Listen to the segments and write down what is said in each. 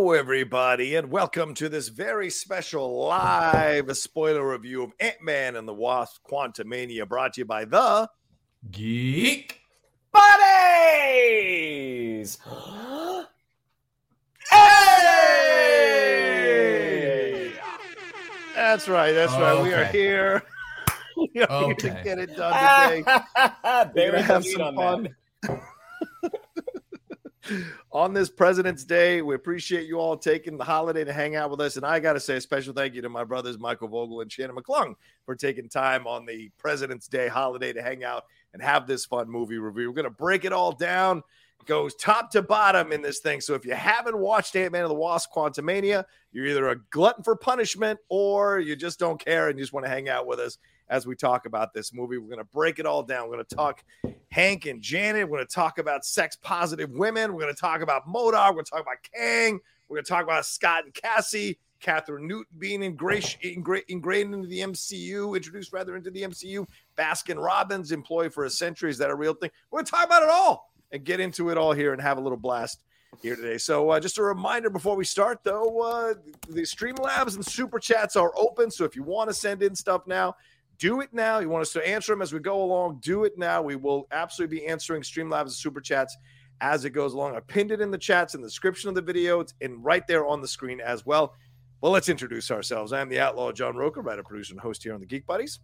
Hello, everybody, and welcome to this very special live spoiler review of Ant Man and the Wasp Quantumania brought to you by the Geek. buddies. Hey! That's right, that's right. We are here. we are here to get it done today. We're gonna have some fun. on this President's Day. We appreciate you all taking the holiday to hang out with us. And I got to say a special thank you to my brothers, Michael Vogel and Shannon McClung, for taking time on the President's Day holiday to hang out and have this fun movie review. We're going to break it all down. It goes top to bottom in this thing. So if you haven't watched Ant Man and the Wasp Quantumania, you're either a glutton for punishment or you just don't care and you just want to hang out with us as we talk about this movie. We're going to break it all down. We're going to talk Hank and Janet. We're going to talk about sex positive women. We're going to talk about MODOK. We're going to talk about Kang. We're going to talk about Scott and Cassie. Kathryn Newton being ingra- ingrained into the MCU, introduced rather into the MCU. Baskin Robbins, employed for a century. Is that a real thing? We're going to talk about it all and get into it all here and have a little blast here today. So, uh, just a reminder before we start, though, uh, the Streamlabs and Super Chats are open. So, if you want to send in stuff now, do it now. You want us to answer them as we go along, do it now. We will absolutely be answering Streamlabs Super Chats as it goes along. I pinned it in the chats in the description of the video. It's in right there on the screen as well. Well, let's introduce ourselves. I'm the Outlaw John Rocha, writer, producer, and host here on the Geek Buddies.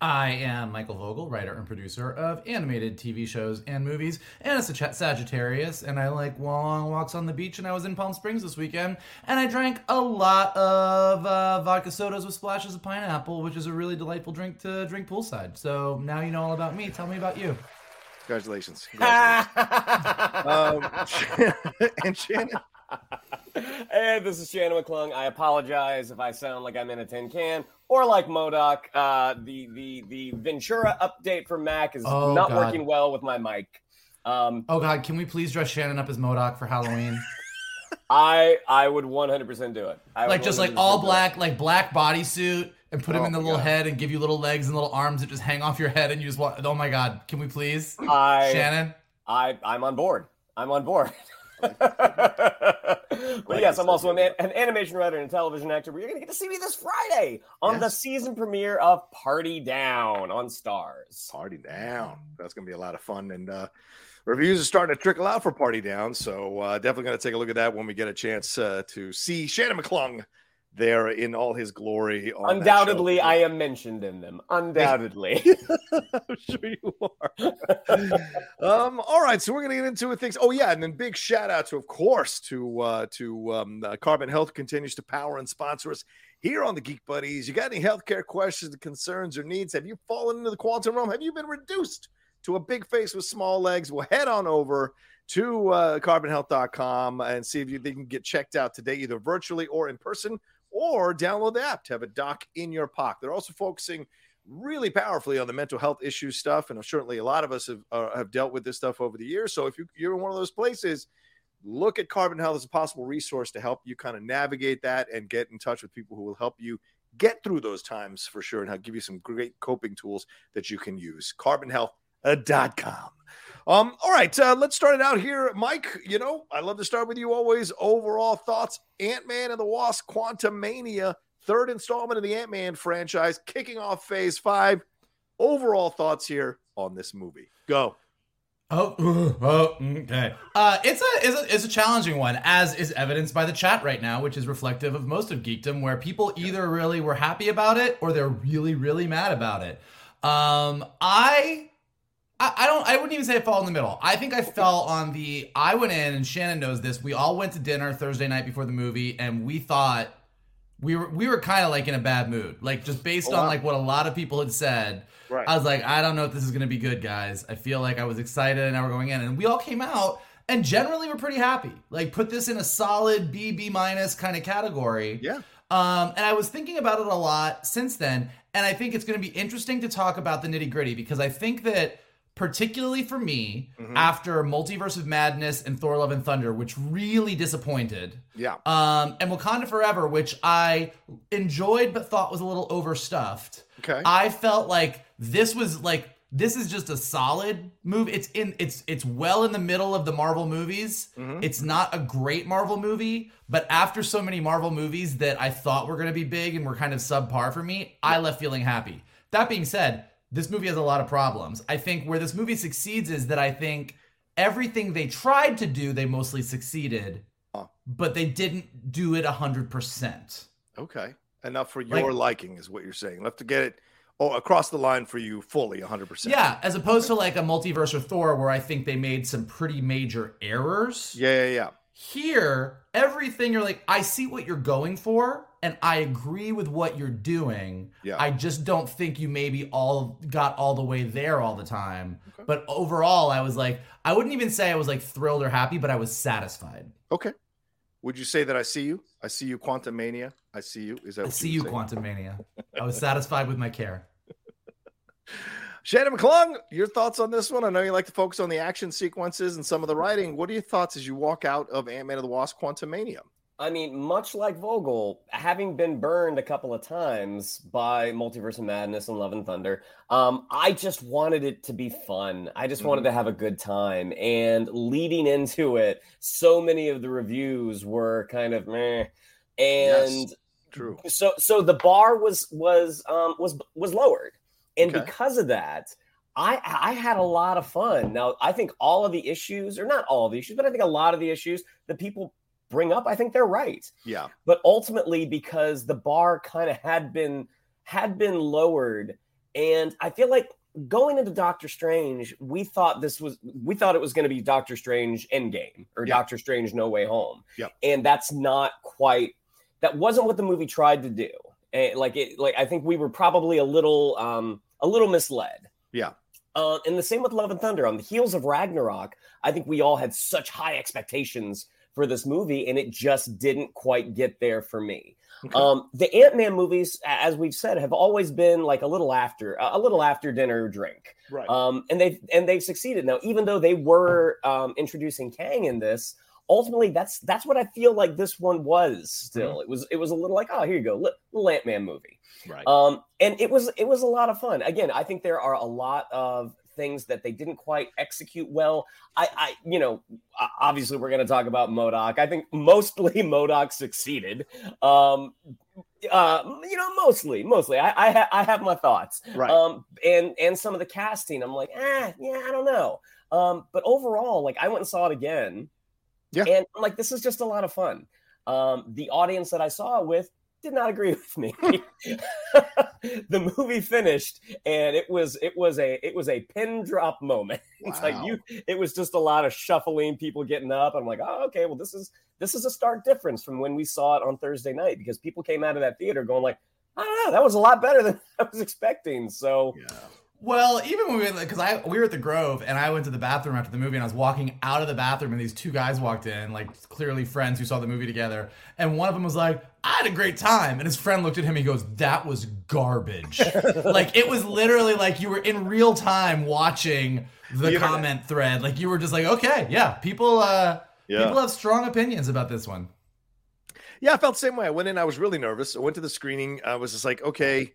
I am Michael Vogel, writer and producer of animated TV shows and movies, and it's a Sag- Sagittarius. And I like long walks on the beach. And I was in Palm Springs this weekend, and I drank a lot of uh, vodka sodas with splashes of pineapple, which is a really delightful drink to drink poolside. So now you know all about me. Tell me about you. Congratulations. Congratulations. um, and Shannon. hey, this is Shannon McClung. I apologize if I sound like I'm in a tin can or like MODOK. Uh, the the the Ventura update for Mac is Oh, not God. working well with my mic. Um, Oh God, can we please dress Shannon up as MODOK for Halloween? I I would 100% do it. I like just like all black, like black bodysuit, and put him Oh in the little God. head and give you little legs and little arms that just hang off your head, and you just want. Oh my God, can we please, I Shannon? I I'm on board. I'm on board. but yes, I'm also an, an animation writer and a television actor. But you're gonna get to see me this Friday on the season premiere of Party Down on Starz. Party Down. That's going to be a lot of fun. And uh, reviews are starting to trickle out for Party Down. So uh, definitely going to take a look at that when we get a chance uh, to see Shannon McClung there in all his glory. Undoubtedly. I am mentioned in them. Undoubtedly. I'm sure you are. um, all right, so we're gonna get into things. Oh yeah, and then big shout out to, of course, to uh, to um, uh, Carbon Health continues to power and sponsor us here on the Geek Buddies. You got any healthcare questions, concerns, or needs? Have you fallen into the quantum realm? Have you been reduced to a big face with small legs? Well, head on over to uh, carbonhealth.com and see if you they can get checked out today, either virtually or in person, or download the app to have a doc in your pocket. They're also focusing really powerfully on the mental health issue stuff, and certainly a lot of us have uh, have dealt with this stuff over the years. So if you, you're in one of those places, look at Carbon Health as a possible resource to help you kind of navigate that and get in touch with people who will help you get through those times for sure and help give you some great coping tools that you can use. Carbonhealth.com. Um, all right, uh, let's start it out here, Mike. You know, I love to start with you always. Overall thoughts: Ant Man and the Wasp: Quantumania, third installment of the Ant Man franchise, kicking off Phase Five. Overall thoughts here on this movie. Go. Oh, oh, okay. Uh, it's a, it's a it's a challenging one, as is evidenced by the chat right now, which is reflective of most of geekdom, where people either really were happy about it or they're really really mad about it. Um, I, I, I don't, I wouldn't even say I fall in the middle. I think I fell on the. I went in, and Shannon knows this. We all went to dinner Thursday night before the movie, and we thought we were we were kind of like in a bad mood, like just based on like what a lot of people had said. Right. I was like, I don't know if this is going to be good, guys. I feel like I was excited and now we're going in. And we all came out and generally we're pretty happy. Like, put this in a solid B, B minus kind of category. Yeah. Um, and I was thinking about it a lot since then. And I think it's going to be interesting to talk about the nitty gritty because I think that, particularly for me, Mhm. after Multiverse of Madness and Thor Love and Thunder, which really disappointed, Yeah. um, and Wakanda Forever, which I enjoyed but thought was a little overstuffed. Okay. I felt like this was like this is just a solid move. It's in it's it's well in the middle of the Marvel movies. Mhm. It's not a great Marvel movie, but after so many Marvel movies that I thought were going to be big and were kind of subpar for me, I left feeling happy. That being said, this movie has a lot of problems. I think where this movie succeeds is that I think everything they tried to do, they mostly succeeded, but they didn't do it 100%. Okay. Enough for Like- your liking is what you're saying. Left to get it oh, across the line for you fully 100%. Yeah, as opposed to like a multiverse or Thor, where I think they made some pretty major errors. Yeah, yeah, yeah. Here, everything you're like, I see what you're going for, and I agree with what you're doing. Yeah. I just don't think you maybe all got all the way there all the time. But overall, I was like, I wouldn't even say I was like thrilled or happy, but I was satisfied. Okay. Would you say that I see you? I see you, Quantumania. I see you. Is that I see would you. Quantumania. I was satisfied with my care. Shannon McClung, your thoughts on this one? I know you like to focus on the action sequences and some of the writing. What are your thoughts as you walk out of Ant Man of the Wasp Quantumania? I mean, much like Vogel, having been burned a couple of times by Multiverse of Madness and Love and Thunder, um, I just wanted it to be fun. I just wanted to have a good time. And leading into it, so many of the reviews were kind of meh. And True. so so the bar was was um was was lowered and Okay. because of that i i had a lot of fun now i think all of the issues or not all of the issues but i think a lot of the issues that people bring up i think they're right Yeah. but ultimately because the bar kind of had been had been lowered and i feel like going into doctor strange we thought this was we thought it was going to be doctor strange endgame or Yeah. doctor strange no way home Yep. and that's not quite that wasn't what the movie tried to do and like it like i think we were probably a little um a little misled Yeah. uh, and the same with Love and Thunder. On the heels of Ragnarok, I think we all had such high expectations for this movie, and it just didn't quite get there for me. Okay. Um, the Ant Man movies, as we've said, have always been like a little after a little after dinner drink, Right. um, and they've and they've succeeded. Now, even though they were um, introducing Kang in this, ultimately that's that's what I feel like this one was. Still, it was it was a little like, oh, here you go, li- little Ant Man movie. right. Um, and it was it was a lot of fun. Again, I think there are a lot of things that they didn't quite execute well. I, I you know, obviously we're going to talk about MODOK. I think mostly MODOK succeeded. Um, uh, you know, mostly, mostly. I I, ha- I have my thoughts. right. Um, and and some of the casting, I'm like, eh, yeah, I don't know. Um, but overall, like I went and saw it again. Yeah. And I'm like, this is just a lot of fun. Um, the audience that I saw it with did not agree with me. the movie finished and it was it was a it was a pin drop moment. It's like you it was just a lot of shuffling, people getting up. I'm like, oh, okay, well, this is this is a stark difference from when we saw it on Thursday night because people came out of that theater going like, I don't know, that was a lot better than I was expecting. So yeah. Well, even when we went, because I we were at the Grove and I went to the bathroom after the movie and I was walking out of the bathroom and these two guys walked in, like clearly friends who saw the movie together, and one of them was like, "I had a great time," and his friend looked at him, he goes, "That was garbage." like it was literally like you were in real time watching the The internet. comment thread, like you were just like, "Okay, yeah, people, uh, Yeah. people have strong opinions about this one." Yeah, I felt the same way. I went in, I was really nervous. I went to the screening. I was just like, okay,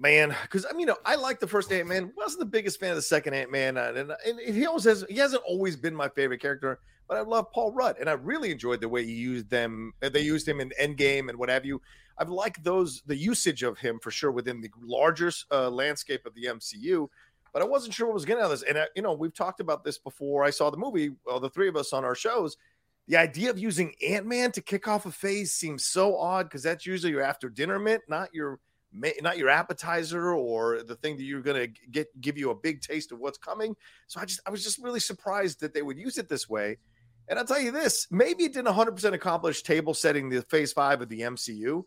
man, because I mean, you know, I like the first Ant Man. wasn't the biggest fan of the second Ant Man, and, and, and he always has. He hasn't always been my favorite character, but I love Paul Rudd, and I really enjoyed the way he used them. uh, They used him in Endgame and what have you. I've liked those the usage of him for sure within the larger uh, landscape of the MCU. But I wasn't sure what was going of this, and I, you know, we've talked about this before. I saw the movie, well, the three of us on our shows. The idea of using Ant Man to kick off a phase seems so odd because that's usually your after dinner mint, not your not your appetizer or the thing that you're going to get give you a big taste of what's coming. So I just I was just really surprised that they would use it this way. And I'll tell you this, maybe it didn't 100% accomplish table setting the phase 5 of the MCU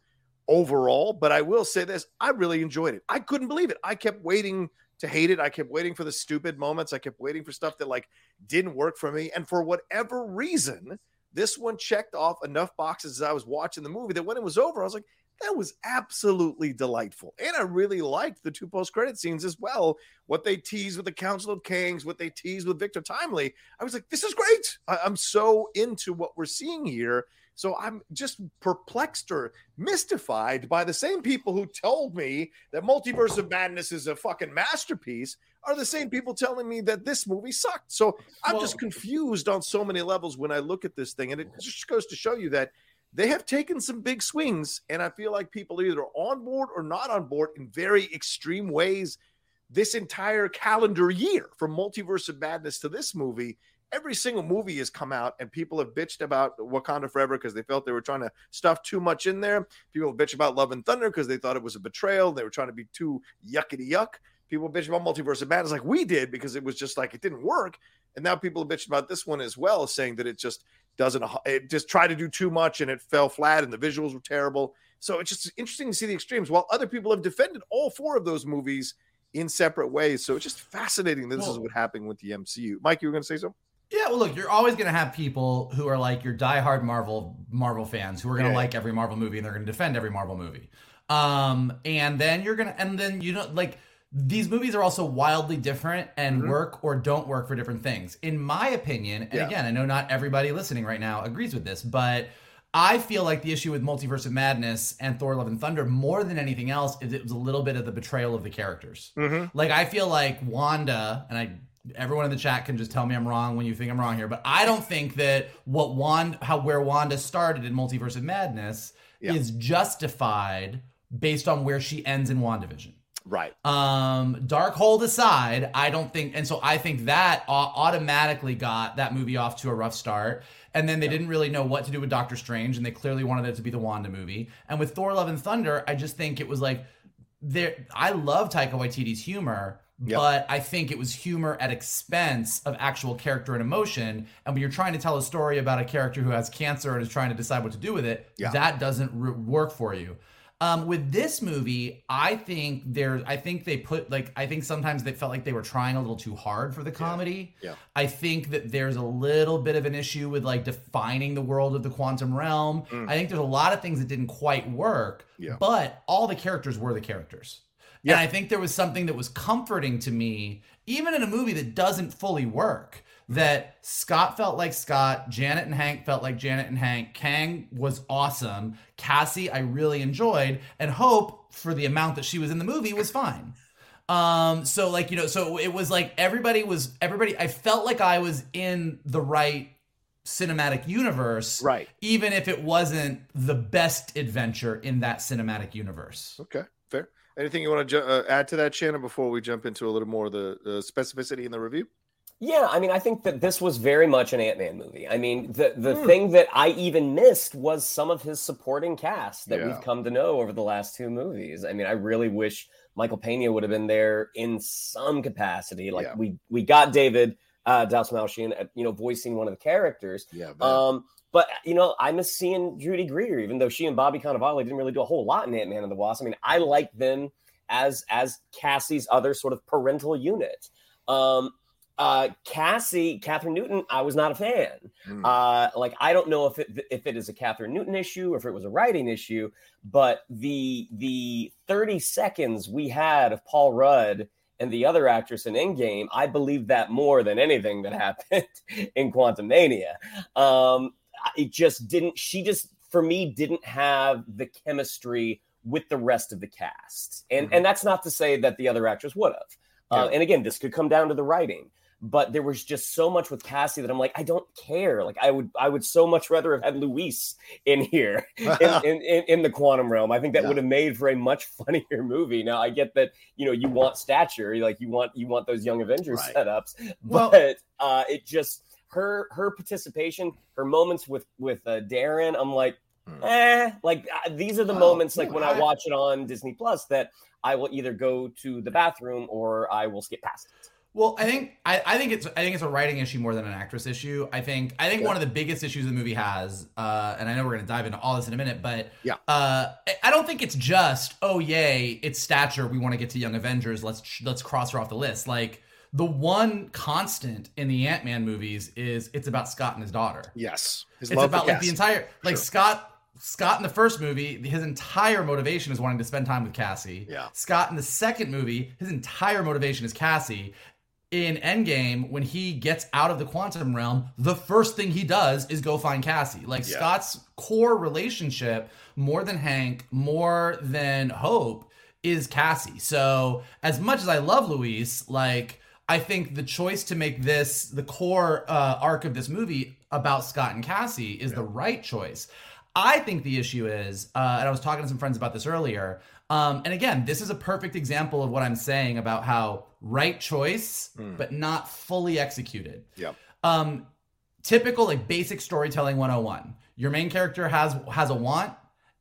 overall, but I will say this, I really enjoyed it. I couldn't believe it. I kept waiting to hate it. I kept waiting for the stupid moments. I kept waiting for stuff that like didn't work for me and for whatever reason, this one checked off enough boxes as I was watching the movie that when it was over, I was like, that was absolutely delightful. And I really liked the two post credit scenes as well. What they teased with the Council of Kangs, what they teased with Victor Timely. I was like, this is great. I- I'm so into what we're seeing here. So I'm just perplexed or mystified by the same people who told me that Multiverse of Madness is a fucking masterpiece are the same people telling me that this movie sucked. So I'm just confused on so many levels when I look at this thing. And it just goes to show you that they have taken some big swings. And I feel like people are either on board or not on board in very extreme ways this entire calendar year from Multiverse of Madness to this movie. Every single movie has come out, and people have bitched about Wakanda Forever because they felt they were trying to stuff too much in there. People bitch about Love and Thunder because they thought it was a betrayal. They were trying to be too yuckity yuck. People bitch about Multiverse of Madness like we did because it was just like it didn't work. And now people have bitched about this one as well, saying that it just doesn't, it just tried to do too much and it fell flat and the visuals were terrible. So it's just interesting to see the extremes. While other people have defended all four of those movies in separate ways. So it's just fascinating that this is what happened with the MCU. Mike, you were going to say something? Yeah, well, look, you're always going to have people who are like your diehard Marvel Marvel fans who are going to Yeah. like every Marvel movie and they're going to defend every Marvel movie. Um, and then you're gonna, and then you know, like these movies are also wildly different and Mhm. work or don't work for different things. In my opinion, and Yeah. again, I know not everybody listening right now agrees with this, but I feel like the issue with Multiverse of Madness and Thor: Love and Thunder, more than anything else, is it was a little bit of the betrayal of the characters. Mm-hmm. Like I feel like Wanda, and I everyone in the chat can just tell me I'm wrong when you think I'm wrong here, but I don't think that what Wanda how where Wanda started in Multiverse of Madness Yeah. is justified based on where she ends in WandaVision. Right. Um, Darkhold aside, I don't think, and so I think that automatically got that movie off to a rough start. And then they didn't really know what to do with Doctor Strange, and they clearly wanted it to be the Wanda movie. And with Thor: Love and Thunder, I just think it was like there. I love Taika Waititi's humor, Yep. but I think it was humor at expense of actual character and emotion. And when you're trying to tell a story about a character who has cancer and is trying to decide what to do with it, Yeah. that doesn't r- work for you. Um, with this movie, I think there. I think they put like. I think sometimes they felt like they were trying a little too hard for the comedy. Yeah. I think that there's a little bit of an issue with like defining the world of the quantum realm. I think there's a lot of things that didn't quite work. Mm. Yeah. But all the characters were the characters. Yeah. And I think there was something that was comforting to me, even in a movie that doesn't fully work. That Scott felt like Scott, Janet and Hank felt like Janet and Hank. Kang was awesome. Cassie, I really enjoyed, and Hope, for the amount that she was in the movie, was fine. Um, so like you know, so it was like everybody was everybody. I felt like I was in the right cinematic universe, Right. Even if it wasn't the best adventure in that cinematic universe. Okay. Fair. Anything you want to ju- uh, add to that, Shannon, before we jump into a little more of the, the specificity in the review? Yeah, I mean, I think that this was very much an Ant Man movie. I mean, the the Hmm. thing that I even missed was some of his supporting cast that Yeah. we've come to know over the last two movies. I mean, I really wish Michael Pena would have been there in some capacity. Like Yeah. we we got David uh, Dastmalchian, uh, you know, voicing one of the characters. Yeah. Um, but you know, I miss seeing Judy Greer, even though she and Bobby Cannavale didn't really do a whole lot in Ant Man and the Wasp. I mean, I like them as as Cassie's other sort of parental unit. Um, uh, Cassie, Kathryn Newton, I was not a fan. Mm. Uh, like I don't know if it if it is a Kathryn Newton issue or if it was a writing issue, but the the 30 seconds we had of Paul Rudd and the other actress in Endgame, I believe that more than anything that happened in Quantumania. Um, it just didn't. She just for me didn't have the chemistry with the rest of the cast. And mm-hmm. and that's not to say that the other actress would have. Uh, and again, this could come down to the writing but there was just so much with Cassie that I'm like, I don't care. Like I would, I would so much rather have had Luis in here in, in, in, in, the quantum realm. I think that yeah. would have made for a much funnier movie. Now I get that, you know, you want stature, like you want, you want those young Avengers right. setups, well, but uh, it just, her, her participation, her moments with, with uh, Darren, I'm like, hmm. eh, like uh, these are the oh, moments like when I watch it on Disney Plus that I will either go to the bathroom or I will skip past it. Well, I think I, I think it's I think it's a writing issue more than an actress issue. I think I think yeah. one of the biggest issues the movie has, uh, and I know we're gonna dive into all this in a minute, but yeah, uh, I don't think it's just oh yay, it's stature. We want to get to Young Avengers. Let's let's cross her off the list. Like the one constant in the Ant Man movies is it's about Scott and his daughter. Yes, his it's about like the entire like sure. Scott Scott in the first movie, his entire motivation is wanting to spend time with Cassie. Yeah. Scott in the second movie, his entire motivation is Cassie in Endgame, when he gets out of the quantum realm, the first thing he does is go find Cassie. Like yeah. Scott's core relationship, more than Hank, more than Hope, is Cassie. So as much as I love Luis, like I think the choice to make this the core uh, arc of this movie about Scott and Cassie is yeah. the right choice. I think the issue is, uh, and I was talking to some friends about this earlier. Um, and again, this is a perfect example of what I'm saying about how right choice, mm. but not fully executed. Yeah. Um, typical like basic storytelling 101. Your main character has has a want,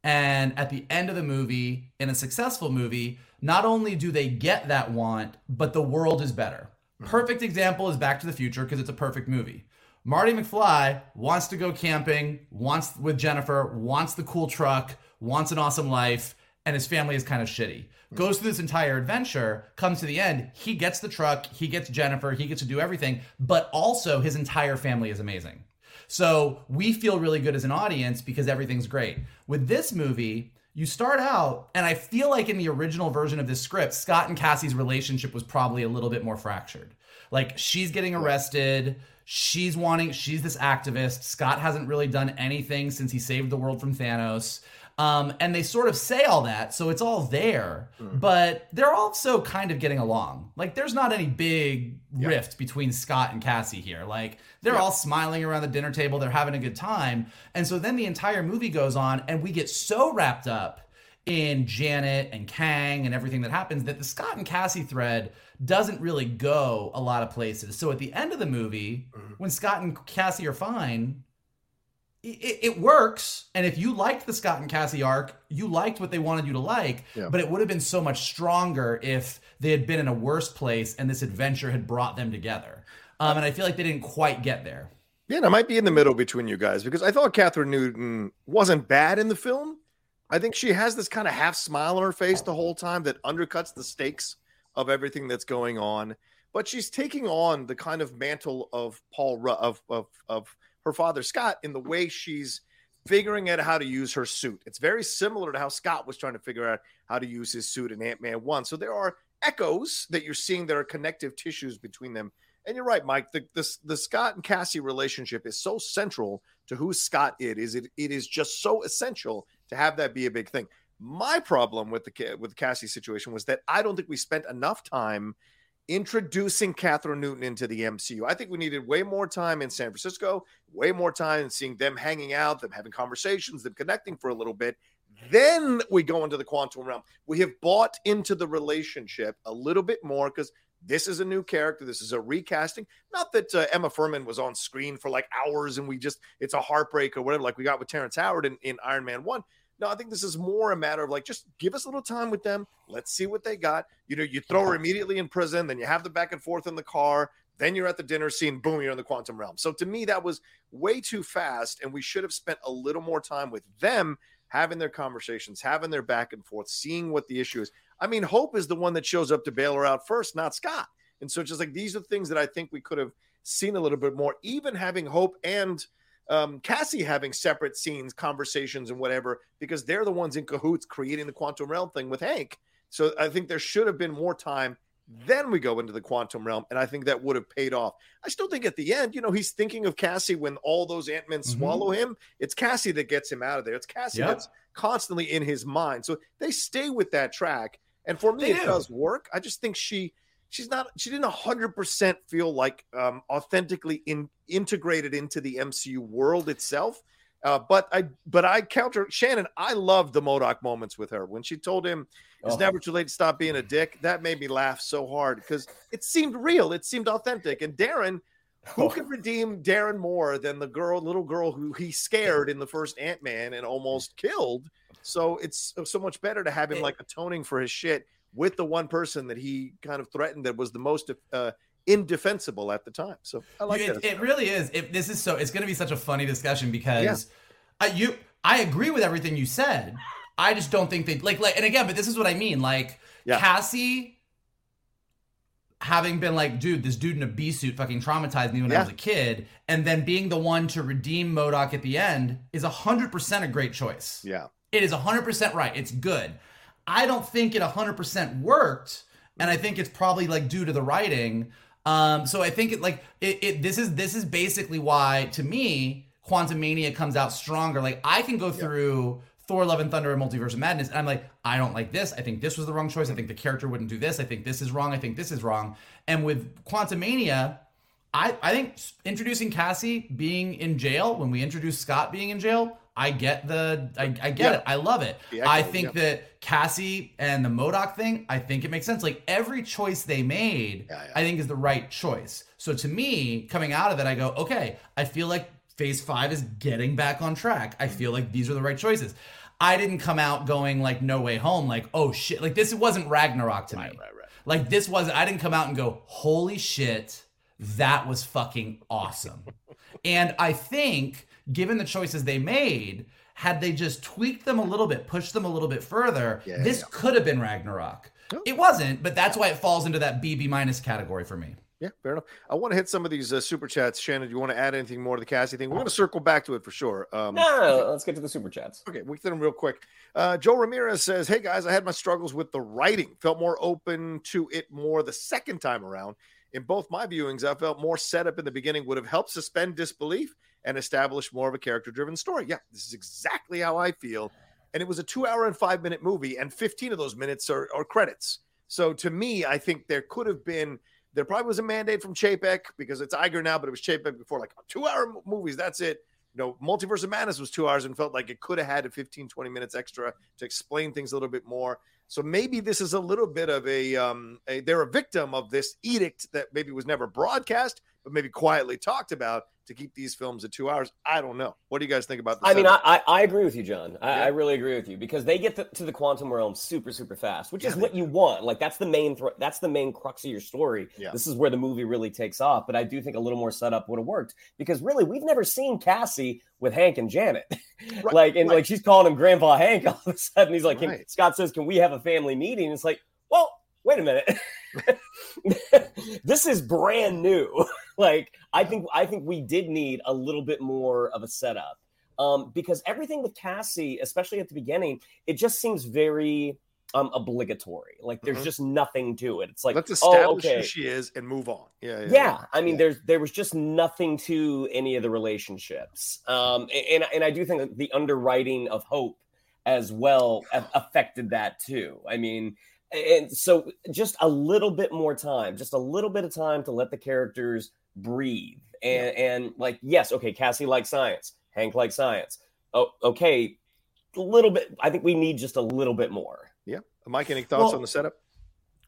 and at the end of the movie, in a successful movie, not only do they get that want, but the world is better. Mm. Perfect example is Back to the Future because it's a perfect movie. Marty McFly wants to go camping, wants with Jennifer, wants the cool truck, wants an awesome life, and his family is kind of shitty goes through this entire adventure, comes to the end, he gets the truck, he gets Jennifer, he gets to do everything, but also his entire family is amazing. So we feel really good as an audience because everything's great. With this movie, you start out, and I feel like in the original version of this script, Scott and Cassie's relationship was probably a little bit more fractured. Like she's getting arrested. She's wanting, she's this activist. Scott hasn't really done anything since he saved the world from Thanos. Um, and they sort of say all that, so it's all there, mm. but they're also kind of getting along. Like, there's not any big yeah. rift between Scott and Cassie here. Like, they're yeah. all smiling around the dinner table, they're having a good time. And so then the entire movie goes on, and we get so wrapped up in Janet and Kang and everything that happens that the Scott and Cassie thread doesn't really go a lot of places. So at the end of the movie, mm. when Scott and Cassie are fine, it, it, works. And if you liked the Scott and Cassie arc, you liked what they wanted you to like. Yeah. But it would have been so much stronger if they had been in a worse place and this adventure had brought them together. Um, and I feel like they didn't quite get there. Yeah, and I might be in the middle between you guys because I thought Kathryn Newton wasn't bad in the film. I think she has this kind of half smile on her face the whole time that undercuts the stakes of everything that's going on. But she's taking on the kind of mantle of Paul of of of her father Scott in the way she's figuring out how to use her suit. It's very similar to how Scott was trying to figure out how to use his suit in Ant Man 1. So there are echoes that you're seeing that are connective tissues between them. And you're right, Mike. The, the, the Scott and Cassie relationship is so central to who Scott is. It, it is just so essential to have that be a big thing. My problem with the with Cassie situation was that I don't think we spent enough time introducing Kathryn Newton into the MCU. I think we needed way more time in San Francisco, way more time seeing them hanging out, them having conversations, them connecting for a little bit. Then we go into the quantum realm. We have bought into the relationship a little bit more because this is a new character. This is a recasting. Not that uh, Emma Fuhrmann was on screen for like hours and we just, it's a heartbreak or whatever, like we got with Terrence Howard in, in Iron Man 1. No, I think this is more a matter of like just give us a little time with them. Let's see what they got. You know, you throw her immediately in prison, then you have the back and forth in the car, then you're at the dinner scene, boom, you're in the quantum realm. So to me, that was way too fast, and we should have spent a little more time with them having their conversations, having their back and forth, seeing what the issue is. I mean, Hope is the one that shows up to bail her out first, not Scott. And so just like these are things that I think we could have seen a little bit more, even having Hope and um, Cassie having separate scenes, conversations, and whatever, because they're the ones in cahoots creating the quantum realm thing with Hank. So I think there should have been more time. Then we go into the quantum realm, and I think that would have paid off. I still think at the end, you know, he's thinking of Cassie when all those Ant Men mm-hmm. swallow him. It's Cassie that gets him out of there. It's Cassie yep. that's constantly in his mind. So they stay with that track. And for me, They it do. does work. I just think she she's not she didn't hundred percent feel like um authentically in integrated into the MCU world itself. Uh, but I but I counter Shannon. I loved the MODOK moments with her when she told him it's Oh. never too late to stop being a dick. That made me laugh so hard because it seemed real. It seemed authentic. And Darren, who Oh. could redeem Darren more than the girl, little girl who he scared in the first Ant Man and almost killed? So it's so much better to have him like atoning for his shit with the one person that he kind of threatened that was the most uh, indefensible at the time. So I like it, that. it really is. It, this is so. It's going to be such a funny discussion because I, you. I agree with everything you said. I just don't think they like like. And again, but this is what I mean. Like Yeah. Cassie having been like, dude, this dude in a bee suit fucking traumatized me when I was a kid, and then being the one to redeem MODOK at the end is hundred percent a great choice. yeah. It is 100% right. It's good. I don't think it 100% worked, and I think it's probably like due to the writing. Um, so I think it like it, it. This is this is basically why to me Quantumania comes out stronger. Like I can go through Thor: Love and Thunder and Multiverse of Madness, and I'm like, I don't like this. I think this was the wrong choice. I think the character wouldn't do this. I think this is wrong. I think this is wrong. And with Quantumania, I, I think introducing Cassie being in jail when we introduced Scott being in jail, I get the I, I get Yeah. it. I love it. I think yeah. that Cassie and the MODOK thing, I think it makes sense. Like every choice they made. I think is the right choice. So to me, coming out of it, I go, okay, I feel like phase five is getting back on track. I mm-hmm. feel like these are the right choices. I didn't come out going like no way home, like, oh shit. Like this wasn't Ragnarok to me. Right, right, right. Like this was I didn't come out and go, "Holy shit, that was fucking awesome." and I think given the choices they made, had they just tweaked them a little bit, pushed them a little bit further, Yeah, this yeah. could have been Ragnarok. It wasn't, but that's why it falls into that BB minus category for me. Yeah, fair enough. I want to hit some of these uh, super chats. Shannon, do you want to add anything more to the Cassie thing? We're going to circle back to it for sure. Um, No, no, no, let's get to the super chats. Okay, we can them real quick. Uh, Joe Ramirez says, "Hey guys, I had my struggles with the writing. Felt more open to it more the second time around. In both my viewings, I felt more setup in the beginning would have helped suspend disbelief and establish more of a character-driven story. Yeah, this is exactly how I feel. And it was a two-hour and five-minute movie, and 15 of those minutes are, are credits. So to me, I think there could have been." There probably was a mandate from Chapek because it's Iger now, but it was Chapek before, like two hour movies. That's it you know, Multiverse of Madness was two hours and felt like it could have had a 15, 20 minutes extra to explain things a little bit more. So maybe this is a little bit of a, um, a they're a victim of this edict that maybe was never broadcast, but maybe quietly talked about to keep these films at two hours. I don't know. What do you guys think about this? I mean, I, I, I agree with you, John. I, Yeah. I really agree with you because they get the, to the quantum realm super, super fast, which Yeah, is what you want. Like that's the main, thr that's the main crux of your story. Yeah. This is where the movie really takes off. But I do think a little more setup would have worked because really, we've never seen Cassie with Hank and Janet. Right, like, and right. like she's calling him Grandpa Hank. All of a sudden, he's like, Right. Scott says, "Can we have a family meeting?" It's like, well, wait a minute. this is brand new. like I think I think we did need a little bit more of a setup. Um, because everything with Cassie, especially at the beginning, it just seems very um obligatory. Like there's Mhm. just nothing to it. It's like Let's oh, establish okay. who she is and move on. Yeah. Yeah. Yeah, I mean, Yeah. there's there was just nothing to any of the relationships, um, and and I do think the underwriting of Hope as well affected that too. I mean, and so just a little bit more time, just a little bit of time to let the characters breathe, and and like yes, okay, Cassie likes science, Hank likes science. Oh, okay, a little bit. I think we need just a little bit more. Yeah. Mike, any thoughts Well- on the setup?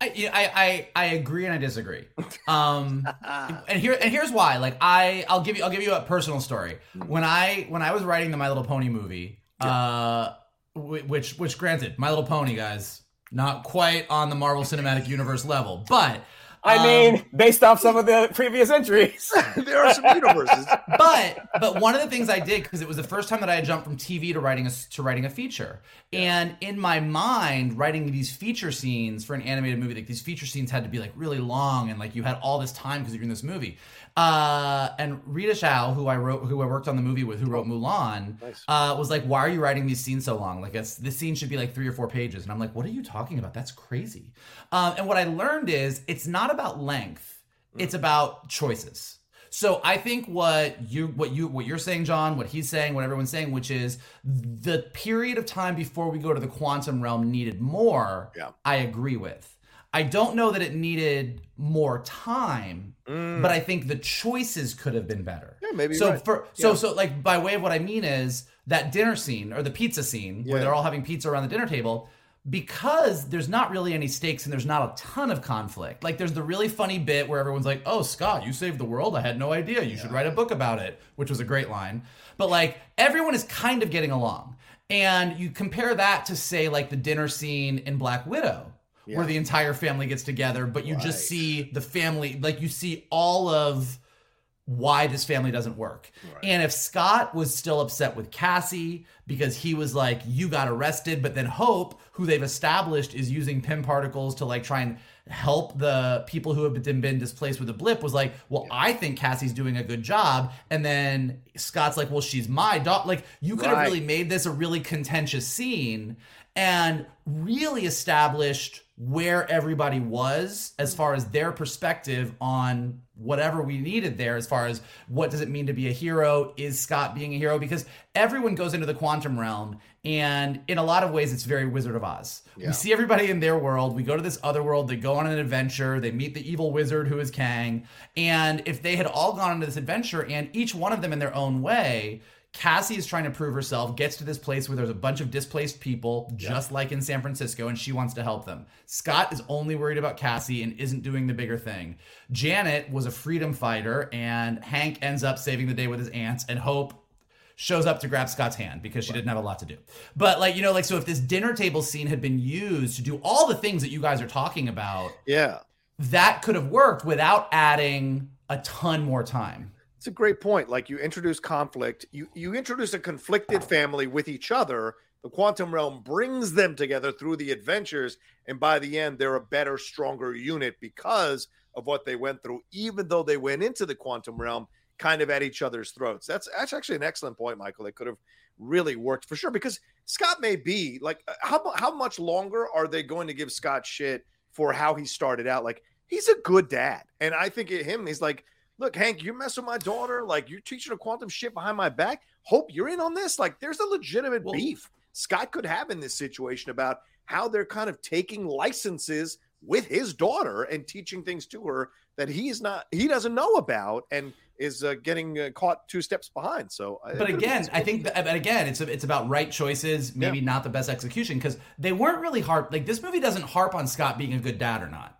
I, I, I, I agree and I disagree. Um, and here and here's why. Like I, I'll give you, I'll give you a personal story. When I, when I was writing the My Little Pony movie, uh, which, which granted, My Little Pony guys, not quite on the Marvel Cinematic Universe level, but I Um, mean, based off some of the previous entries. there are some universes. but but one of the things I did because it was the first time that I had jumped from TV to writing a to writing a feature, and in my mind, writing these feature scenes for an animated movie, like these feature scenes had to be like really long, and like you had all this time because you're in this movie. Uh, and Rita Hsiao, who I wrote, who I worked on the movie with, who wrote Mulan, Nice. uh, was like, "Why are you writing these scenes so long? Like, it's, this scene should be like three or four pages." And I'm like, "What are you talking about? That's crazy." Um, and what I learned is it's not about length; it's about choices. So I think what you what you what you're saying, John, what he's saying, what everyone's saying, which is the period of time before we go to the quantum realm needed more. Yeah. I agree with. I don't know that it needed more time, Mm. but I think the choices could have been better. Yeah, maybe So right. for so Yeah. so like by way of what I mean is that dinner scene or the pizza scene where they're all having pizza around the dinner table because there's not really any stakes and there's not a ton of conflict. Like there's the really funny bit where everyone's like, "Oh, Scott, you saved the world. I had no idea. You should write a book about it," which was a great line. But like everyone is kind of getting along. And you compare that to say like the dinner scene in Black Widow where the entire family gets together, but you Right. just see the family like you see all of why this family doesn't work. And if Scott was still upset with Cassie because he was like, you got arrested, but then Hope, who they've established is using Pym particles to like try and help the people who have been, been displaced with a blip, was like, well, I think Cassie's doing a good job. And then Scott's like, well, she's my dog. Like, you could have really made this a really contentious scene and really established where everybody was as far as their perspective on whatever we needed there as far as what does it mean to be a hero? Is scott being a hero? Because everyone goes into the quantum realm and in a lot of ways it's very wizard of oz. Yeah. we see everybody in their world. We go to this other world. They go on an adventure. They meet the evil wizard who is kang. And if they had all gone into this adventure and each one of them in their own way Cassie is trying to prove herself, gets to this place where there's a bunch of displaced people, just like in San Francisco, and she wants to help them. Scott is only worried about Cassie and isn't doing the bigger thing. Janet was a freedom fighter, and Hank ends up saving the day with his ants, and Hope shows up to grab Scott's hand because she didn't have a lot to do. But, like, you know, like, so if this dinner table scene had been used to do all the things that you guys are talking about, Yeah. that could have worked without adding a ton more time. It's a great point. Like you introduce conflict, you you introduce a conflicted family with each other. The quantum realm brings them together through the adventures, and by the end, they're a better, stronger unit because of what they went through. Even though they went into the quantum realm kind of at each other's throats. That's that's actually an excellent point, Michael. It could have really worked for sure because Scott may be like, uh, how how much longer are they going to give Scott shit for how he started out? Like he's a good dad, and I think him, he's like look, Hank, you mess with my daughter. Like you're teaching her quantum shit behind my back. Hope you're in on this. Like there's a legitimate Well- beef Scott could have in this situation about how they're kind of taking licenses with his daughter and teaching things to her that he's not, he doesn't know about and is uh, getting uh, caught two steps behind. So, but could've again, I think that, but again, it's it's about right choices, maybe not the best execution because they weren't really harp. Like this movie doesn't harp on Scott being a good dad or not.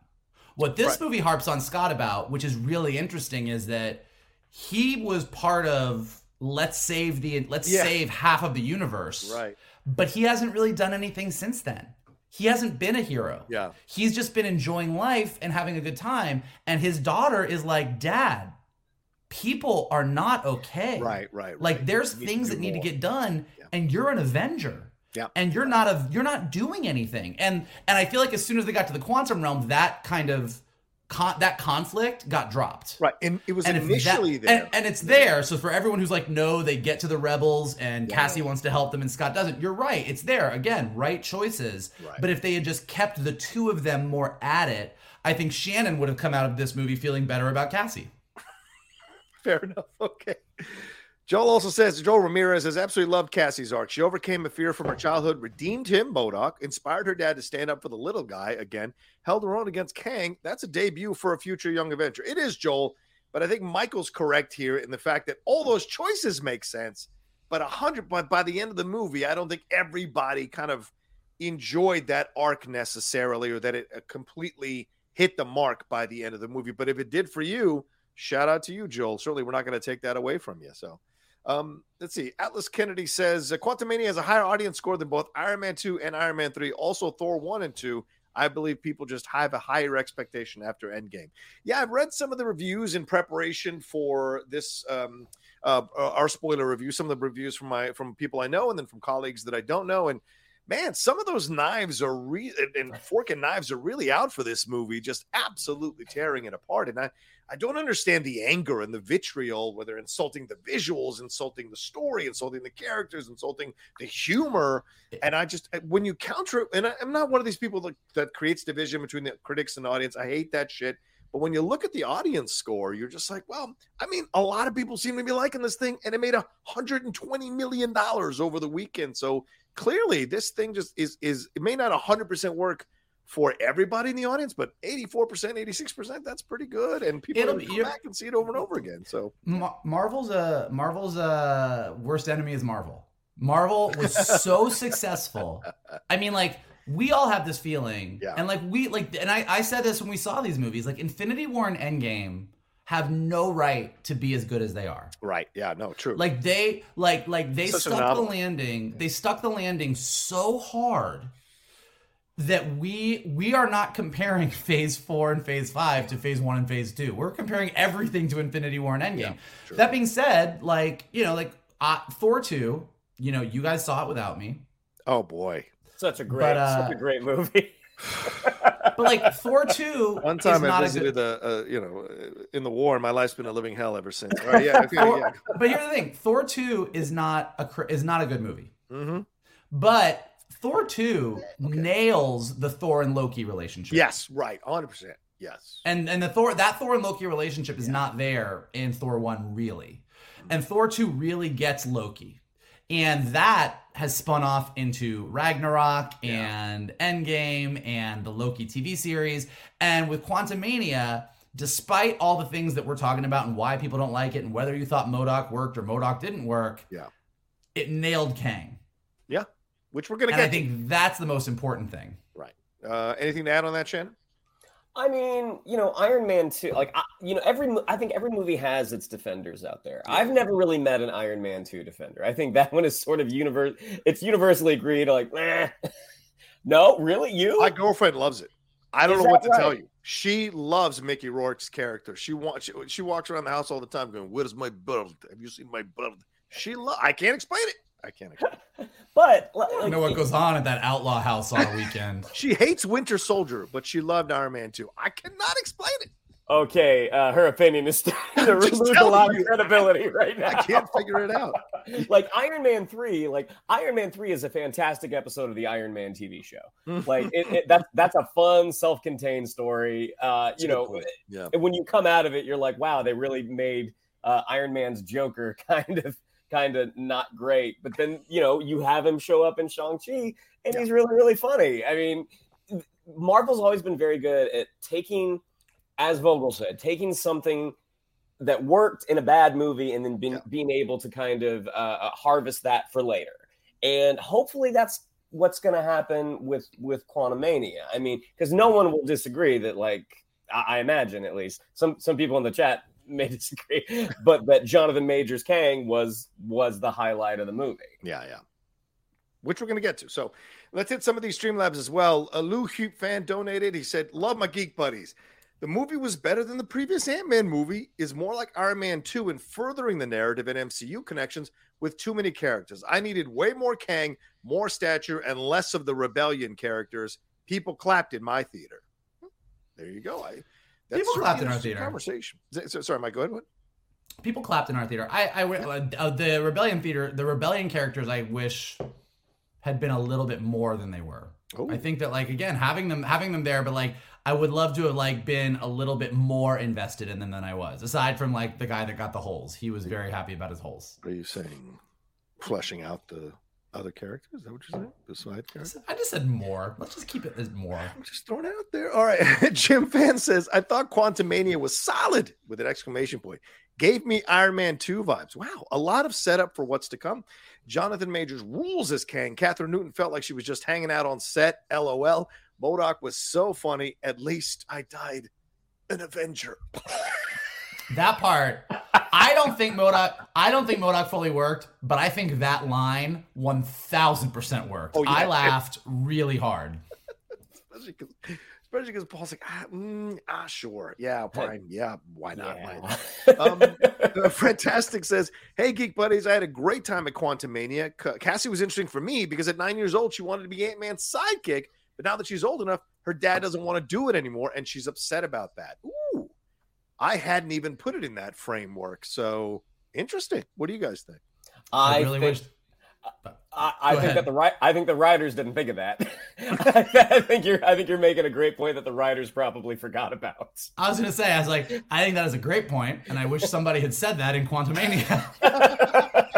What this Right. movie harps on Scott about, which is really interesting, is that he was part of let's save the let's Yeah. save half of the universe, right. but he hasn't really done anything since then. He hasn't been a hero. Yeah. He's just been enjoying life and having a good time. And his daughter is like, Dad, people are not okay. Right, right, Like there's You things that need to get done, Yeah. and you're an Avenger. Yeah. And you're not a you're not doing anything. And and I feel like as soon as they got to the quantum realm, that kind of con- that conflict got dropped. Right. And it was And initially that, there. And, and it's there. So for everyone who's like, no, they get to the rebels and Cassie wants to help them and Scott doesn't. You're right. It's there. Again, right choices. Right. But if they had just kept the two of them more at it, I think Shannon would have come out of this movie feeling better about Cassie. Fair enough. Okay. Joel also says Joel Ramirez has absolutely loved Cassie's arc. She overcame a fear from her childhood, redeemed him, MODOK, inspired her dad to stand up for the little guy again, held her own against Kang. That's a debut for a future young Avenger. It is, Joel, but I think Michael's correct here in the fact that all those choices make sense. But a hundred, but by the end of the movie, I don't think everybody kind of enjoyed that arc necessarily, or that it uh, completely hit the mark by the end of the movie. But if it did for you, shout out to you, Joel. Certainly, we're not going to take that away from you. So, um, let's see. Atlas Kennedy says uh, Quantumania has a higher audience score than both Iron Man 2 and Iron Man 3. Also, Thor 1 and 2. I believe people just have a higher expectation after Endgame. Yeah, I've read some of the reviews in preparation for this. Um, uh, our spoiler review, some of the reviews from my from people I know, and then from colleagues that I don't know, and man, some of those knives are real, and fork and knives are really out for this movie, just absolutely tearing it apart. And I, I don't understand the anger and the vitriol, whether insulting the visuals, insulting the story, insulting the characters, insulting the humor. And I just, uh, when you counter it, and I, I'm not one of these people that, that creates division between the critics and the audience. I hate that shit. But when you look at the audience score, you're just like, well, I mean, a lot of people seem to be liking this thing, and it made a hundred and twenty million dollars over the weekend. So clearly, this thing just is is it may not hundred percent work for everybody in the audience, but 84%, 86%, that's pretty good. And people It'll come you're- back and see it over and over again. So Ma- Marvel's uh Marvel's uh worst enemy is Marvel. Marvel was so successful. I mean, like we all have this feeling, Yeah. and like we like, and I I said this when we saw these movies, like Infinity War and Endgame have no right to be as good as they are. right. Yeah, no, true. Like they like like they Such stuck the landing. They stuck the landing so hard that we we are not comparing phase four and phase five to phase one and phase two. We're comparing everything to Infinity War and Endgame. true. that being said, like you know, like uh, Thor two, you know, you guys saw it without me, oh boy. Such a great, But, uh, such a great movie. but like Thor two, One is time I not a visited good. a, a, you know, in the war, my life's been a living hell ever since. All right, yeah, okay, yeah. But here's the thing: Thor two is not a is not a good movie. hmm But Thor 2 nails the Thor and Loki relationship. Yes, right, hundred percent. Yes. And and the Thor that Thor and Loki relationship is not there in Thor 1 really. And Thor 2 really gets Loki. And that has spun off into Ragnarok and Endgame and the Loki TV series. And with Quantumania, despite all the things that we're talking about and why people don't like it and whether you thought MODOK worked or MODOK didn't work, Yeah. it nailed Kang. Yeah, which we're gonna And I to. think that's the most important thing. Right. Uh, anything to add on that, Shannon? I mean, you know, Iron Man 2, like, I, you know, every, I think every movie has its defenders out there. I've never really met an Iron Man 2 defender. I think that one is sort of universe, it's universally agreed, like, eh. no, really? You? My girlfriend loves it. I don't Is know what to that tell you. She loves Mickey Rourke's character. She wants. She, she walks around the house all the time going, "Where's my belt? Have you seen my belt?" She. Lo- I can't explain it. I can't. Explain but, li- I like, know what goes on at that outlaw house on a weekend. She hates Winter Soldier, but she loved Iron Man too. I cannot explain it. okay, uh, her opinion is starting to lose a lot you. of credibility right now. I can't figure it out. like Iron Man 3, like Iron Man 3 is a fantastic episode of the Iron Man TV show. Like it, it that's that's a fun, self-contained story. Uh, you know, yeah. and when you come out of it, you're like, wow, they really made uh, Iron Man's Joker kind of kind of not great. But then you know you have him show up in Shang Chi, and he's really really funny. I mean, Marvel's always been very good at taking, as Vogel said, taking something that worked in a bad movie and then being, Yeah. being able to kind of uh, uh, harvest that for later. And hopefully that's what's going to happen with with Quantumania. I mean, because no one will disagree that, like, I, I imagine at least some some people in the chat may disagree, but that Jonathan Majors Kang was was the highlight of the movie. Yeah, yeah. Which we're going to get to. So let's hit some of these Streamlabs as well. A Lou Hugh fan donated. He said, Love my geek buddies. The movie was better than the previous Ant Man movie, is more like Iron Man 2 in furthering the narrative and MCU connections with too many characters. I needed way more Kang, more stature, and less of the rebellion characters. People clapped in my theater. There you go. I, People clapped in our theater. Conversation. So- Sorry, Mike, go ahead. What? People clapped in our theater. I, I wi- uh, uh, the rebellion theater, the rebellion characters. I wish had been a little bit more than they were. Oh. I think that like again having them having them there, but like I would love to have like been a little bit more invested in them than I was. Aside from like the guy that got the holes, he was very happy about his holes. Are you saying fleshing out the other characters? Is that what you're saying? Characters? I just said more. Let's just keep it as more. I'm just throwing it out there. All right. Jim Fan says, I thought Quantumania was solid with an exclamation point. Gave me Iron Man 2 vibes. Wow. A lot of setup for what's to come. Jonathan Majors rules as Kang. Kathryn Newton felt like she was just hanging out on set. LOL. MODOK was so funny. At least I died an Avenger. That part, I don't think MODOK. I don't think MODOK fully worked, but I think that line one thousand percent worked. Oh, yeah. I laughed really hard. Especially because Paul's like, ah, mm, ah, sure. Yeah, fine. Yeah, why not? Why not? Um, Fantastic says, Hey, Geek Buddies, I had a great time at Quantumania. Cassie was interesting for me because at nine years old, she wanted to be Ant Man's sidekick. But now that she's old enough, her dad doesn't want to do it anymore. And she's upset about that. Ooh, I hadn't even put it in that framework. So interesting. What do you guys think? I, I really think, wish. I, I think ahead. that the right. I think the writers didn't think of that. I think you're. I think you're making a great point that the writers probably forgot about. I was gonna say, I was like, I think that is a great point, and I wish somebody had said that in Quantumania.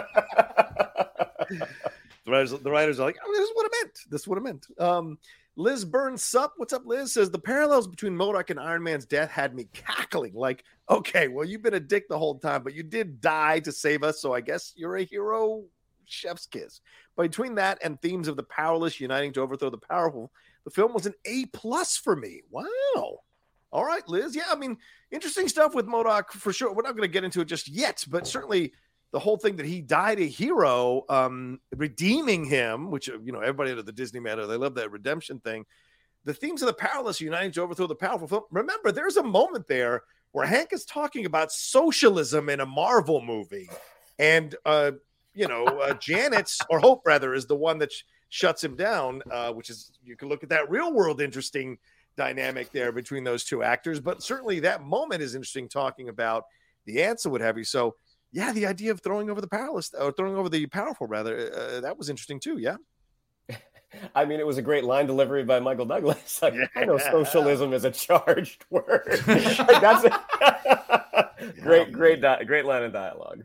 The writers, the writers are like, oh, this is what I meant. This is what I meant. Um, Liz Burns Sup, what's up, Liz? Says the parallels between MODOK and Iron Man's death had me cackling. Like, okay, well, you've been a dick the whole time, but you did die to save us, so I guess you're a hero. Chef's kiss. Between that and themes of the powerless uniting to overthrow the powerful, the film was an A plus for me. Wow. All right, Liz. Yeah, I mean, interesting stuff with MODOK for sure. We're not going to get into it just yet, but certainly the whole thing that he died a hero, um, redeeming him, which uh, you know everybody under the Disney meta, they love that redemption thing. The themes of the powerless uniting to overthrow the powerful. Film. Remember, there's a moment there where Hank is talking about socialism in a Marvel movie, and uh, you know uh, Janet's or Hope rather is the one that sh- shuts him down, uh, which is you can look at that real world interesting dynamic there between those two actors. But certainly that moment is interesting, talking about the answer, would have you. So yeah, the idea of throwing over the powerless or throwing over the powerful, rather, uh, that was interesting too. Yeah. I mean, it was a great line delivery by Michael Douglas. Like, I know socialism is a charged word. Like, that's a great, great, di- great line of dialogue.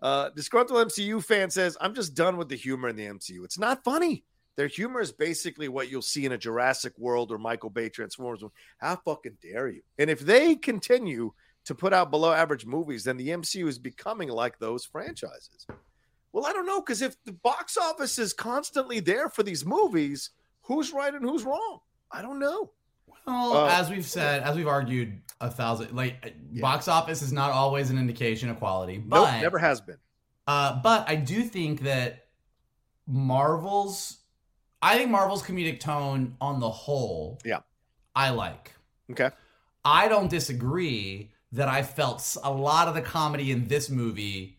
uh, disgruntled MCU fan says, "I'm just done with the humor in the MCU. It's not funny. Their humor is basically what you'll see in a Jurassic World or Michael Bay Transformers. How fucking dare you? And if they continue to put out below average movies, then the MCU is becoming like those franchises. Well, I don't know because if the box office is constantly there for these movies, who's right and who's wrong? I don't know. Well, Uh, as we've said, as we've argued a thousand, like Yeah. box office is not always an indication of quality, but nope, never has been. Uh, but I do think that Marvel's, I think Marvel's comedic tone on the whole, Yeah. I like. Okay. I don't disagree that I felt a lot of the comedy in this movie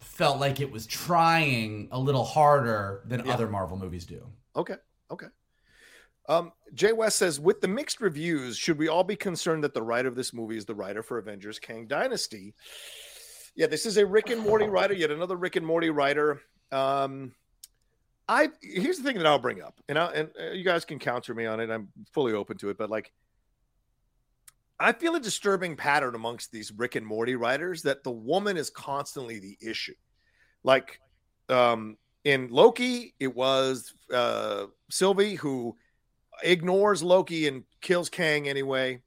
felt like it was trying a little harder than Yeah. other Marvel movies do. Okay. Okay. Um, Jay West says, with the mixed reviews, should we all be concerned that the writer of this movie is the writer for Avengers Kang Dynasty? Yeah, this is a Rick and Morty writer, yet another Rick and Morty writer. Um, I here's the thing that I'll bring up, and I, and uh, you guys can counter me on it. I'm fully open to it, but like, I feel a disturbing pattern amongst these Rick and Morty writers that the woman is constantly the issue. Like, um, in Loki, it was uh, Sylvie who ignores Loki and kills Kang anyway.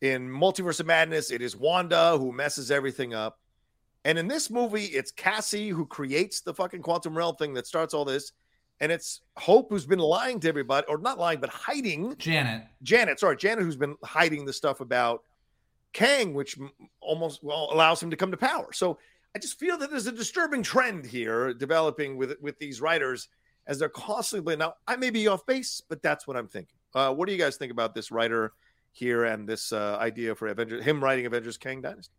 In Multiverse of Madness, it is Wanda who messes everything up. And in this movie, it's Cassie who creates the fucking quantum realm thing that starts all this. And it's Hope who's been lying to everybody, or not lying, but hiding Janet, Janet, sorry, Janet, who's been hiding the stuff about Kang, which almost well allows him to come to power. So I just feel that there's a disturbing trend here developing with with these writers as they're constantly now. I may be off base, but that's what I'm thinking. Uh, what do you guys think about this writer here and this uh, idea for Avengers? Him writing Avengers Kang Dynasty.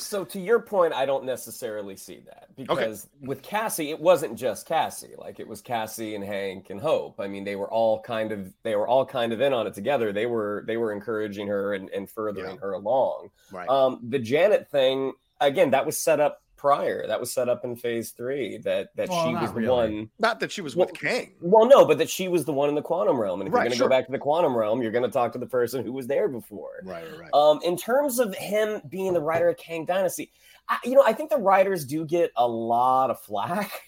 So to your point, I don't necessarily see that because with Cassie, it wasn't just Cassie. Like it was Cassie and Hank and Hope. I mean, they were all kind of they were all kind of in on it together. They were they were encouraging her and, and furthering Yeah. her along. Right. Um, the Janet thing again, that was set up prior. That was set up in phase three. That that Well, she was the really. one. Not that she was Well, with Kang. Well, no, but that she was the one in the quantum realm. And if Right, you're going to sure. go back to the quantum realm, you're going to talk to the person who was there before. Right. Right. Um, in terms of him being the writer of Kang Dynasty, I, you know, I think the writers do get a lot of flack.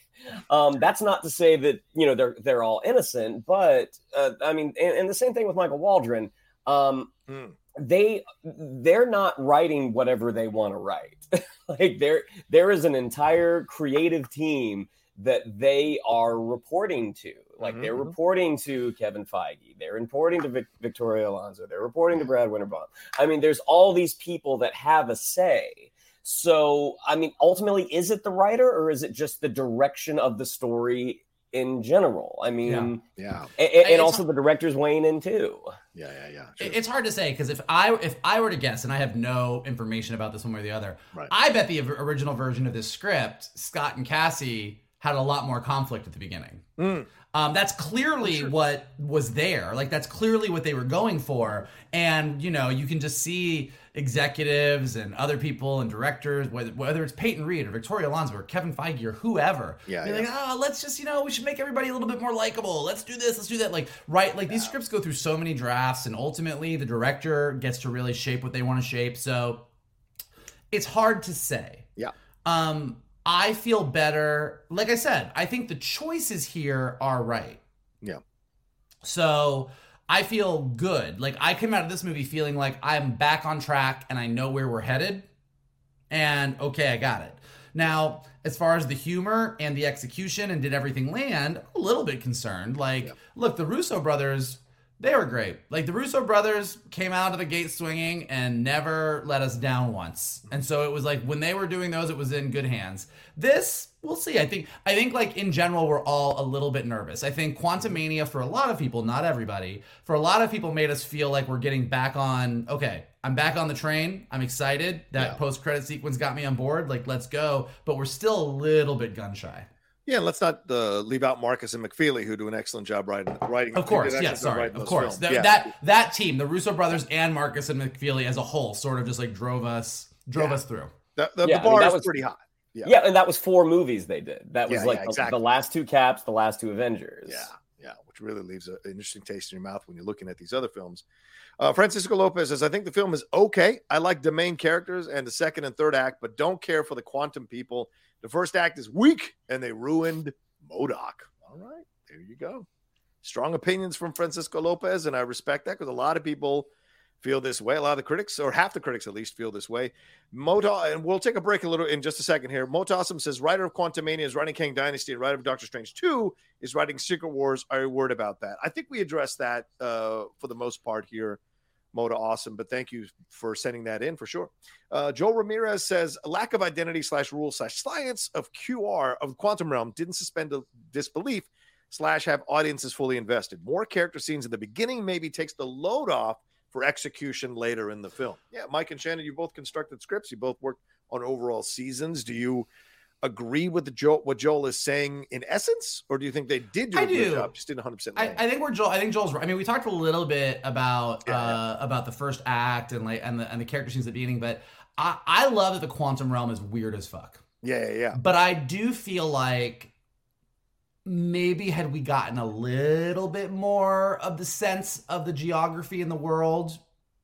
Um, that's not to say that you know they're they're all innocent, but uh, I mean, and, and the same thing with Michael Waldron. Um, Hmm. They they're not writing whatever they want to write. like there there is an entire creative team that they are reporting to. Like they're Mhm. reporting to Kevin Feige, they're reporting to Vic- Victoria Alonso, they're reporting to Brad Winderbaum. I mean, there's all these people that have a say. So, I mean, ultimately, is it the writer or is it just the direction of the story in general? I mean, yeah. a- a- and, It's- also the director's weighing in too. Yeah. Yeah. Yeah. It- Sure. It's hard to say because if I if I were to guess, and I have no information about this one way or the other, Right. I bet the original version of this script, Scott and Cassie had a lot more conflict at the beginning. Mm. Um, that's clearly what was there. Like that's clearly what they were going for. And you know, you can just see executives and other people and directors, whether, whether it's Peyton Reed or Victoria Alonso or Kevin Feige or whoever, Yeah, yeah. like, oh, let's just you know, we should make everybody a little bit more likable. Let's do this. Let's do that. Like right, like these scripts go through so many drafts, and ultimately the director gets to really shape what they want to shape. So it's hard to say. Yeah. Um, I feel better. Like I said, I think the choices here are right. Yeah. So I feel good. Like I came out of this movie feeling like I'm back on track and I know where we're headed. And okay, I got it. Now, as far as the humor and the execution and did everything land, a little bit concerned. Like, look, the Russo brothers, they were great. Like the Russo brothers came out of the gate swinging and never let us down once. And so it was like when they were doing those, it was in good hands. This, we'll see. I think I think like in general, we're all a little bit nervous. I think Quantumania for a lot of people, not everybody, for a lot of people made us feel like we're getting back on, okay, I'm back on the train. I'm excited. That Yeah. post credit sequence got me on board. Like, let's go. But we're still a little bit gun shy. Yeah, let's not uh, leave out Markus and McFeely, who do an excellent job writing. writing Of course, they did an yeah, sorry, of course. films. That, Yeah. that that team, the Russo brothers and Markus and McFeely as a whole, sort of just like drove us drove Yeah. us through. the, the, Yeah, the I mean, bar that is was- pretty high. Yeah. Yeah, and that was four movies they did. That was Yeah, like yeah, the- exactly. the last two Caps, the last two Avengers. Yeah, yeah, which really leaves a, an interesting taste in your mouth when you're looking at these other films. Uh, Francisco Lopez says, I think the film is okay. I like the main characters and the second and third act, but don't care for the quantum people. The first act is weak and they ruined MODOK. All right, there you go. Strong opinions from Francisco Lopez, and I respect that because a lot of people feel this way. A lot of the critics, or half the critics at least, feel this way. Mota, and we'll take a break a little in just a second here. Motassim says, writer of Quantumania is writing Kang Dynasty, and writer of Doctor Strange 2 is writing Secret Wars. Are you worried about that? I think we addressed that uh, for the most part here. Moda awesome, but thank you for sending that in for sure. Uh, Joel Ramirez says lack of identity slash rule slash science of QR of Quantum Realm didn't suspend disbelief slash have audiences fully invested. More character scenes in the beginning maybe takes the load off for execution later in the film. Yeah, Mike and Shannon, you both constructed scripts. You both worked on overall seasons. Do you agree with the Joel, what Joel is saying in essence, or do you think they did do a I good do. job, just didn't 100 percent? I, I think we're Joel. I think Joel's. right. I mean, we talked a little bit about Yeah, uh, about the first act and like and the and the character scenes at the beginning, but I I love that the quantum realm is weird as fuck. Yeah, yeah, yeah. But I do feel like maybe had we gotten a little bit more of the sense of the geography in the world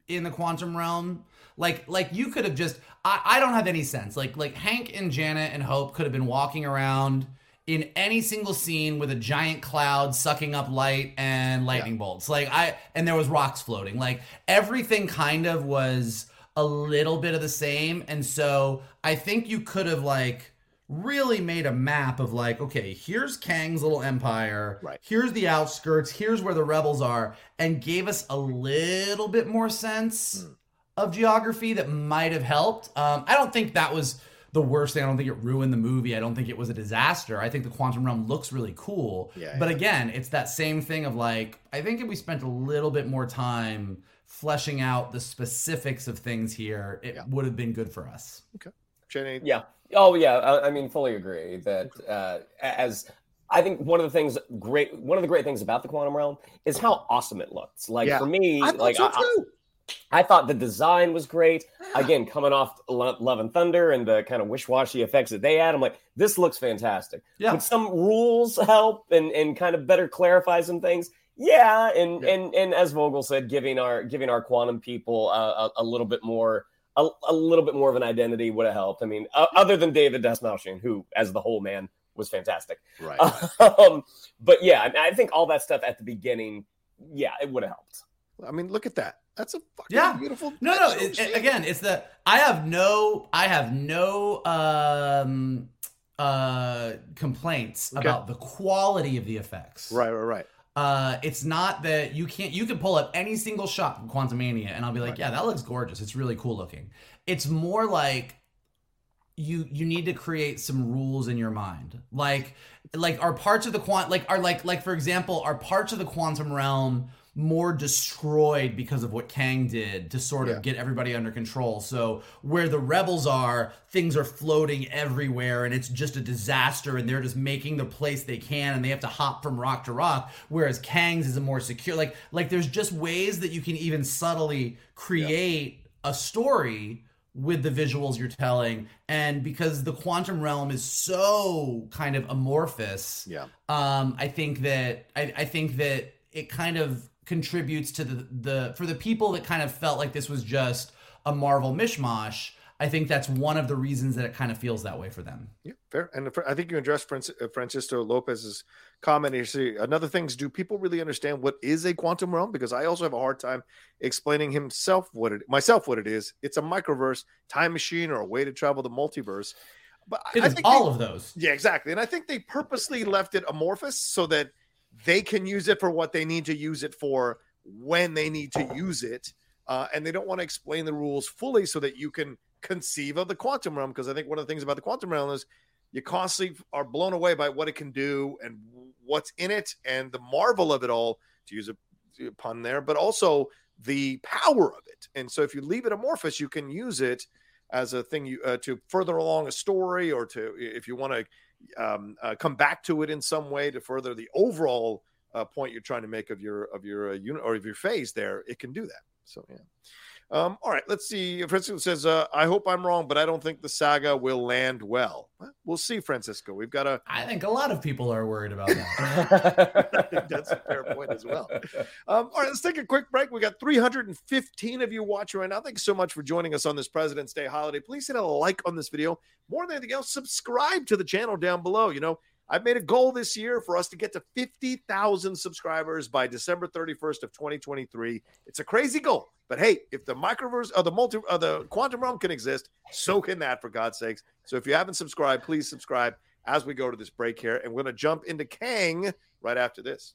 in the quantum realm like like you could have just I, I don't have any sense. Like like hank and janet and hope could have been walking around in any single scene with a giant cloud sucking up light and lightning bolts. Like i and there was rocks floating. Like everything kind of was a little bit of the same. And so i think you could have like really made a map of like okay here's kang's little empire. Right. here's the outskirts. Here's where the rebels are. And gave us a little bit more sense. Hmm. Of geography that might have helped um, i don't think that was the worst thing i don't think it ruined the movie i don't think it was a disaster i think the quantum realm looks really cool Yeah, but yeah. again it's that same thing of like i think if we spent a little bit more time fleshing out the specifics of things here it Yeah. would have been good for us Okay. Jenny, Yeah. Oh, yeah. I, I mean, fully agree that uh, as I think one of the things great, one of the great things about the quantum realm is how awesome it looks. Like Yeah. for me, I thought like so I, too. I thought the design was great. Again, coming off Lo- Love and Thunder and the kind of wish-washy effects that they had, I'm like, this looks fantastic. Yeah. Would some rules help and and kind of better clarify some things? Yeah, and Yeah. and and as Vogel said, giving our giving our quantum people uh, a, a little bit more. A, a little bit more of an identity would have helped. I mean, other than David Dastmalchian, who, as the whole man, was fantastic. Right. Um, but yeah, I think all that stuff at the beginning, yeah, it would have helped. I mean, look at that. That's a fucking Yeah. beautiful. No, no. It, it- again, it's the I have no I have no um uh complaints Okay. about the quality of the effects. Right, right, right. Uh it's not that you can't you can pull up any single shot from Quantumania and I'll be like, Right. yeah, that looks gorgeous. It's really cool looking. It's more like you you need to create some rules in your mind. Like like are parts of the quant like are like like for example, are parts of the quantum realm more destroyed because of what Kang did to sort of Yeah. get everybody under control. So where the rebels are, things are floating everywhere and it's just a disaster and they're just making the place they can and they have to hop from rock to rock whereas Kang's is a more secure like like there's just ways that you can even subtly create a story with the visuals you're telling and because the quantum realm is so kind of amorphous Yeah. um i think that i, I think that it kind of contributes to the the for the people that kind of felt like this was just a marvel mishmash i think that's one of the reasons that it kind of feels that way for them Yeah, fair. And I think you addressed Francisco Lopez's comment here. See, another thing is, do people really understand what is a quantum realm? Because I also have a hard time explaining himself what it myself what it is. It's a microverse, time machine, or a way to travel the multiverse. But I- it I think all they- of those Yeah, exactly. And I think they purposely left it amorphous so that they can use it for what they need to use it for when they need to use it. Uh, and they don't want to explain the rules fully so that you can conceive of the quantum realm. Because I think one of the things about the quantum realm is you constantly are blown away by what it can do and what's in it and the marvel of it all, to use a, pun there, but also the power of it. And so if you leave it amorphous, you can use it as a thing you uh, to further along a story or to if you want to um, uh, come back to it in some way to further the overall uh, point you're trying to make of your of your uh, unit or of your phase there it can do that. So yeah um, all right let's see francisco says uh, i hope i'm wrong but i don't think the saga will land well Well, we'll see francisco we've got a i think a lot of people are worried about that that's a fair point as well. Um, all right, let's take a quick break. We got 315 of you watching right now. Thanks so much for joining us on this President's Day holiday. Please hit a like on this video. More than anything else, subscribe to the channel down below. You know, I've made a goal this year for us to get to 50,000 subscribers by December 31st of 2023. It's a crazy goal, but hey, if the microverse or the multi or the quantum realm can exist, so can that for God's sakes. So if you haven't subscribed, please subscribe as we go to this break here, and we're going to jump into Kang right after this.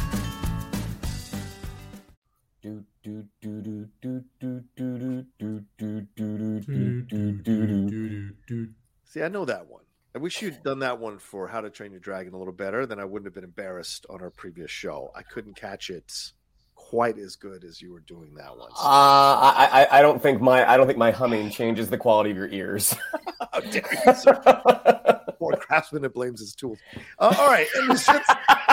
See, I know that one. I wish you'd done that one for How to Train Your Dragon a little better. Then I wouldn't have been embarrassed on our previous show. I couldn't catch it quite as good as you were doing that one. Uh, I, I, I don't think my I don't think my humming changes the quality of your ears. How dare you, sir? Craftsman that blames his tools. Uh, all right, let's, uh,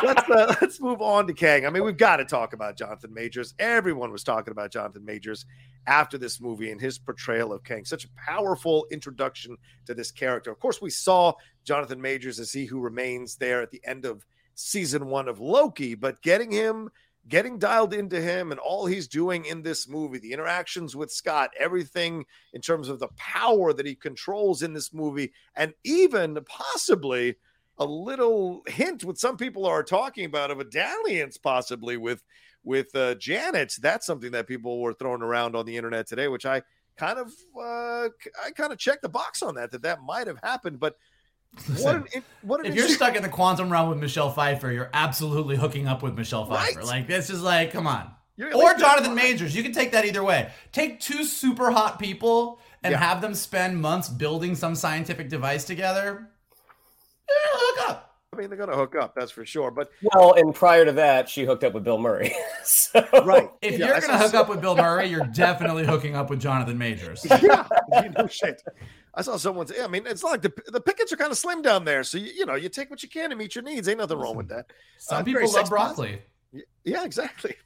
let's move on to Kang. I mean, we've got to talk about Jonathan Majors. Everyone was talking about Jonathan Majors after this movie and his portrayal of Kang. Such a powerful introduction to this character. Of course, we saw Jonathan Majors as he who remains there at the end of season one of Loki, but getting him getting dialed into him and all he's doing in this movie, the interactions with Scott, everything in terms of the power that he controls in this movie, and even possibly a little hint what some people are talking about of a dalliance possibly with with uh, Janet. That's something that people were throwing around on the internet today, which I kind of uh, I kind of checked the box on that that that might have happened, but what an what an if you're stuck in the quantum realm with Michelle Pfeiffer, you're absolutely hooking up with Michelle Pfeiffer. Right. Like this is like, come on. You're Or Jonathan Majors. You can take that either way. Take two super hot people and Yeah. have them spend months building some scientific device together. Yeah, hook up. I mean, they're going to hook up, that's for sure. But well, and prior to that, she hooked up with Bill Murray. so, right, If Yeah, you're gonna hook some- up with Bill Murray, you're definitely hooking up with Jonathan Majors. yeah, you know shit. I saw someone say, I mean, it's like the the pickets are kind of slim down there, so you, you know, you take what you can to meet your needs. Ain't nothing wrong with that. Some Uh, people very love broccoli. Y- Yeah, exactly.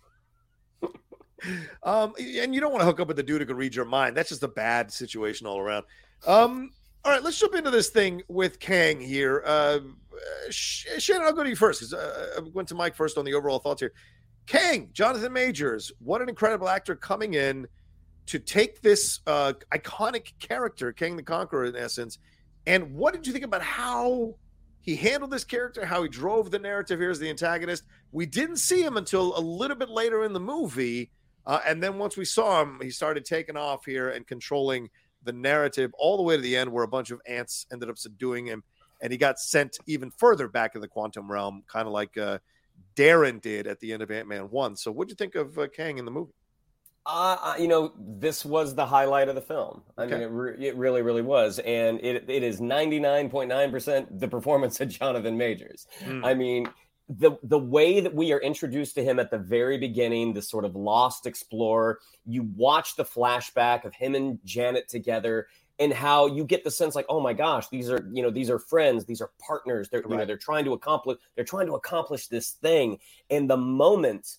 um, and you don't want to hook up with the dude who can read your mind. That's just a bad situation all around. Um, all right, let's jump into this thing with Kang here. Uh, Shannon, I'll go to you first because uh, I went to Mike first on the overall thoughts here. Kang, Jonathan Majors, what an incredible actor coming in to take this uh, iconic character, Kang the Conqueror, in essence. And what did you think about how he handled this character, how he drove the narrative here as the antagonist? We didn't see him until a little bit later in the movie. Uh, and then once we saw him, he started taking off here and controlling the narrative all the way to the end, where a bunch of ants ended up subduing him. And he got sent even further back in the quantum realm, kind of like uh, Darren did at the end of Ant Man 1. So, what do you think of uh, Kang in the movie? Uh, you know, this was the highlight of the film. I okay. mean, it, re- it really, really was, and it it is ninety nine point nine percent the performance of Jonathan Majors. Mm. I mean, the the way that we are introduced to him at the very beginning, the sort of lost explorer. You watch the flashback of him and Janet together, and how you get the sense like, oh my gosh, these are you know these are friends, these are partners. They're right. you know they're trying to accomplish they're trying to accomplish this thing. And the moment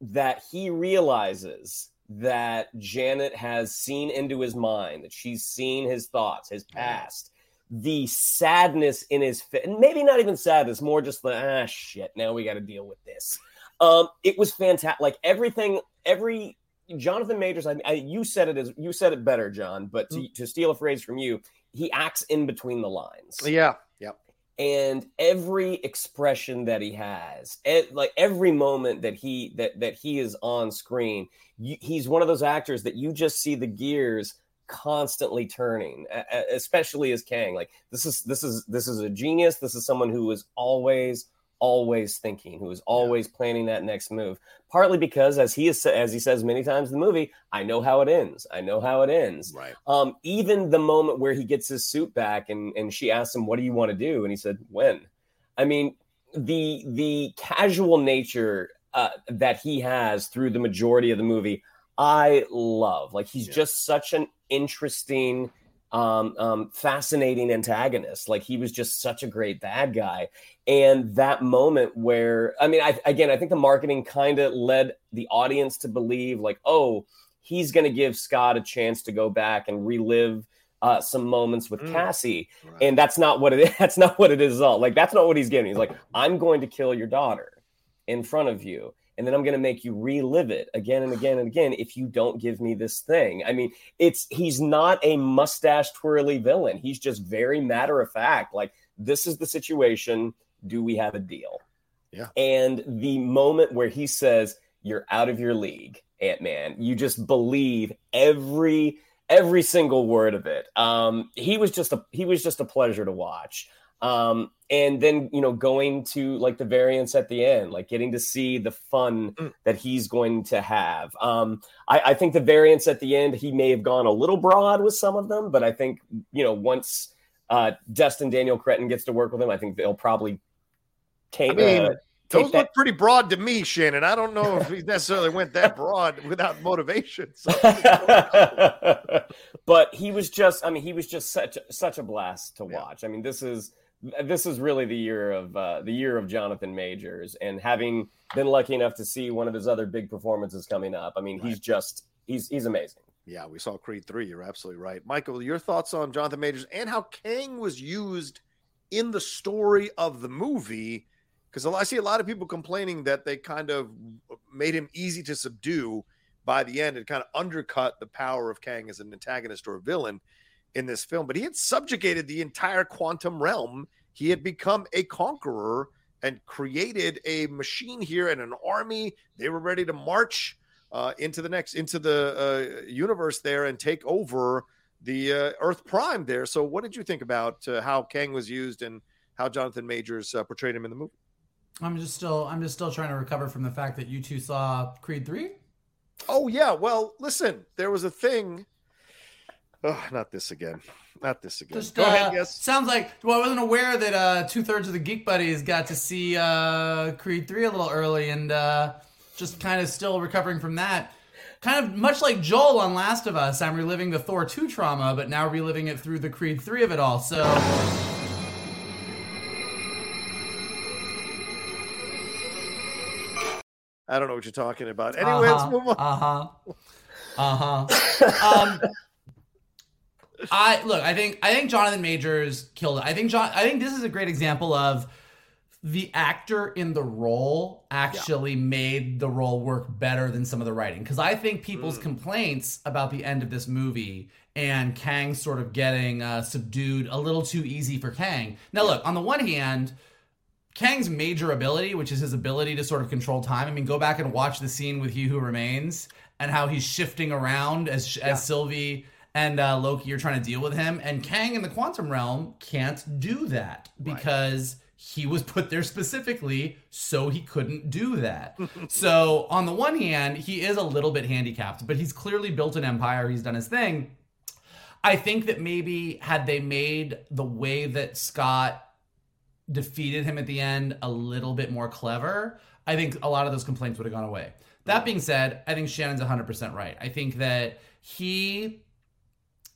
that he realizes that Janet has seen into his mind, that she's seen his thoughts, his mm-hmm. past, the sadness in his face, and maybe not even sadness, more just the ah shit, now we got to deal with this. Um, it was fantastic. Like everything, every Jonathan Majors, I, I, you said it as you said it better, John, but to, mm. to steal a phrase from you, he acts in between the lines. Yeah, yep and every expression that he has like every moment that he that that he is on screen you, he's one of those actors that you just see the gears constantly turning especially as kang like this is this is this is a genius this is someone who is always always thinking, who is always yeah. planning that next move. Partly because, as he is, as he says many times in the movie, I know how it ends. I know how it ends. Right. Um, even the moment where he gets his suit back and and she asks him, "What do you want to do?" and he said, "When." I mean, the the casual nature uh, that he has through the majority of the movie, I love. Like he's yeah. just such an interesting um, um, fascinating antagonist. Like he was just such a great bad guy. And that moment where, I mean, I, again, I think the marketing kind of led the audience to believe, like, oh, he's going to give Scott a chance to go back and relive uh, some moments with mm. Cassie, right. and that's not what it is. That's not what it is. At all like that's not what he's getting. He's like, I'm going to kill your daughter in front of you, and then I'm going to make you relive it again and again and again if you don't give me this thing. I mean, it's he's not a mustache twirly villain. He's just very matter of fact. Like this is the situation. Do we have a deal? Yeah. And the moment where he says, "You're out of your league, Ant Man," you just believe every every single word of it. Um, he was just a he was just a pleasure to watch. Um, and then you know going to like the variants at the end like getting to see the fun mm. that he's going to have um I, I think the variants at the end he may have gone a little broad with some of them but i think you know once uh destin daniel cretton gets to work with him i think they'll probably take I mean, uh, those that... look pretty broad to me, Shannon. I don't know if he necessarily went that broad without motivation. So. but he was just, I mean, he was just such such a blast to watch. Yeah. I mean, this is this is really the year of uh, the year of Jonathan Majors, and having been lucky enough to see one of his other big performances coming up, I mean, right. he's just he's he's amazing. Yeah, we saw Creed three. You're absolutely right, Michael. Your thoughts on Jonathan Majors and how Kang was used in the story of the movie? Because I see a lot of people complaining that they kind of made him easy to subdue by the end. It kind of undercut the power of Kang as an antagonist or a villain in this film, but he had subjugated the entire quantum realm. He had become a conqueror and created a machine here and an army. They were ready to march uh, into the next into the uh, universe there and take over the uh, Earth Prime there. So, what did you think about uh, how Kang was used and how Jonathan Majors uh, portrayed him in the movie? I'm just still I'm just still trying to recover from the fact that you two saw Creed three. Oh yeah, well, listen, there was a thing Oh, not this again. Not this again. Just, Go uh, ahead, yes. Sounds like well, I wasn't aware that uh, two thirds of the Geek Buddies got to see uh, Creed three a little early, and uh, just kind of still recovering from that. Kind of much like Joel on Last of Us, I'm reliving the Thor two trauma, but now reliving it through the Creed three of it all. So. I don't know what you're talking about. Anyway, uh-huh, let's move on. Uh huh. Uh huh. um, I look. I think. I think Jonathan Majors killed it. I think John. I think this is a great example of the actor in the role actually yeah. made the role work better than some of the writing. Because I think people's mm. complaints about the end of this movie and Kang sort of getting uh, subdued a little too easy for Kang. Now, look, on the one hand, Kang's major ability, which is his ability to sort of control time. I mean, go back and watch the scene with He Who Remains and how he's shifting around as yeah. as Sylvie and uh, Loki are trying to deal with him. And Kang in the quantum realm can't do that because. Right he was put there specifically so he couldn't do that. so, on the one hand, he is a little bit handicapped, but he's clearly built an empire. He's done his thing. I think that maybe had they made the way that Scott defeated him at the end a little bit more clever, I think a lot of those complaints would have gone away. That being said, I think Shannon's 100% right. I think that he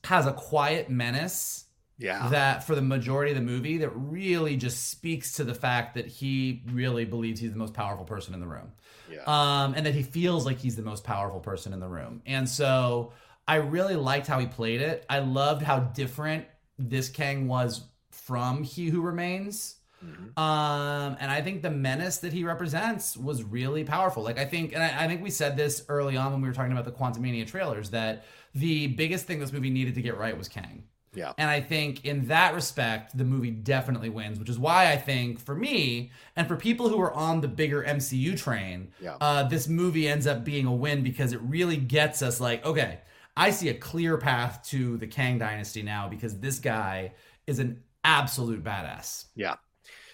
has a quiet menace yeah. That for the majority of the movie, that really just speaks to the fact that he really believes he's the most powerful person in the room. Yeah. Um, and that he feels like he's the most powerful person in the room. And so I really liked how he played it. I loved how different this Kang was from He Who Remains. Mm-hmm. Um, and I think the menace that he represents was really powerful. Like I think, and I, I, think we said this early on when we were talking about the Quantumania trailers that the biggest thing this movie needed to get right was Kang. Yeah. And I think in that respect, the movie definitely wins, which is why I think for me and for people who are on the bigger MCU train, yeah. uh, this movie ends up being a win because it really gets us like, okay, I see a clear path to the Kang dynasty now because this guy is an absolute badass. Yeah.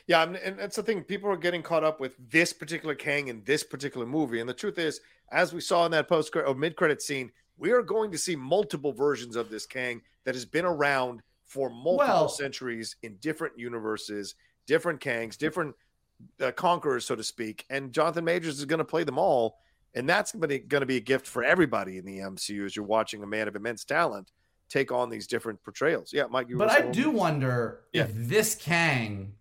Yeah, and that's the thing. People are getting caught up with this particular Kang in this particular movie, and the truth is, as we saw in that post or mid credit scene, we are going to see multiple versions of this Kang that has been around for multiple well, centuries in different universes, different Kangs, different uh, conquerors, so to speak. And Jonathan Majors is going to play them all. And that's going to be a gift for everybody in the MCU as you're watching a man of immense talent take on these different portrayals. Yeah, Mike. but I do wonder yeah. if this Kang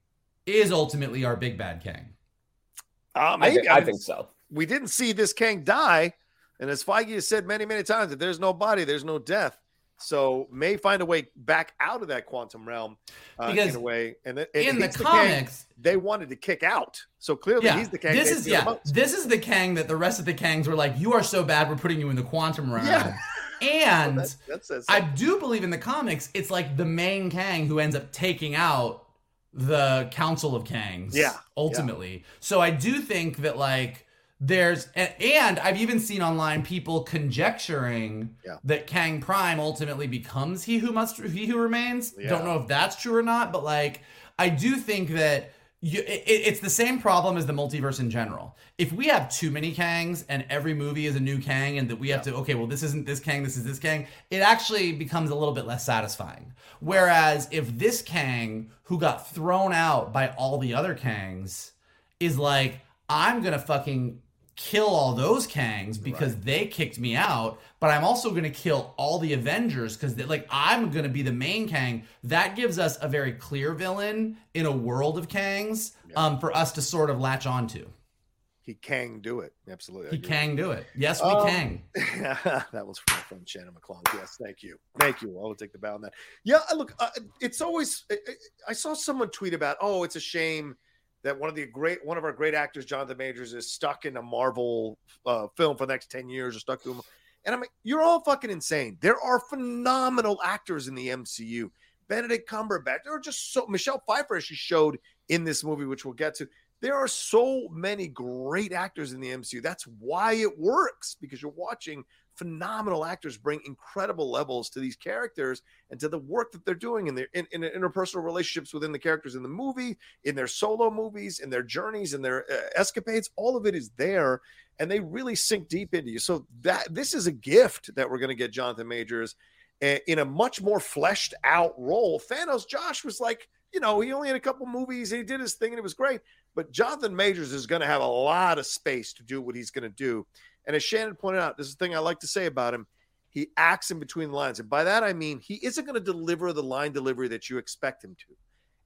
is ultimately our big bad Kang. Um, I, think, I, I think so. We didn't see this Kang die, and as Feige has said many, many times, that there's no body, there's no death. So may find a way back out of that quantum realm uh, because in a way. And, and in the comics, the they wanted to kick out. So clearly, yeah, he's the Kang. This is yeah. This is the Kang that the rest of the Kangs were like, "You are so bad, we're putting you in the quantum realm." Yeah. And well, that, that I do believe in the comics, it's like the main Kang who ends up taking out the Council of Kangs. Yeah. Ultimately. Yeah. So I do think that like there's and I've even seen online people conjecturing yeah. that Kang Prime ultimately becomes he who must he who remains. Yeah. Don't know if that's true or not, but like I do think that you, it, it's the same problem as the multiverse in general. If we have too many Kangs and every movie is a new Kang, and that we have yeah. to okay, well this isn't this Kang, this is this Kang, it actually becomes a little bit less satisfying. Whereas if this Kang who got thrown out by all the other Kangs is like I'm gonna fucking kill all those Kangs because right. they kicked me out, but I'm also going to kill all the Avengers because like I'm going to be the main Kang. That gives us a very clear villain in a world of Kangs yeah. um, for us to sort of latch onto. He can do it. Absolutely. He can do it. Yes, we um, can. that was from my friend Shannon McClung. Yes, thank you. Thank you. I will take the bow on that. Yeah, look, uh, it's always, I, I saw someone tweet about, oh, it's a shame that one of the great one of our great actors, Jonathan Majors, is stuck in a Marvel uh, film for the next 10 years or stuck to him. And I'm like, you're all fucking insane. There are phenomenal actors in the MCU. Benedict Cumberbatch. There are just so Michelle Pfeiffer, as she showed in this movie, which we'll get to. There are so many great actors in the MCU. That's why it works because you're watching phenomenal actors bring incredible levels to these characters and to the work that they're doing in their in, in interpersonal relationships within the characters in the movie, in their solo movies, in their journeys, in their uh, escapades. All of it is there, and they really sink deep into you. So that this is a gift that we're going to get Jonathan Majors uh, in a much more fleshed out role. Thanos Josh was like, you know, he only had a couple movies, he did his thing, and it was great. But Jonathan Majors is going to have a lot of space to do what he's going to do. And as Shannon pointed out, this is the thing I like to say about him. He acts in between the lines. And by that, I mean he isn't going to deliver the line delivery that you expect him to.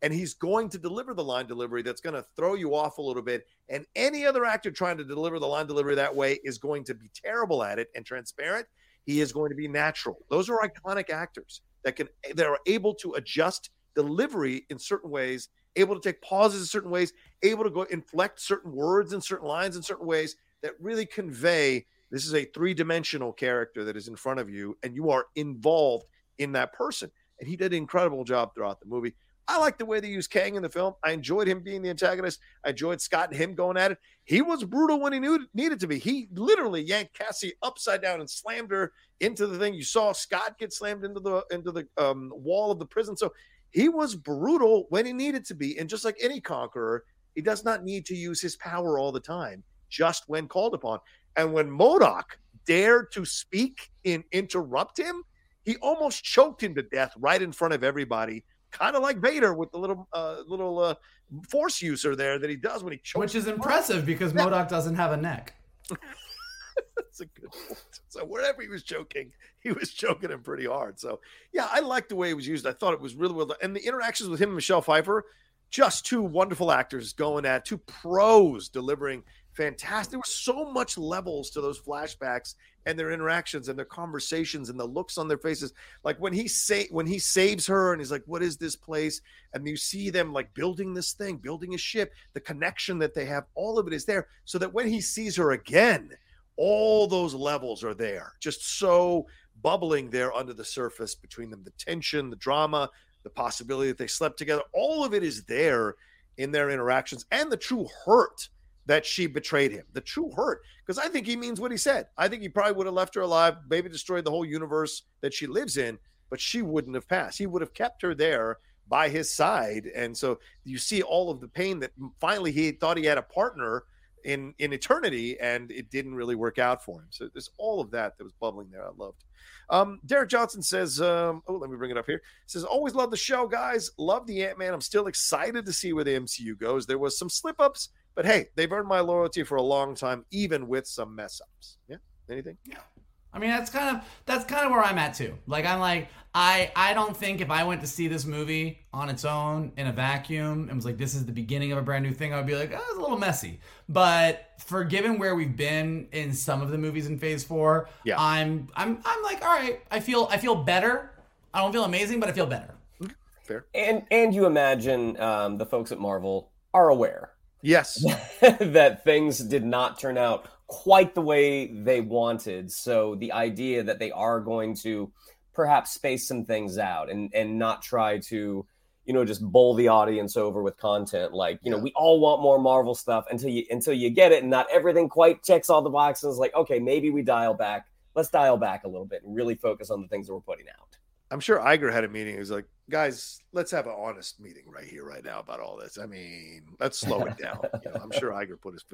and he's going to deliver the line delivery that's going to throw you off a little bit. And any other actor trying to deliver the line delivery that way is going to be terrible at it and transparent. He is going to be natural. Those are iconic actors that can that are able to adjust delivery in certain ways, able to take pauses in certain ways, able to go inflect certain words and certain lines in certain ways that really convey this is a three-dimensional character that is in front of you and you are involved in that person. And he did an incredible job throughout the movie. I like the way they used Kang in the film. I enjoyed him being the antagonist. I enjoyed Scott and him going at it. He was brutal when he knew needed to be. He literally yanked Cassie upside down and slammed her into the thing. You saw Scott get slammed into the into the um, wall of the prison. So he was brutal when he needed to be. And just like any conqueror, he does not need to use his power all the time, just when called upon. And when MODOK dared to speak and interrupt him, he almost choked him to death right in front of everybody kind of like Vader with the little uh, little uh, force user there that he does when he chokes. Which is impressive because yeah. MODOK doesn't have a neck. That's a good point. So wherever he was choking, he was choking him pretty hard. So yeah, I like the way it was used. I thought it was really well done. And the interactions with him and Michelle Pfeiffer, just two wonderful actors going at two pros delivering fantastic. There was so much levels to those flashbacks and their interactions and their conversations and the looks on their faces. Like when he say when he saves her and he's like, "What is this place?" and you see them like building this thing, building a ship. The connection that they have, all of it is there, so that when he sees her again, all those levels are there, just so bubbling there under the surface between them. The tension, the drama, the possibility that they slept together, all of it is there in their interactions and the true hurt that she betrayed him. The true hurt, because I think he means what he said. I think he probably would have left her alive, maybe destroyed the whole universe that she lives in, but she wouldn't have passed. He would have kept her there by his side. And so you see all of the pain that finally he thought he had a partner in in eternity and it didn't really work out for him. So there's all of that that was bubbling there. I loved. Um, Derek Johnson says, um, oh, let me bring it up here. Says, always love the show, guys. Love the Ant Man. I'm still excited to see where the MCU goes. There was some slip ups but hey, they've earned my loyalty for a long time, even with some mess ups. Yeah. Anything? Yeah. I mean, that's kind of that's kind of where I'm at too. Like I'm like I I don't think if I went to see this movie on its own in a vacuum and was like this is the beginning of a brand new thing, I would be like, oh, it's a little messy. But for given where we've been in some of the movies in Phase Four, yeah. I'm I'm I'm like, all right, I feel I feel better. I don't feel amazing, but I feel better. Fair. And and you imagine um, the folks at Marvel are aware Yes. that things did not turn out quite the way they wanted. So the idea that they are going to perhaps space some things out and and not try to you know just bowl the audience over with content. Like you know we all want more marvel stuff until you until you get it and not everything quite checks all the boxes. Like okay maybe we dial back. Let's dial back a little bit and really focus on the things that we're putting out I'm sure Iger had a meeting. He was like, guys, let's have an honest meeting right here, right now about all this. I mean, let's slow it down. you know, I'm sure Iger put his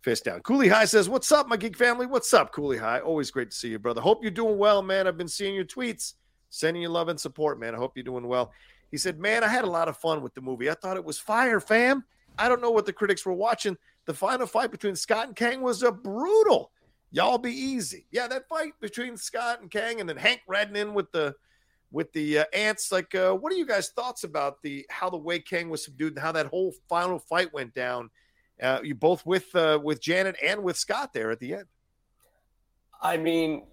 fist down. Cooley High says, What's up, my geek family? What's up, Cooley High? Always great to see you, brother. Hope you're doing well, man. I've been seeing your tweets, sending you love and support, man. I hope you're doing well. He said, Man, I had a lot of fun with the movie. I thought it was fire, fam. I don't know what the critics were watching. The final fight between Scott and Kang was a brutal. Y'all be easy. Yeah, that fight between Scott and Kang and then Hank riding in with the with the uh, ants. Like, uh, what are you guys' thoughts about the how the way Kang was subdued and how that whole final fight went down? Uh, you both with uh, with Janet and with Scott there at the end. I mean,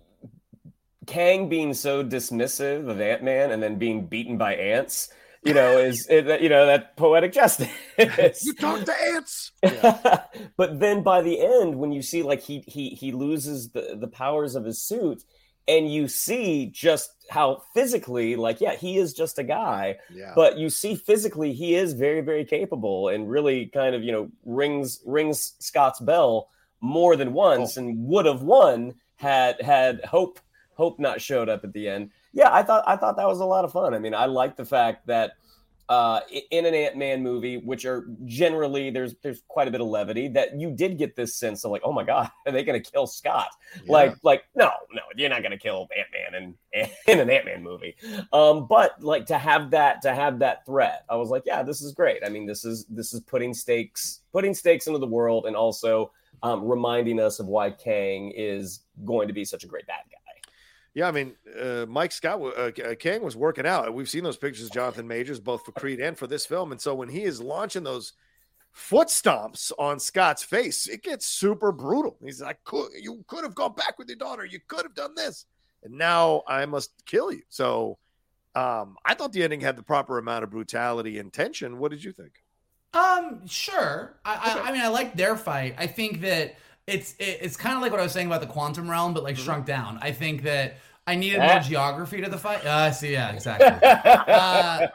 Kang being so dismissive of Ant Man and then being beaten by ants, you know, is it, you know that poetic justice. you talk to ants. Yeah. but then by the end, when you see like he he he loses the the powers of his suit and you see just how physically like yeah he is just a guy yeah. but you see physically he is very very capable and really kind of you know rings rings scott's bell more than once oh. and would have won had had hope hope not showed up at the end yeah i thought i thought that was a lot of fun i mean i like the fact that uh, in an Ant Man movie, which are generally there's there's quite a bit of levity. That you did get this sense of like, oh my god, are they going to kill Scott? Yeah. Like like no no, you're not going to kill Ant Man in in an Ant Man movie. Um, but like to have that to have that threat, I was like, yeah, this is great. I mean, this is this is putting stakes putting stakes into the world and also um, reminding us of why Kang is going to be such a great bad guy. Yeah, I mean, uh, Mike Scott uh, Kang was working out. We've seen those pictures, Jonathan Majors, both for Creed and for this film. And so when he is launching those foot stomps on Scott's face, it gets super brutal. He's like, could, "You could have gone back with your daughter. You could have done this, and now I must kill you." So, um, I thought the ending had the proper amount of brutality and tension. What did you think? Um, sure. I, okay. I, I mean, I like their fight. I think that it's it, it's kind of like what I was saying about the quantum realm, but like mm-hmm. shrunk down. I think that I needed more geography to the fight. Uh, see, yeah, exactly. uh,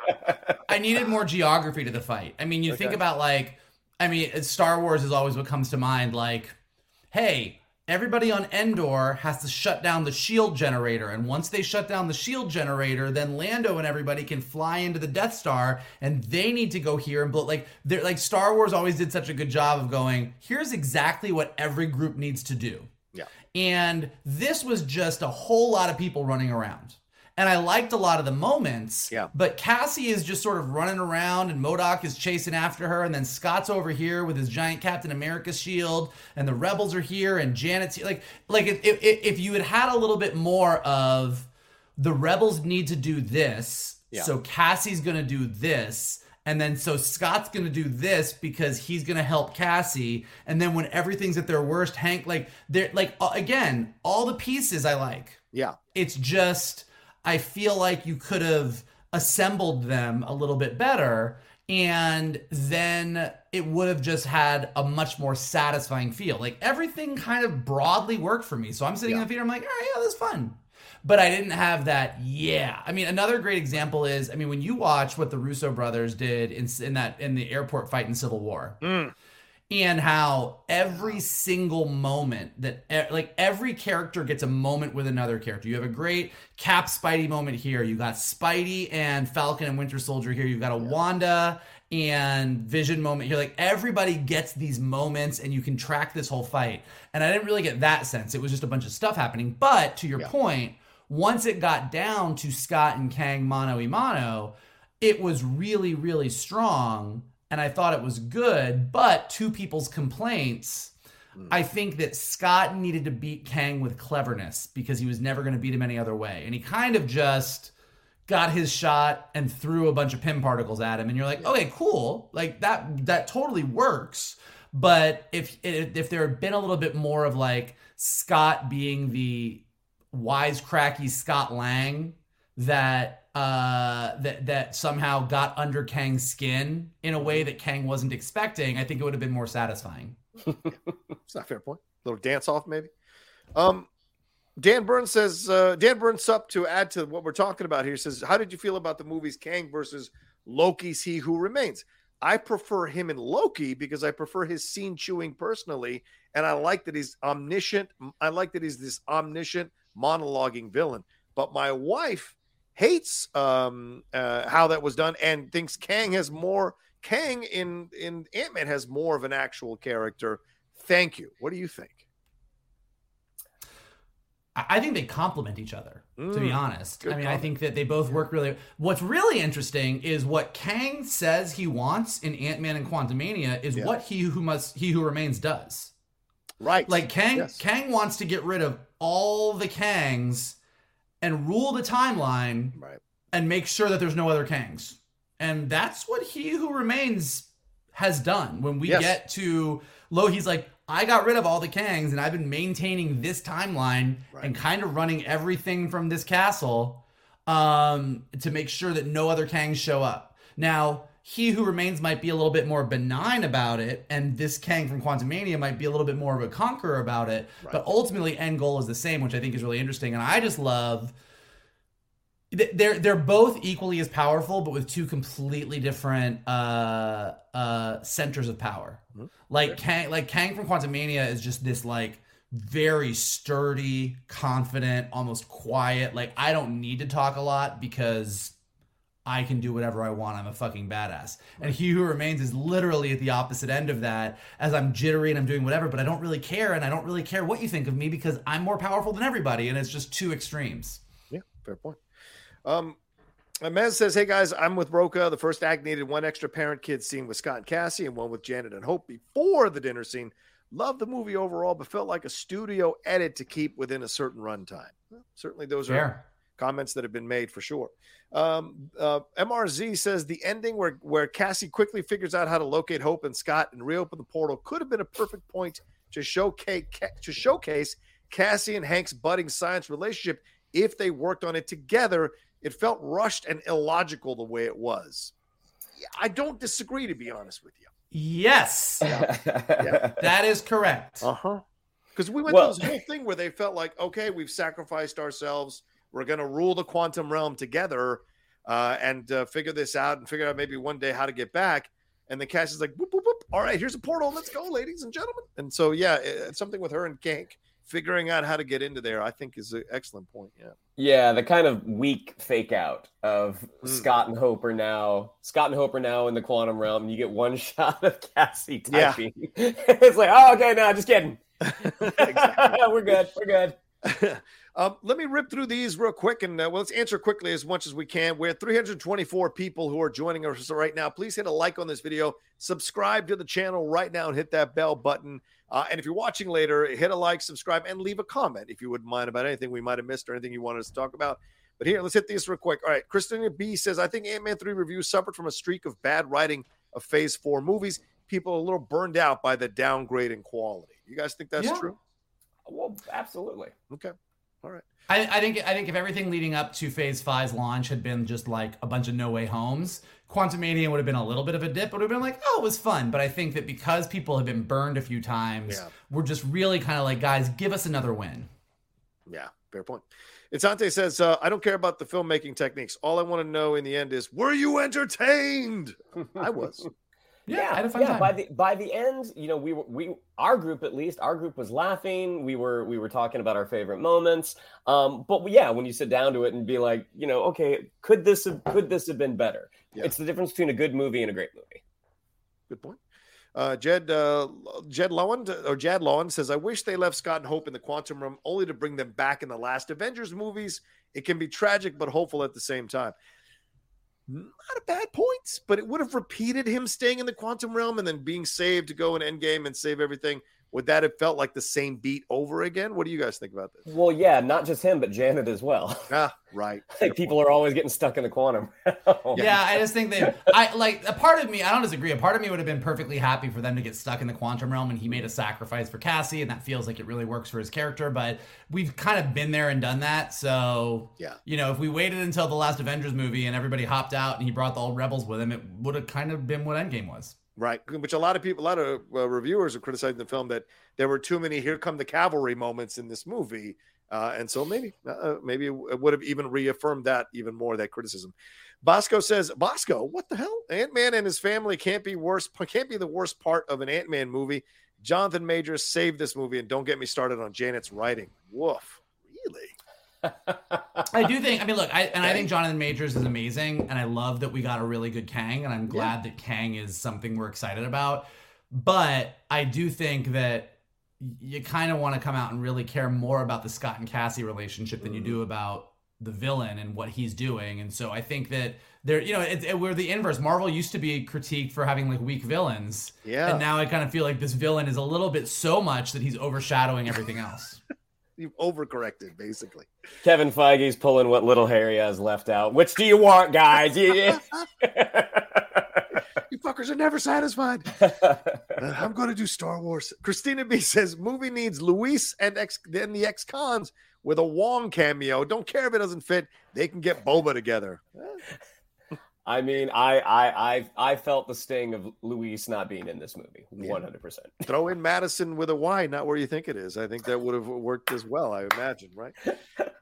I needed more geography to the fight. I mean, you okay. think about like, I mean, Star Wars is always what comes to mind. Like, hey, everybody on Endor has to shut down the shield generator. And once they shut down the shield generator, then Lando and everybody can fly into the Death Star and they need to go here and blow. Like, they're like Star Wars always did such a good job of going, here's exactly what every group needs to do. Yeah. And this was just a whole lot of people running around. And I liked a lot of the moments. Yeah. But Cassie is just sort of running around and MODOK is chasing after her. And then Scott's over here with his giant Captain America shield. And the rebels are here and Janet's here. Like, like if, if, if you had had a little bit more of the rebels need to do this. Yeah. So Cassie's going to do this and then so Scott's gonna do this because he's gonna help Cassie. And then when everything's at their worst, Hank like they're like again, all the pieces I like. Yeah. It's just I feel like you could have assembled them a little bit better and then it would have just had a much more satisfying feel. Like everything kind of broadly worked for me. So I'm sitting yeah. in the theater, I'm like, all right, yeah, this is fun but I didn't have that. Yeah, I mean, another great example is, I mean, when you watch what the Russo brothers did in in that in the airport fight in Civil War. Mm. And how every single moment that, like, every character gets a moment with another character. You have a great Cap Spidey moment here. You got Spidey and Falcon and Winter Soldier here. You've got a yeah. Wanda and Vision moment here. Like everybody gets these moments and you can track this whole fight. And I didn't really get that sense. It was just a bunch of stuff happening. But to your yeah. point, once it got down to Scott and Kang mano a mano, it was really, really strong. And I thought it was good. But two people's complaints, mm. I think that Scott needed to beat Kang with cleverness because he was never going to beat him any other way. And he kind of just got his shot and threw a bunch of Pym particles at him. And you're like, okay, cool. Like that, that totally works. But if if there had been a little bit more of like Scott being the wisecracky Scott Lang that uh that that somehow got under Kang's skin in a way that Kang wasn't expecting, I think it would have been more satisfying. it's not fair point. A little dance off, maybe. Um, Dan Burns says uh, Dan Burns up to add to what we're talking about here. Says, how did you feel about the movies Kang versus Loki's He Who Remains? I prefer him in Loki because I prefer his scene chewing personally, and I like that he's omniscient. I like that he's this omniscient monologuing villain. But my wife hates um, uh, how that was done and thinks Kang has more. Kang in in Ant Man has more of an actual character. Thank you. What do you think? I think they complement each other, mm, to be mm, honest. I mean, comment. I think that they both work really. What's really interesting is what Kang says he wants in Ant Man and Quantumania is yeah. what he who must he who remains does. Right. Like Kang yes. Kang wants to get rid of all the Kangs and rule the timeline right. and make sure that there's no other Kangs. And that's what He Who Remains has done. When we yes. get to Lo, he's like, I got rid of all the Kangs and I've been maintaining this timeline right. and kind of running everything from this castle um, to make sure that no other Kangs show up. Now, he who remains might be a little bit more benign about it, and this Kang from Quantumania might be a little bit more of a conqueror about it. Right. But ultimately, end goal is the same, which I think is really interesting. And I just love they're they're both equally as powerful, but with two completely different uh, uh, centers of power. Mm-hmm. Like Kang, like Kang from Quantumania is just this like very sturdy, confident, almost quiet. Like I don't need to talk a lot because I can do whatever I want. I'm a fucking badass. And He Who Remains is literally at the opposite end of that, as I'm jittery and I'm doing whatever, but I don't really care, and I don't really care what you think of me because I'm more powerful than everybody, and it's just two extremes. Yeah, fair point. Um, Mez says, "Hey guys, I'm with Rocha. The first act needed one extra parent kid scene with Scott and Cassie, and one with Janet and Hope before the dinner scene. Love the movie overall, but felt like a studio edit to keep within a certain runtime. Well, certainly, those Fair. are comments that have been made for sure. Um, uh, MRZ says the ending where where Cassie quickly figures out how to locate Hope and Scott and reopen the portal could have been a perfect point to showcase to showcase Cassie and Hank's budding science relationship if they worked on it together. It felt rushed and illogical the way it was. I don't disagree, to be honest with you. Yes, that is correct. Uh huh. Because we went Well- through this whole thing where they felt like, okay, we've sacrificed ourselves. We're going to rule the quantum realm together uh, and uh, figure this out and figure out maybe one day how to get back. And the cast is like, boop, boop, boop. all right, here's a portal. Let's go, ladies and gentlemen. And so, yeah, it's something with her and Hank figuring out how to get into there, I think is an excellent point. Yeah. Yeah, the kind of weak fake out of Mm. Scott and Hope are now Scott and Hope are now in the quantum realm. You get one shot of Cassie Yeah. typing. it's like, oh, okay, no, I'm just kidding. We're good. We're good. Um, let me rip through these real quick and uh, well, let's answer quickly as much as we can. We're 324 people who are joining us right now. Please hit a like on this video, subscribe to the channel right now, and hit that bell button. Uh, and if you're watching later, hit a like, subscribe, and leave a comment if you wouldn't mind about anything we might have missed or anything you wanted us to talk about. But here, let's hit these real quick. All right, Christina B says, I think Ant Man 3 review suffered from a streak of bad writing of Phase 4 movies. People are a little burned out by the downgrade in quality. You guys think that's Yeah. true? Well, absolutely. Okay. All right. I, I think I think if everything leading up to Phase 5's launch had been just like a bunch of No Way Homes, Quantumania would have been a little bit of a dip. But it would have been like, oh, it was fun. But I think that because people have been burned a few times, Yeah. we're just really kind of like, guys, give us another win. Yeah, fair point. Itante says, uh, I don't care about the filmmaking techniques. All I want to know in the end is, were you entertained? I was. Yeah, I had a fun yeah. time. By the by the end, you know, we were we our group at least our group was laughing. We were we were talking about our favorite moments. Um, but yeah, when you sit down to it and be like, you know, okay, could this have could this have been better? Yeah. It's the difference between a good movie and a great movie. Good point. Uh, Jed uh, Jed Lowen or Jad Lowen says, "I wish they left Scott and Hope in the quantum realm only to bring them back in the last Avengers movies. It can be tragic but hopeful at the same time." Not a bad point, but it would have repeated him staying in the quantum realm and then being saved to go in Endgame and save everything. Would that have felt like the same beat over again? What do you guys think about this? Well, yeah, not just him, but Janet as well. Ah, right. like people are always getting stuck in the quantum. Yeah, I just think that I like a part of me. I don't disagree. A part of me would have been perfectly happy for them to get stuck in the quantum realm, and he made a sacrifice for Cassie, and that feels like it really works for his character. But we've kind of been there and done that. So Yeah. you know, if we waited until the last Avengers movie and everybody hopped out and he brought the old rebels with him, it would have kind of been what Endgame was. Right, which a lot of people, a lot of uh, reviewers are criticizing the film that there were too many "Here come the cavalry" moments in this movie, uh, and so maybe, uh, maybe it would have even reaffirmed that even more that criticism. Bosco says, "Bosco, what the hell? Ant Man and his family can't be worse. Can't be the worst part of an Ant Man movie. Jonathan Majors saved this movie, and don't get me started on Janet's writing. Woof, really? I do think. I mean, look, I and I think Jonathan Majors is amazing, and I love that we got a really good Kang, and I'm glad that Kang is something we're excited about. But I do think that you kind of want to come out and really care more about the Scott and Cassie relationship than you mm. do about the villain and what he's doing. And so I think that there, you know, it, it, we're the inverse. Marvel used to be critiqued for having like weak villains, Yeah. and now I kind of feel like this villain is a little bit so much that he's overshadowing everything else. You've overcorrected, basically." Kevin Feige's pulling what little hair he has left out. Which do you want, guys? You fuckers are never satisfied. I'm going to do Star Wars. Christina B says movie needs Luis and ex then the ex cons with a Wong cameo. Don't care if it doesn't fit. They can get Boba together. I mean, I, I I I felt the sting of Luis not being in this movie, one hundred percent. Throw in Madison with a Y, not where you think it is. I think that would have worked as well. I imagine, right?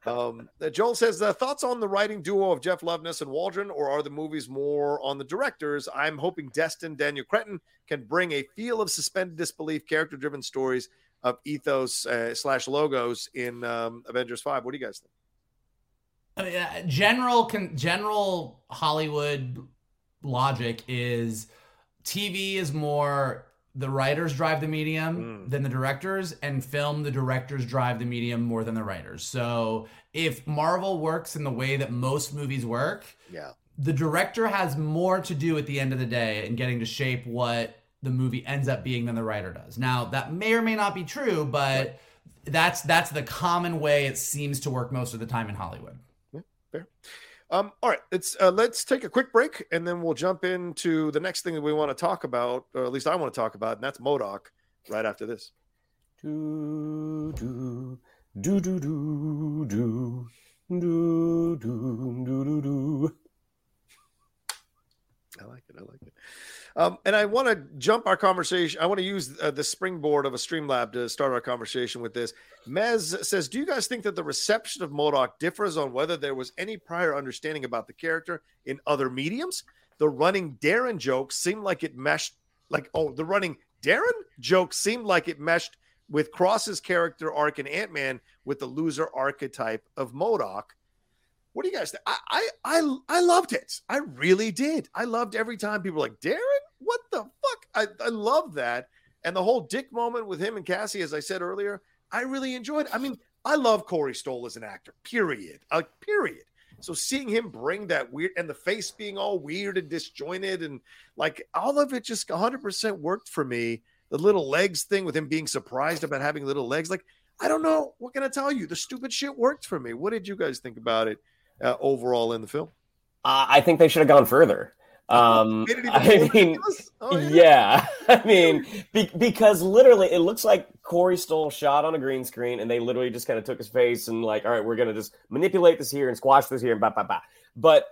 Um, uh, Joel says uh, thoughts on the writing duo of Jeff Loveness and Waldron, or are the movies more on the directors? I'm hoping Destin Daniel Cretton can bring a feel of suspended disbelief, character-driven stories of ethos uh, slash logos in um, Avengers Five. What do you guys think? I mean, uh, general con- general Hollywood logic is TV is more the writers drive the medium Mm. than the directors, and film the directors drive the medium more than the writers. So if Marvel works in the way that most movies work, Yeah, the director has more to do at the end of the day in getting to shape what the movie ends up being than the writer does. Now, that may or may not be true, but right. that's that's the common way it seems to work most of the time in Hollywood. Fair. Um, all right, let's uh, let's take a quick break, and then we'll jump into the next thing that we want to talk about, or at least I want to talk about, and that's MODOK. Right after this. Do do do do do do do do do do. I like it. I like it. Um, and I want to jump our conversation. I want to use uh, the springboard of a Streamlab to start our conversation with this. Mez says, "Do you guys think that the reception of MODOK differs on whether there was any prior understanding about the character in other mediums? The running Darren joke seemed like it meshed. Like, oh, the running Darren joke seemed like it meshed with Cross's character arc in Ant Man with the loser archetype of MODOK." What do you guys think? I, I I I loved it. I really did. I loved every time people were like, Darren, what the fuck? I, I love that. And the whole dick moment with him and Cassie, as I said earlier, I really enjoyed. I mean, I love Corey Stoll as an actor, period. Like, period. So seeing him bring that weird and the face being all weird and disjointed and like all of it just 100% worked for me. The little legs thing with him being surprised about having little legs. Like, I don't know. What can I tell you? The stupid shit worked for me. What did you guys think about it? Uh, overall in the film? Uh, I think they should have gone further. Um, I mean, oh, yeah. yeah. I mean, be, because literally, it looks like Corey Stoll shot on a green screen, and they literally just kind of took his face and like, all right, we're gonna just manipulate this here and squash this here and blah blah blah. But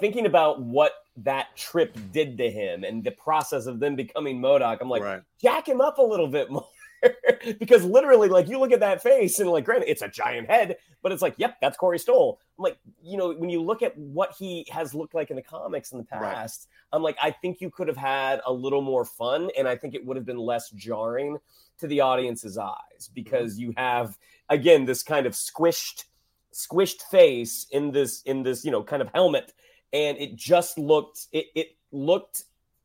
thinking about what that trip did to him and the process of them becoming MODOK, I'm like, right. jack him up a little bit more. because literally, like you look at that face and like, granted, it's a giant head, but it's like, yep, that's Corey Stoll. I'm like, you know, when you look at what he has looked like in the comics in the past, right. I'm like, I think you could have had a little more fun, and I think it would have been less jarring to the audience's eyes because mm-hmm. you have again this kind of squished, squished face in this in this you know kind of helmet, and it just looked it it looked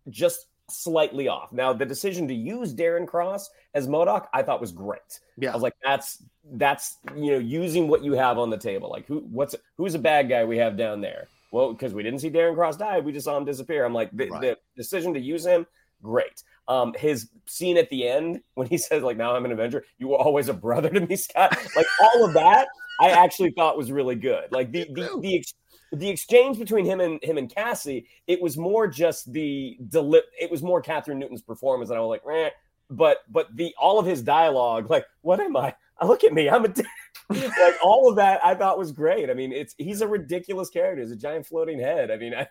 just slightly off. Now, the decision to use Darren Cross as MODOK, I thought was great. Yeah. I was like, that's that's you know, using what you have on the table. Like who what's who's a bad guy we have down there? Well, because we didn't see Darren Cross die, we just saw him disappear. I'm like, the, right. the decision to use him, great. Um, his scene at the end when he says, like, now I'm an Avenger, you were always a brother to me, Scott. Like all of that, I actually thought was really good. Like the the the, the exchange between him and him and Cassie, it was more just the deli- it was more Kathryn Newton's performance, and I was like, eh. but but the all of his dialogue, like, what am I? Look at me, I'm a dick. like all of that, I thought was great. I mean, it's he's a ridiculous character. He's a giant floating head. I mean, I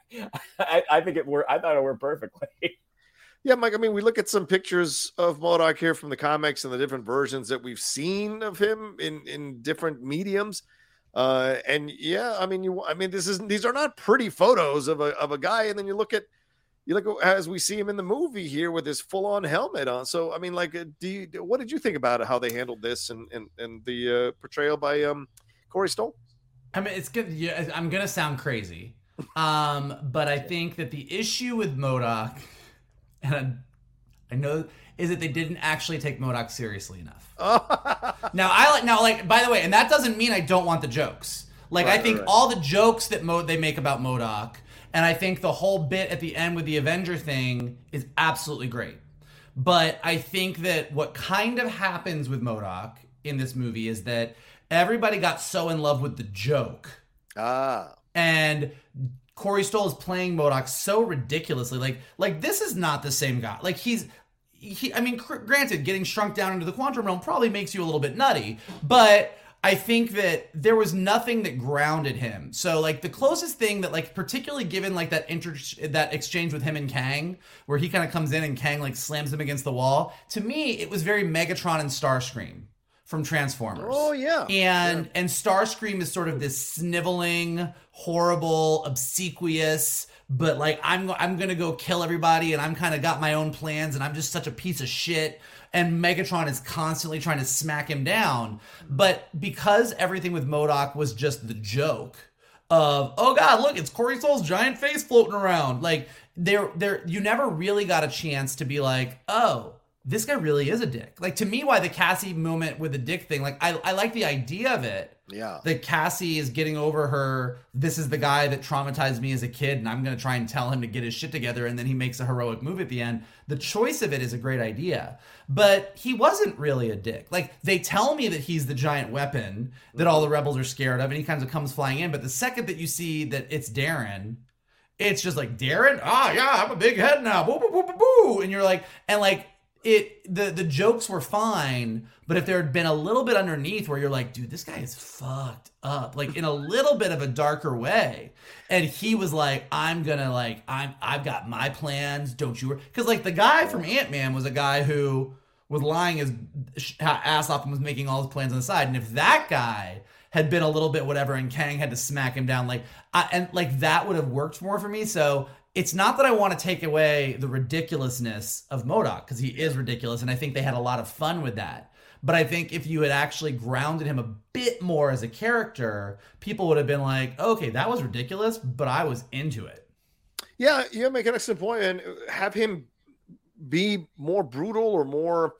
I, I think it worked. I thought it worked perfectly. Yeah, Mike. I mean, we look at some pictures of MODOK here from the comics and the different versions that we've seen of him in in different mediums. Uh, and yeah, I mean, you, I mean, this isn't, these are not pretty photos of a, of a guy. And then you look at, you look as we see him in the movie here with his full on helmet on. So, I mean, like, uh, do you, what did you think about how they handled this and, and, and the uh, portrayal by um, Corey Stoll? I mean, it's good. Yeah, I'm going to sound crazy. Um, but I think that the issue with MODOK, and I know is that they didn't actually take MODOK seriously enough. now I like now like by the way, and that doesn't mean I don't want the jokes. Like right, I think right. all the jokes that Mo- they make about MODOK, and I think the whole bit at the end with the Avenger thing is absolutely great. But I think that what kind of happens with MODOK in this movie is that everybody got so in love with the joke. Ah. And Corey Stoll is playing MODOK so ridiculously. Like, like this is not the same guy. Like he's he, I mean, cr- granted, getting shrunk down into the quantum realm probably makes you a little bit nutty, but I think that there was nothing that grounded him. So like the closest thing that like particularly given like that inter that exchange with him and Kang where he kind of comes in and Kang like slams him against the wall, to me it was very Megatron and Starscream from Transformers. Oh yeah. And yeah. and Starscream is sort of this sniveling, horrible, obsequious but like I'm I'm gonna go kill everybody, and I'm kind of got my own plans, and I'm just such a piece of shit. And Megatron is constantly trying to smack him down, but because everything with MODOK was just the joke of oh god, look, it's Corey Stoll's giant face floating around. Like there, there, you never really got a chance to be like, oh, this guy really is a dick. Like to me, why the Cassie moment with the dick thing, like I, I like the idea of it. Yeah. That Cassie is getting over her, this is the guy that traumatized me as a kid, and I'm gonna try and tell him to get his shit together, and then he makes a heroic move at the end. The choice of it is a great idea. But he wasn't really a dick. Like they tell me that he's the giant weapon that all the rebels are scared of, and he kind of comes flying in. But the second that you see that it's Darren, it's just like Darren, ah, yeah, I'm a big head now, boo, boo, boo, boo, boo, and you're like, and like it, the the jokes were fine, but if there had been a little bit underneath where you're like, dude, this guy is fucked up, like in a little bit of a darker way, and he was like, I'm gonna like, I'm, I've got my plans, don't you? Because like the guy from Ant Man was a guy who was lying his ass off and was making all his plans on the side, and if that guy had been a little bit whatever, and Kang had to smack him down, like, I, and like that would have worked more for me. So it's not that I want to take away the ridiculousness of MODOK because he is ridiculous, and I think they had a lot of fun with that. But I think if you had actually grounded him a bit more as a character, people would have been like, okay, that was ridiculous, but I was into it. Yeah, you make an excellent point, and have him be more brutal or more,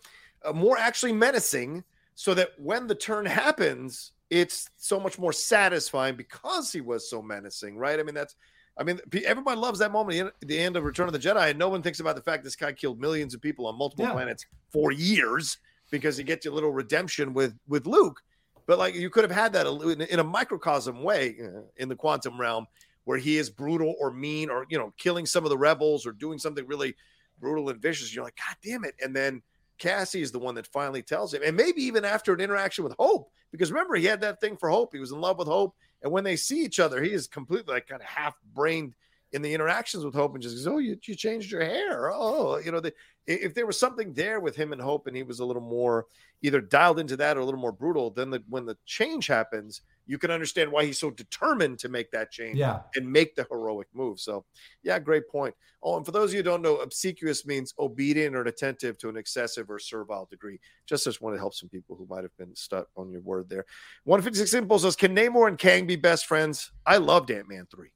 uh, more actually menacing, so that when the turn happens, it's so much more satisfying because he was so menacing, right? I mean, that's I mean, everybody loves that moment at the end of Return of the Jedi, and no one thinks about the fact this guy killed millions of people on multiple yeah. planets for years because he gets a little redemption with with Luke. But like you could have had that in a microcosm way uh, in the quantum realm where he is brutal or mean or you know killing some of the rebels or doing something really brutal and vicious. You're like, God damn it! And then Cassie is the one that finally tells him, and maybe even after an interaction with Hope, because remember he had that thing for Hope. He was in love with Hope and when they see each other, he is completely like kind of half brained in the interactions with Hope and just goes, Oh, you, you changed your hair. Oh, you know, the, if there was something there with him and Hope and he was a little more either dialed into that or a little more brutal, then the, when the change happens, you can understand why he's so determined to make that change yeah. and make the heroic move. So, yeah, great point. Oh, and for those of you who don't know, obsequious means obedient or attentive to an excessive or servile degree. Just as want to help some people who might have been stuck on your word there. 156 Simple says, Can Namor and Kang be best friends? I loved Ant Man 3.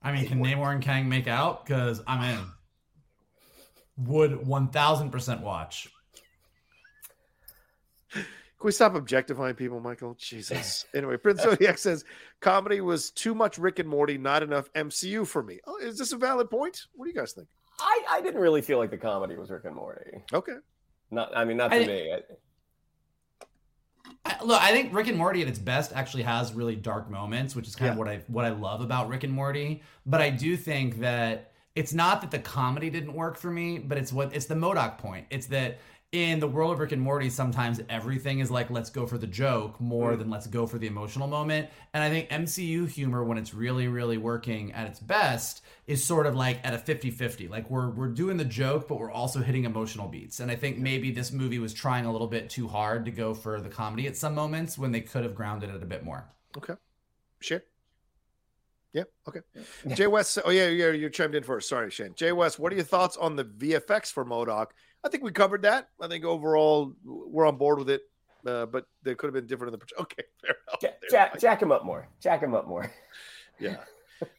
I mean, can Namor and Kang make out? Because I'm in. Would 1000% watch. Can we stop objectifying people, Michael? Jesus. Anyway, Prince Zodiac says comedy was too much Rick and Morty, not enough MCU for me. Oh, is this a valid point? What do you guys think? I, I didn't really feel like the comedy was Rick and Morty. Okay. Not, I mean, not to I, me. I, I, look, I think Rick and Morty at its best actually has really dark moments, which is kind yeah. of what I what I love about Rick and Morty. But I do think that it's not that the comedy didn't work for me, but it's what it's the MODOK point. It's that in the world of Rick and Morty, sometimes everything is like, let's go for the joke more mm. than let's go for the emotional moment. And I think MCU humor, when it's really, really working at its best, is sort of like at a 50 50. Like we're, we're doing the joke, but we're also hitting emotional beats. And I think maybe this movie was trying a little bit too hard to go for the comedy at some moments when they could have grounded it a bit more. Okay. Sure. Yeah. Okay. Jay West. Oh yeah, yeah. You chimed in first. Sorry, Shane. Jay West. What are your thoughts on the VFX for MODOK? I think we covered that. I think overall we're on board with it, uh, but they could have been different in the. Okay, fair enough. Jack, jack, jack him up more. Jack him up more. Yeah.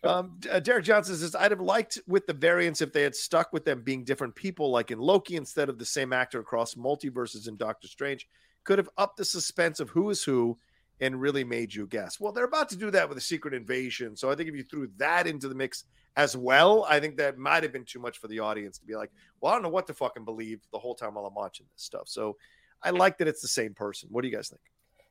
um, uh, Derek Johnson says, I'd have liked with the variants if they had stuck with them being different people, like in Loki, instead of the same actor across multiverses in Doctor Strange. Could have upped the suspense of who is who and really made you guess. Well, they're about to do that with a secret invasion. So I think if you threw that into the mix as well. I think that might have been too much for the audience to be like, well, I don't know what to fucking believe the whole time while I'm watching this stuff. So I like that it's the same person. What do you guys think?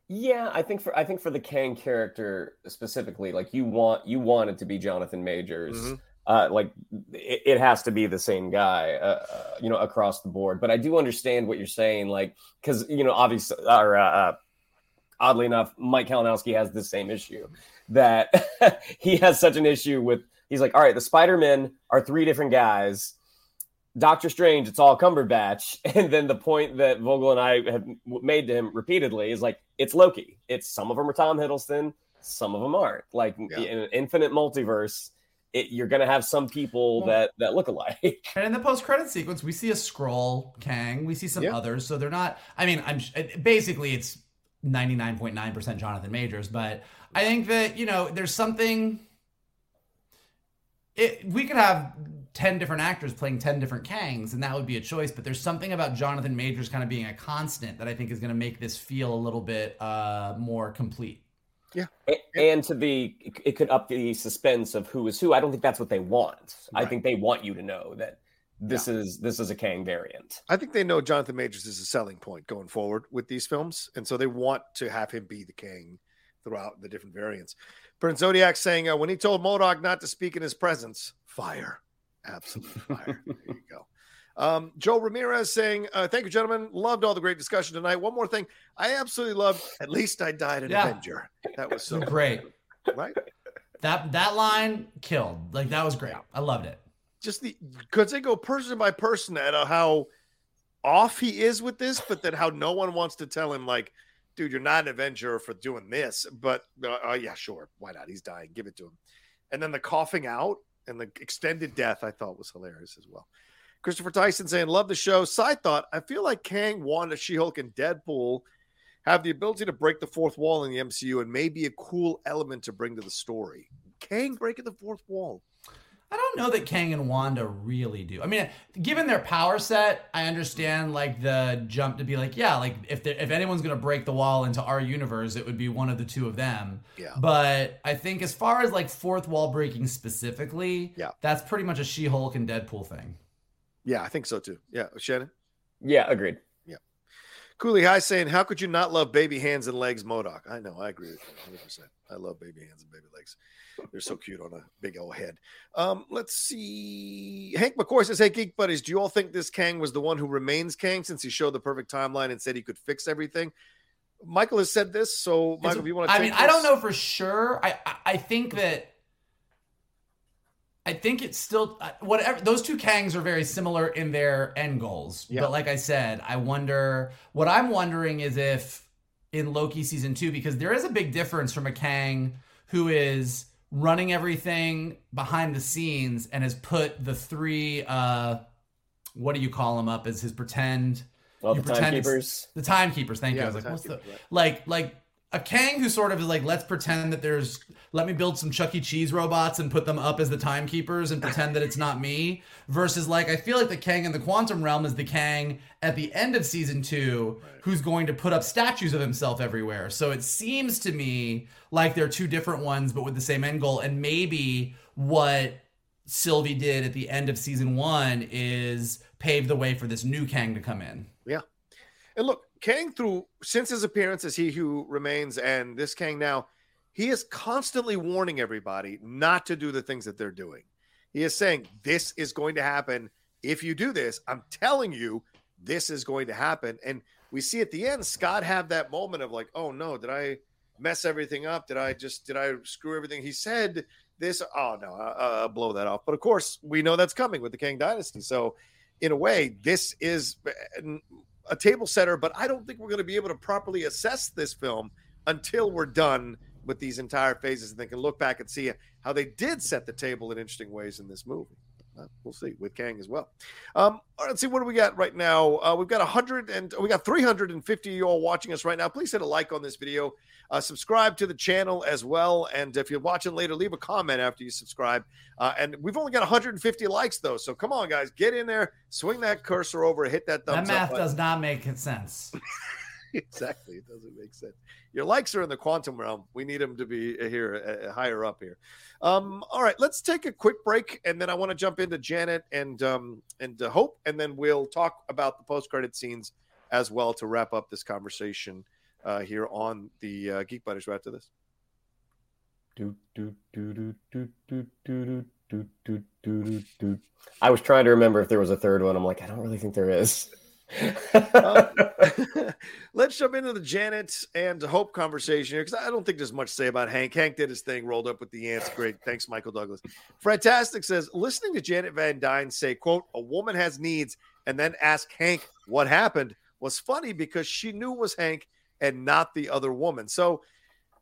Yeah, I think for I think for the Kang character specifically, like you want you want it to be Jonathan Majors. Mm-hmm. Uh, like it, it, has to be the same guy, uh, uh, you know, across the board. But I do understand what you're saying, like because you know, obviously, or uh, uh, oddly enough, Mike Kalinowski has the same issue that he has such an issue with he's like, all right, the Spider Men are three different guys. Doctor Strange, it's all Cumberbatch. And then the point that Vogel and I have made to him repeatedly is like, it's Loki. It's some of them are Tom Hiddleston, some of them aren't. Like yeah. in an infinite multiverse, it, you're going to have some people well, that that look alike. And in the post credit sequence, we see a Skrull Kang, we see some yeah. others. So they're not. I mean, I'm basically it's 99.9% Jonathan Majors, but I think that you know there's something it, we could have 10 different actors playing 10 different Kangs, and that would be a choice. But there's something about Jonathan Majors kind of being a constant that I think is going to make this feel a little bit uh, more complete. Yeah. And to the, it could up the suspense of who is who. I don't think that's what they want. Right. I think they want you to know that this is this is a Kang variant. I think they know Jonathan Majors is a selling point going forward with these films, and so they want to have him be the Kang throughout the different variants. Prince Zodiac saying uh, when he told MODOK not to speak in his presence, fire, absolute fire. there you go. Um, Joe Ramirez saying, uh, "Thank you, gentlemen. Loved all the great discussion tonight. One more thing, I absolutely loved. At least I died an Yeah. Avenger. That was so Great. right? That that line killed. Like that was great. I loved it. Just the because they go person by person at uh, how off he is with this, but then how no one wants to tell him like, dude, you're not an Avenger for doing this. But uh, uh, yeah, sure, why not? He's dying. Give it to him. And then the coughing out and the extended death, I thought was hilarious as well. Christopher Tyson saying, "Love the show." Side thought: I feel like Kang, Wanda, She-Hulk, and Deadpool have the ability to break the fourth wall in the MCU, and may be a cool element to bring to the story. Kang breaking the fourth wall. I don't know that Kang and Wanda really do. I mean, given their power set, I understand like the jump to be like, yeah, like if there, if anyone's gonna break the wall into our universe, it would be one of the two of them. Yeah. But I think as far as like fourth wall breaking specifically, Yeah. that's pretty much a She-Hulk and Deadpool thing. Yeah, I think so too. Yeah, Shannon. Yeah, agreed. Yeah. Cooley High saying, How could you not love baby hands and legs, MODOK? I know, I agree with you 100%. I love baby hands and baby legs. They're so cute on a big old head. Um, let's see. Hank McCoy says, Hey, Geek Buddies, do you all think this Kang was the one who remains Kang since he showed the perfect timeline and said he could fix everything? Michael has said this. So, Michael, if you want to I mean, I don't know for sure. I, I I think that I think it's still uh, whatever. Those two Kangs are very similar in their end goals. Yeah. But like I said, I wonder. What I'm wondering is if in Loki season two, because there is a big difference from a Kang who is running everything behind the scenes and has put the three. uh What do you call them up as his pretend? Well, You the pretend it's- timekeepers. The timekeepers. Thank you. I was like, what's the right. like like a Kang who sort of is like, let's pretend that there's let me build some Chuck E. Cheese robots and put them up as the timekeepers and pretend that it's not me. Versus like I feel like the Kang in the quantum realm is the Kang at the end of season two, who's going to put up statues of himself everywhere. So it seems to me like they're two different ones, but with the same end goal. And maybe what Sylvie did at the end of season one is pave the way for this new Kang to come in. Yeah. And look, Kang through since his appearance as He Who Remains and this Kang now, he is constantly warning everybody not to do the things that they're doing. He is saying, This is going to happen. If you do this, I'm telling you, this is going to happen. And we see at the end, Scott have that moment of like, oh no, did I mess everything up? Did I just did I screw everything? He said this. Oh no, I'll blow that off. But of course, we know that's coming with the Kang Dynasty. So in a way, this is eh, a table setter, but I don't think we're going to be able to properly assess this film until we're done with these entire phases and they can look back and see how they did set the table in interesting ways in this movie. Uh, we'll see with Kang as well. Um, all right, let's see what do we got right now. Uh, we've got a hundred and we got 350 of you all watching us right now. Please hit a like on this video, uh, subscribe to the channel as well, and if you're watching later, leave a comment after you subscribe. Uh, and we've only got 150 likes though, so come on, guys, get in there, swing that cursor over, hit that thumbs up. That math does not make sense. exactly. It doesn't make sense. Your likes are in the quantum realm. We need them to be here, uh, higher up here. Um, all right, let's take a quick break, and then I want to jump into Janet and um, and uh, Hope, and then we'll talk about the post credit scenes as well to wrap up this conversation uh, here on the uh, Geek Buddies. Right after this. I was trying to remember if there was a third one. I'm like, I don't really think there is. Um, let's jump into the Janet and Hope conversation here because I don't think there's much to say about Hank. Hank did his thing, rolled up with the ants. Great. Thanks, Michael Douglas. Fantastic says listening to Janet Van Dyne say, quote, a woman has needs and then ask Hank what happened was funny because she knew it was Hank and not the other woman. So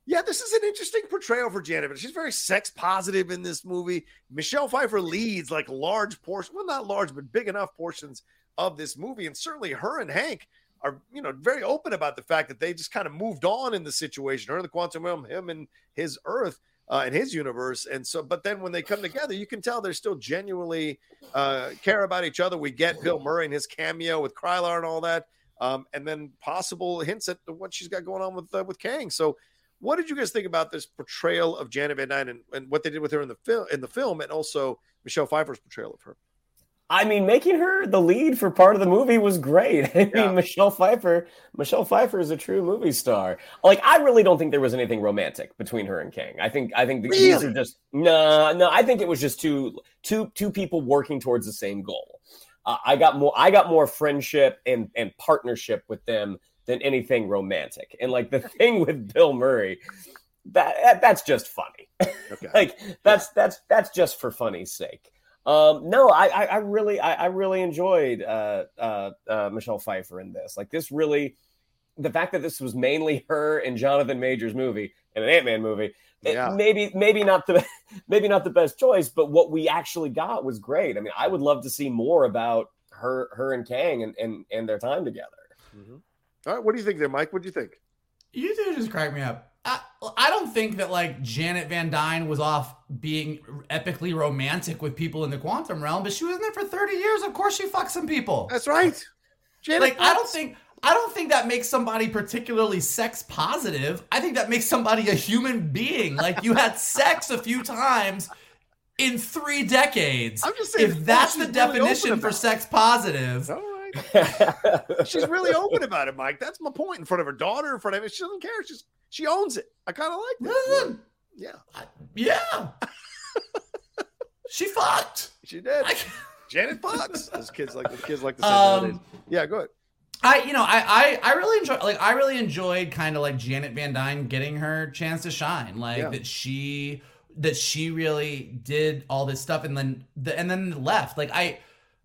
yeah, this is an interesting portrayal for Janet. But she's very sex positive in this movie. Michelle Pfeiffer leads like large portions, well, not large, but big enough portions of this movie. And certainly her and Hank are, you know, very open about the fact that they just kind of moved on in the situation. Her in the quantum realm, him and his Earth. uh, in his universe. And so, but then when they come together, you can tell they're still genuinely uh, care about each other. We get Bill Murray and his cameo with Krylar and all that, um, and then possible hints at what she's got going on with uh, with Kang. So, what did you guys think about this portrayal of Janet Van Dyne and, and what they did with her in the film in the film, and also Michelle Pfeiffer's portrayal of her? I mean, making her the lead for part of the movie was great. I yeah. mean, Michelle Pfeiffer, Michelle Pfeiffer is a true movie star. Like, I really don't think there was anything romantic between her and Kang. I think, I think really? these are just no, no. I think it was just two, two, two people working towards the same goal. Uh, I got more, I got more friendship and and partnership with them than anything romantic. And like the thing with Bill Murray, that that's just funny. Okay. like that's that's that's just for funny's sake. Um, no, I, I, I really, I, I, really enjoyed uh, uh, uh, Michelle Pfeiffer in this. Like this, really, the fact that this was mainly her and Jonathan Majors movie and an Ant Man movie. Yeah. maybe, maybe not the, maybe not the best choice, but what we actually got was great. I mean, I would love to see more about her, her and Kang and and, and their time together. Mm-hmm. All right, what do you think there, Mike? What do you think? You two just crack me up. I, don't think that like Janet Van Dyne was off being epically romantic with people in the quantum realm, but she was in there for 30 years. Of course she fucked some people. That's right. Janet like I don't think I don't think that makes somebody particularly sex positive. I think that makes somebody a human being. Like you had sex a few times in three decades. I'm just saying if that's the really definition for sex positive. She's really open about it, Mike. That's my point. In front of her daughter, in front of it, she doesn't care. She's she owns it. I kind of like that. Yeah, yeah. she fucked. She did. I... Janet Fox. As kids like the kids like to say um, nowadays. Yeah, go ahead. I you know I I, I really enjoy like I really enjoyed kind of like Janet Van Dyne getting her chance to shine like yeah. that she that she really did all this stuff and then the, and then left like I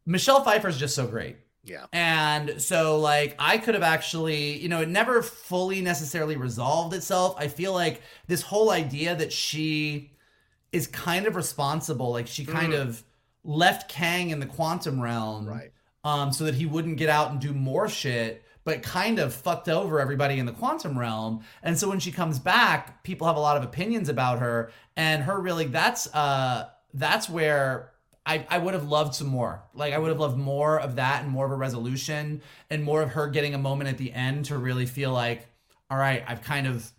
Michelle Pfeiffer is just so great yeah. And so, like, I could have actually, you know, it never fully necessarily resolved itself. I feel like this whole idea that she is kind of responsible, like, she kind mm. of left Kang in the quantum realm. Right. Um, so that he wouldn't get out and do more shit, but kind of fucked over everybody in the quantum realm. And so when she comes back, people have a lot of opinions about her, and her really that's uh that's where I, I would have loved some more. Like I would have loved more of that and more of a resolution and more of her getting a moment at the end to really feel like, all right, I've kind of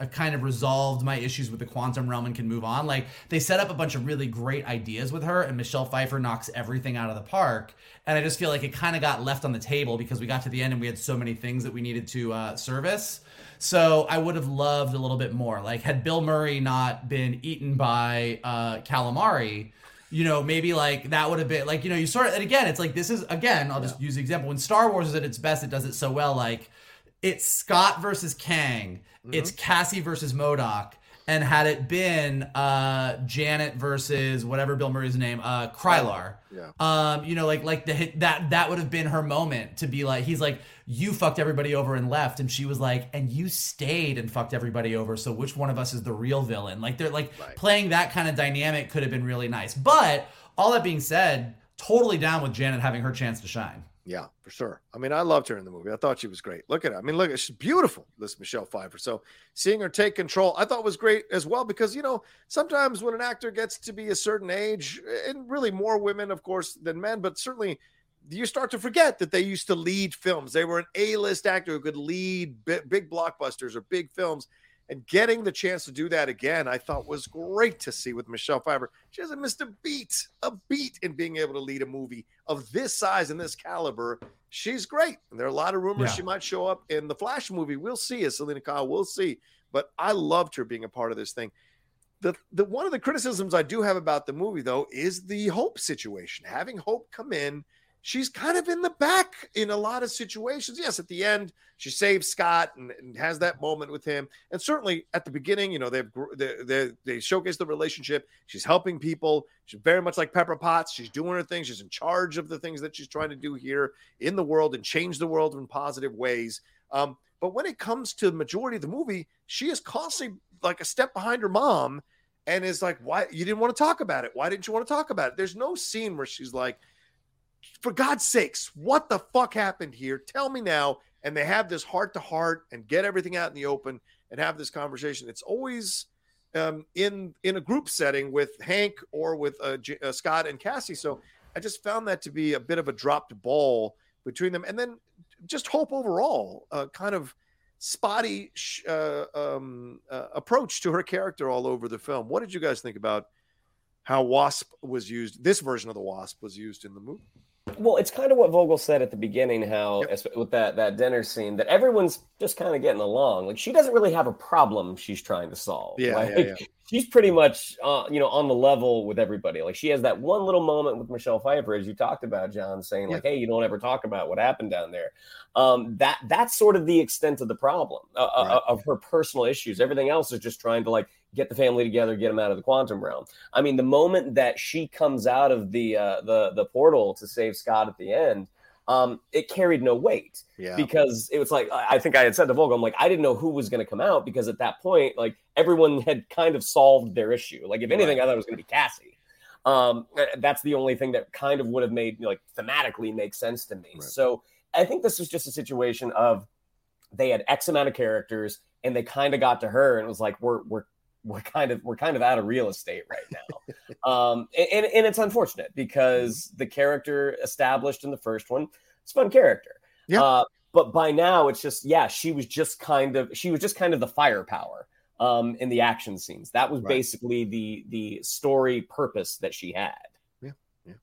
I've kind of resolved my issues with the quantum realm and can move on. Like they set up a bunch of really great ideas with her, and Michelle Pfeiffer knocks everything out of the park. And I just feel like it kind of got left on the table because we got to the end and we had so many things that we needed to uh, service. So I would have loved a little bit more. Like had Bill Murray not been eaten by uh, calamari, you know, maybe like that would have been like, you know, you sort of, and again, it's like, this is, again, I'll just yeah. use the example. When Star Wars is at its best, it does it so well. Like, it's Scott versus Kang, mm-hmm. it's Cassie versus MODOK. And had it been uh, Janet versus whatever Bill Murray's name, uh, Krylar, yeah. um, you know, like like the hit, that that would have been her moment to be like, he's like, you fucked everybody over and left. And she was like and you stayed and fucked everybody over so which one of us is the real villain? Like they're like right. playing that kind of dynamic could have been really nice. But all that being said totally down with janet having her chance to shine yeah, for sure. I mean, I loved her in the movie. I thought she was great. Look at her. I mean, look, she's beautiful, this Michelle Pfeiffer. So seeing her take control, I thought was great as well because, you know, sometimes when an actor gets to be a certain age, and really more women, of course, than men, but certainly you start to forget that they used to lead films. They were an A-list actor who could lead big blockbusters or big films. And getting the chance to do that again, I thought was great to see with Michelle Pfeiffer. She hasn't missed a beat, a beat in being able to lead a movie of this size and this caliber. She's great. And there are a lot of rumors yeah. she might show up in the Flash movie. We'll see as Selina Kyle. We'll see. But I loved her being a part of this thing. The, the one of the criticisms I do have about the movie though is the Hope situation. Having Hope come in she's kind of in the back in a lot of situations. Yes, at the end, she saves Scott and, and has that moment with him. And certainly at the beginning, you know, they've they, they, they showcase the relationship. She's helping people. She's very much like Pepper Potts. She's doing her thing. She's in charge of the things that she's trying to do here in the world and change the world in positive ways. Um, but when it comes to the majority of the movie, she is constantly like a step behind her mom and is like, why you didn't want to talk about it? Why didn't you want to talk about it? There's no scene where she's like, for God's sakes, what the fuck happened here? Tell me now. And they have this heart to heart and get everything out in the open and have this conversation. It's always um, in in a group setting with Hank or with uh, uh, Scott and Cassie. So I just found that to be a bit of a dropped ball between them, and then just Hope overall, uh, kind of spotty sh- uh, um, uh, approach to her character all over the film. What did you guys think about how Wasp was used? This version of the Wasp was used in the movie. Well, it's kind of what Vogel said at the beginning, how Yep. with that that dinner scene, that everyone's just kind of getting along. Like she doesn't really have a problem she's trying to solve. Yeah, like, yeah, yeah. she's pretty much uh, you know on the level with everybody. Like she has that one little moment with Michelle Pfeiffer, as you talked about, John, saying like, "Hey, you don't ever talk about what happened down there." Um, that that's sort of the extent of the problem uh, uh, of her personal issues. Everything else is just trying to like get the family together, get them out of the quantum realm. I mean, the moment that she comes out of the uh, the the portal to save Scott at the end, um, it carried no weight Yeah, because it was like I think I had said to Vogel, I'm like, I didn't know who was going to come out because at that point, like everyone had kind of solved their issue. Like if anything, I thought it was going to be Cassie. Um, uh, that's the only thing that kind of would have made like thematically make sense to me. Right. So I think this was just a situation of they had X amount of characters and they kind of got to her and it was like we're we're we're kind of we're kind of out of real estate right now. um and, and it's unfortunate because the character established in the first one, it's a fun character. Yeah. Uh, but by now it's just yeah, she was just kind of she was just kind of the firepower um in the action scenes. That was Right. basically the the story purpose that she had. Yeah, yeah.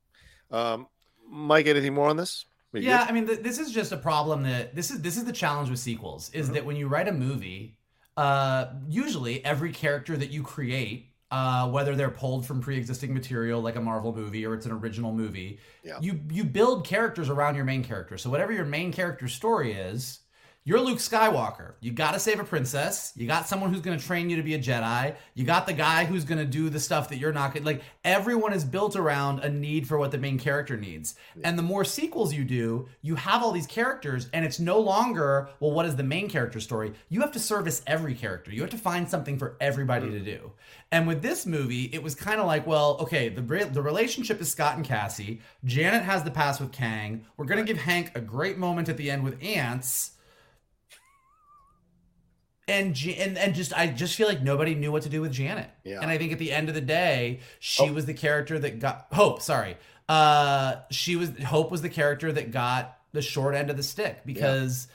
Um, Mike, anything more on this? Yeah, good? I mean, th- this is just a problem that this is this is the challenge with sequels is Mhm. that when you write a movie, uh, usually every character that you create, uh, whether they're pulled from pre-existing material like a Marvel movie or it's an original movie, Yeah. you you build characters around your main character. So whatever your main character's story is, you're Luke Skywalker. You got to save a princess. You got someone who's going to train you to be a Jedi. You got the guy who's going to do the stuff that you're not going to like. Everyone is built around a need for what the main character needs. And the more sequels you do, you have all these characters, and it's no longer, well, what is the main character story? You have to service every character. You have to find something for everybody to mm. do. And with this movie, it was kind of like, well, okay, the the relationship is Scott and Cassie. Janet has the past with Kang. We're gonna give Hank a great moment at the end with ants. And, and and just I just feel like nobody knew what to do with Janet. Yeah. And I think at the end of the day, she was the character that got Hope. Sorry, uh, she was Hope was the character that got the short end of the stick because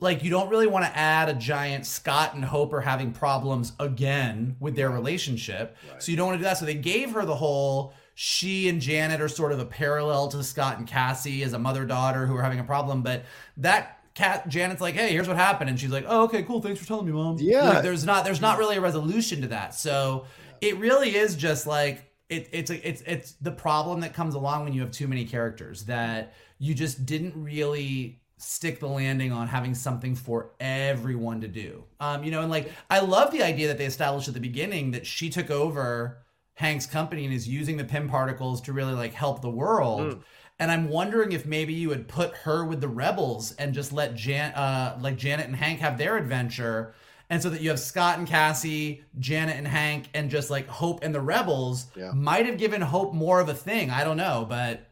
like you don't really want to add a giant Scott and Hope are having problems again with their relationship. So you don't want to do that. So they gave her the whole she and Janet are sort of a parallel to Scott and Cassie as a mother daughter who are having a problem, but that cat Janet's like, "Hey, here's what happened." And she's like, "Oh, okay, cool. Thanks for telling me, mom." Yeah. Like, there's not there's not really a resolution to that. So it really is just like it, it's a, it's it's the problem that comes along when you have too many characters that you just didn't really stick the landing on having something for everyone to do. Um, you know, and like I love the idea that they established at the beginning that she took over Hank's company and is using the Pym particles to really like help the world. And I'm wondering if maybe you would put her with the rebels and just let Jan, uh, like Janet and Hank have their adventure, and so that you have Scott and Cassie, Janet and Hank, and just like Hope and the rebels. Yeah. Might have given Hope more of a thing. I don't know, but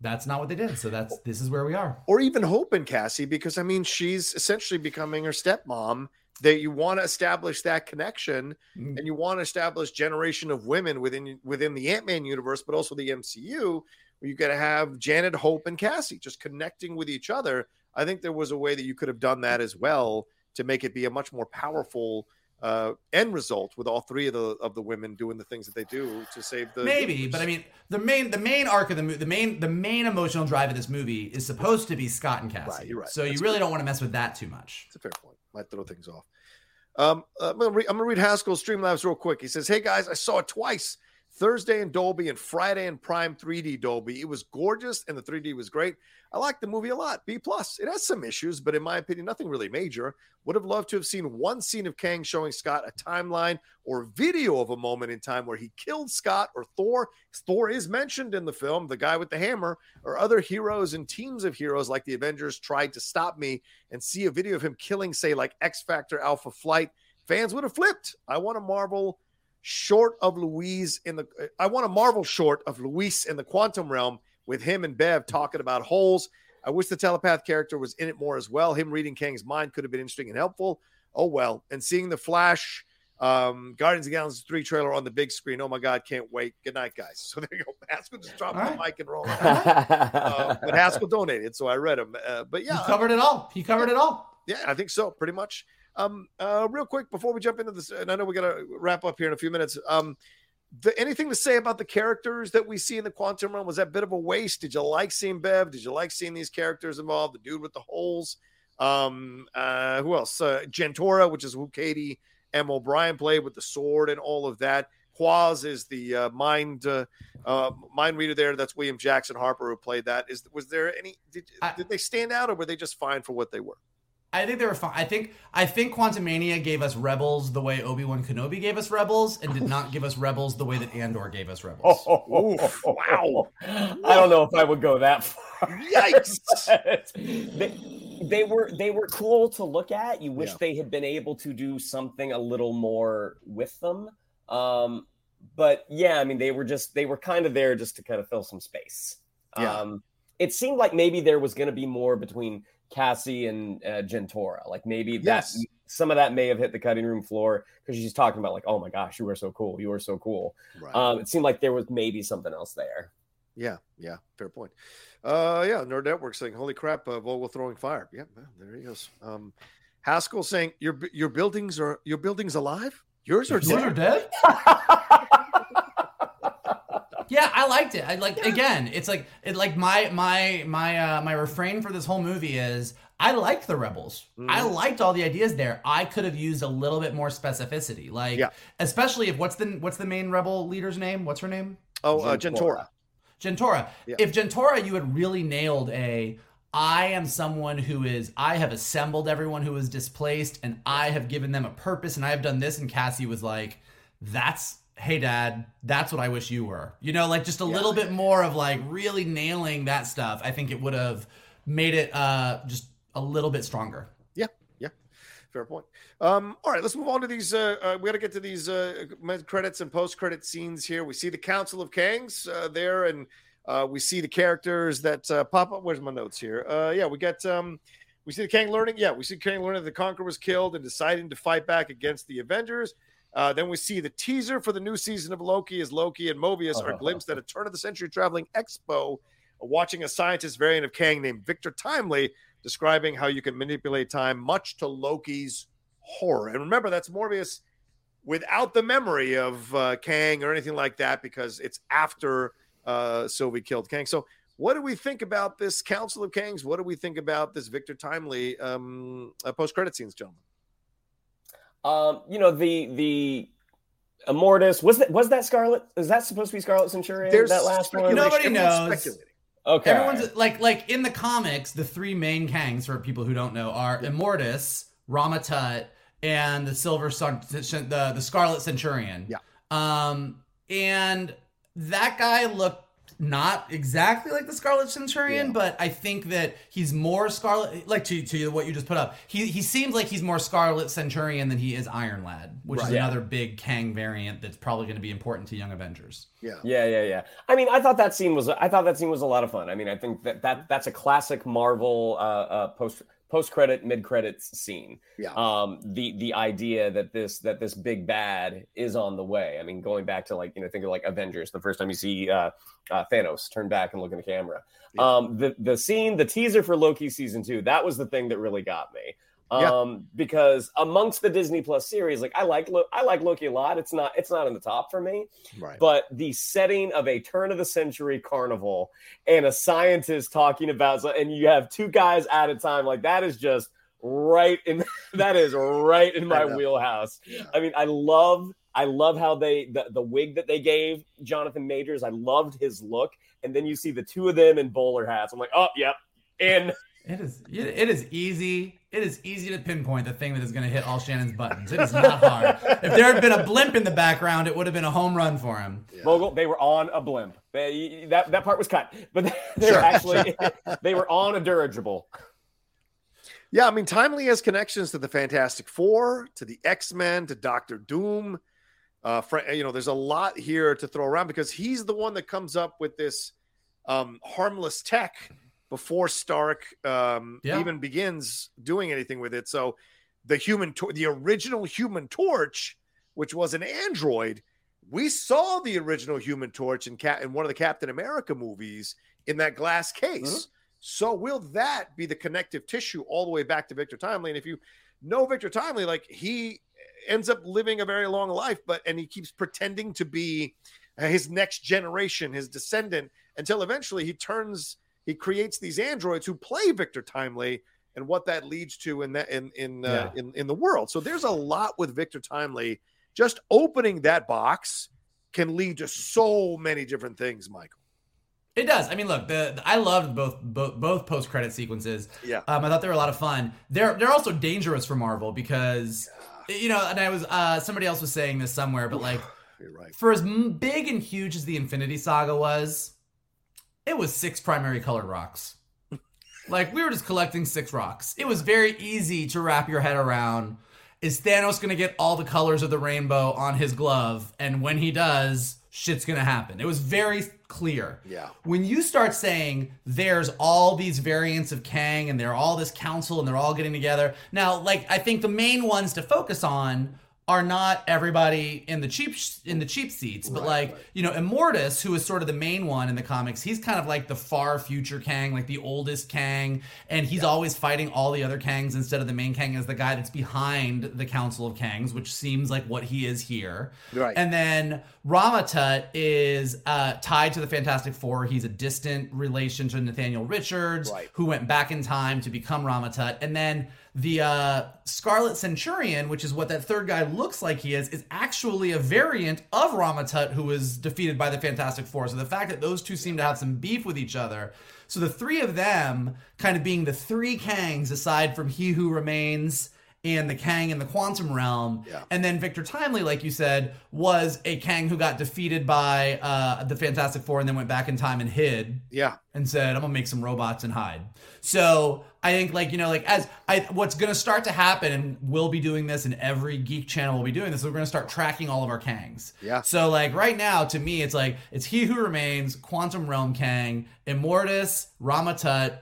that's not what they did. So that's this is where we are. or even Hope and Cassie, because I mean, she's essentially becoming her stepmom. That you want to establish that connection, Mm. and you want to establish generation of women within within the Ant Man universe, but also the MCU, you got to have Janet, Hope, and Cassie just connecting with each other. I think there was a way that you could have done that as well to make it be a much more powerful uh, end result with all three of the of the women doing the things that they do to save the Maybe, universe. but I mean, the main the main arc of the movie, the main the main emotional drive of this movie is supposed to be Scott and Cassie. Right, you're right. So you really don't want to mess with that too much. It's a fair point. Might throw things off. Um, uh, I'm gonna read, I'm gonna read Haskell's Streamlabs real quick. He says, "Hey guys, I saw it twice, Thursday in Dolby and Friday in Prime 3D Dolby. It was gorgeous and the 3D was great. I like the movie a lot. B plus. It has some issues, but in my opinion, nothing really major. Would have loved to have seen one scene of Kang showing Scott a timeline or video of a moment in time where he killed Scott or Thor. Thor is mentioned in the film, the guy with the hammer, or other heroes and teams of heroes like the Avengers tried to stop me and see a video of him killing, say, like X Factor Alpha Flight. Fans would have flipped. I want a Marvel short of Luis in the. I want a Marvel short of Luis in the quantum realm with him and Bev talking about holes. I wish the telepath character was in it more as well. Him reading Kang's mind could have been interesting and helpful. Oh well. And seeing the Flash Um, Guardians of the Galaxy 3 trailer on the big screen. Oh my God, can't wait. Good night, guys. So there you go. Haskell just dropped All the right. mic and rolled. uh, but Haskell donated, so I read him. Uh, but yeah, He covered it all. He covered it all. yeah, I think so, pretty much. Um, uh, real quick before we jump into this, and I know we got to wrap up here in a few minutes. Um, the, anything to say about the characters that we see in the quantum realm? Was that a bit of a waste? Did you like seeing Bev? Did you like seeing these characters involved? The dude with the holes. Um, uh, who else? Uh, Jentorra, which is who Katy M. O'Brian played with the sword and all of that. Quaz is the uh, mind uh, uh, mind reader there. That's William Jackson Harper who played that. Is was there any? Did, I- did they stand out or were they just fine for what they were? I think they were fine. I think I think Quantumania gave us Rebels the way Obi Wan Kenobi gave us Rebels, and did not give us Rebels the way that Andor gave us Rebels. Oof, wow. I don't know if I would go that far. Yikes. they, they were they were cool to look at. You wish Yeah. they had been able to do something a little more with them. Um, but yeah, I mean, they were just they were kind of there just to kind of fill some space. Yeah. Um, it seemed like maybe there was going to be more between Cassie and uh, Jentorra. Like maybe that some of that may have hit the cutting room floor because she's talking about like, oh my gosh, you were so cool, you were so cool. Right. Um, it seemed like there was maybe something else there. yeah, yeah, fair point. Uh, yeah, Nerd Network saying, "Holy crap, uh, Vogel throwing fire." Yeah, well, there he is. Um, Haskell saying, "Your your buildings are your buildings alive. Yours are Yours dead." are dead. Yeah, I liked it. I like again, it's like it like my my my uh my refrain for this whole movie is I liked the rebels. I Mhm. liked all the ideas there. I could have used a little bit more specificity. Like Yeah. especially if what's the what's the main rebel leader's name? What's her name? Oh, uh, Jentorra. Jentorra. Jentorra. Yeah. If Jentorra, you had really nailed a I am someone who is I have assembled everyone who is displaced and I have given them a purpose and I have done this and Cassie was like that's hey dad, that's what I wish you were. You know, like just a little bit more of like really nailing that stuff. I think it would have made it uh just a little bit stronger. Yeah, yeah, fair point. Um, all right, let's move on to these. Uh, uh, we got to get to these uh, credits and post credit scenes here. We see the Council of Kangs uh, there, and uh, we see the characters that uh, pop up. Where's my notes here? Uh, yeah, we got. Um, we see the Kang learning. Yeah, we see Kang learning that the Conqueror was killed and deciding to fight back against the Avengers. Uh, then we see the teaser for the new season of Loki as Loki and Mobius are glimpsed at a turn of the century traveling expo, watching a scientist variant of Kang named Victor Timely describing how you can manipulate time, much to Loki's horror. And remember, that's Mobius without the memory of uh, Kang or anything like that, because it's after uh, Sylvie killed Kang. So, what do we think about this Council of Kangs? What do we think about this Victor Timely um, uh, post credit scenes, gentlemen? Um, you know the the Immortus was that was that Scarlet? Is that supposed to be Scarlet Centurion? that last one. Nobody Everyone's knows. speculating. Okay. Everyone's like like in the comics, the three main Kangs for people who don't know are Immortus, Ramatut, and the Silver Sun, the the Scarlet Centurion. Yeah. Um, and that guy looked not exactly like the Scarlet Centurion, Yeah. but I think that he's more Scarlet. Like to to what you just put up, he he seems like he's more Scarlet Centurion than he is Iron Lad, which is Yeah. another big Kang variant that's probably going to be important to Young Avengers. Yeah. Yeah, yeah, yeah. I mean, I thought that scene was I thought that scene was a lot of fun. I mean, I think that that that's a classic Marvel uh, uh, post post credit mid credits scene. Yeah. Um, the the idea that this that this big bad is on the way. I mean, going back to like you know think of like Avengers, the first time you see uh, uh, Thanos turn back and look in the camera. Yeah. Um, the the scene, the teaser for Loki season two, that was the thing that really got me. Yeah. Um, because amongst the Disney Plus series, like I like Lo- I like Loki a lot. It's not it's not in the top for me Right. but the setting of a turn of the century carnival and a scientist talking about and you have two guys at a time like that is just right in that is right in my I wheelhouse Yeah. i mean i love i love how they the, the wig that they gave jonathan majors i loved his look and then you see the two of them in bowler hats i'm like oh yep and It is it it is easy. It is easy to pinpoint the thing that is going to hit all Shannon's buttons. It is not hard. If there had been a blimp in the background, it would have been a home run for him. Yeah. Vogel, they were on a blimp. They, that that part was cut, but they, they Sure, were actually they were on a dirigible. Yeah, I mean, Timely has connections to the Fantastic Four, to the X Men, to Doctor Doom. Uh, fr- you know, there's a lot here to throw around because he's the one that comes up with this um, harmless tech before Stark um, Yeah. even begins doing anything with it. So, the human, tor- the original Human Torch, which was an android. We saw the original Human Torch in, Cap- in one of the Captain America movies in that glass case. Mhm. So will that be the connective tissue all the way back to Victor Timely? And if you know Victor Timely, like he ends up living a very long life, but and he keeps pretending to be his next generation, his descendant, until eventually he turns, he creates these androids who play Victor Timely, and what that leads to in that in in uh, in in the world. So there's a lot with Victor Timely. Just opening that box can lead to so many different things, Michael. It does. I mean, look, the, the- I loved both both, both post credit sequences. Yeah. Um, I thought they were a lot of fun. They're they're also dangerous for Marvel because you know, and I was uh somebody else was saying this somewhere, but like You're right. for as big and huge as the Infinity Saga was, it was six primary colored rocks. like we were just collecting six rocks. It was very easy to wrap your head around. Is Thanos gonna get all the colors of the rainbow on his glove? And when he does, shit's gonna happen. It was very clear. Yeah. When you start saying there's all these variants of Kang and they're all this council and they're all getting together. Now, like I think the main ones to focus on are not everybody in the cheap in the cheap seats, but like you know, Immortus, who is sort of the main one in the comics, he's kind of like the far future Kang, like the oldest Kang, and he's always fighting all the other Kangs instead of the main Kang as the guy that's behind the Council of Kangs, which seems like what he is here. Right. And then Ramatut is uh, tied to the Fantastic Four. He's a distant relation to Nathaniel Richards, Right. who went back in time to become Ramatut. And then the uh, Scarlet Centurion, which is what that third guy looks like he is, is actually a variant of Ramatut, who was defeated by the Fantastic Four. So the fact that those two seem to have some beef with each other. So the three of them kind of being the three Kangs aside from He Who Remains and the Kang in the quantum realm. Yeah. And then Victor Timely, like you said, was a Kang who got defeated by uh, the Fantastic Four and then went back in time and hid Yeah. and said, "I'm gonna make some robots and hide." So I think, like you know, like as I, what's gonna start to happen, and we'll be doing this, and every geek channel will be doing this. We're gonna start tracking all of our Kangs. Yeah. So like right now, to me, it's like it's He Who Remains, Quantum Realm Kang, Immortus, Ramatut.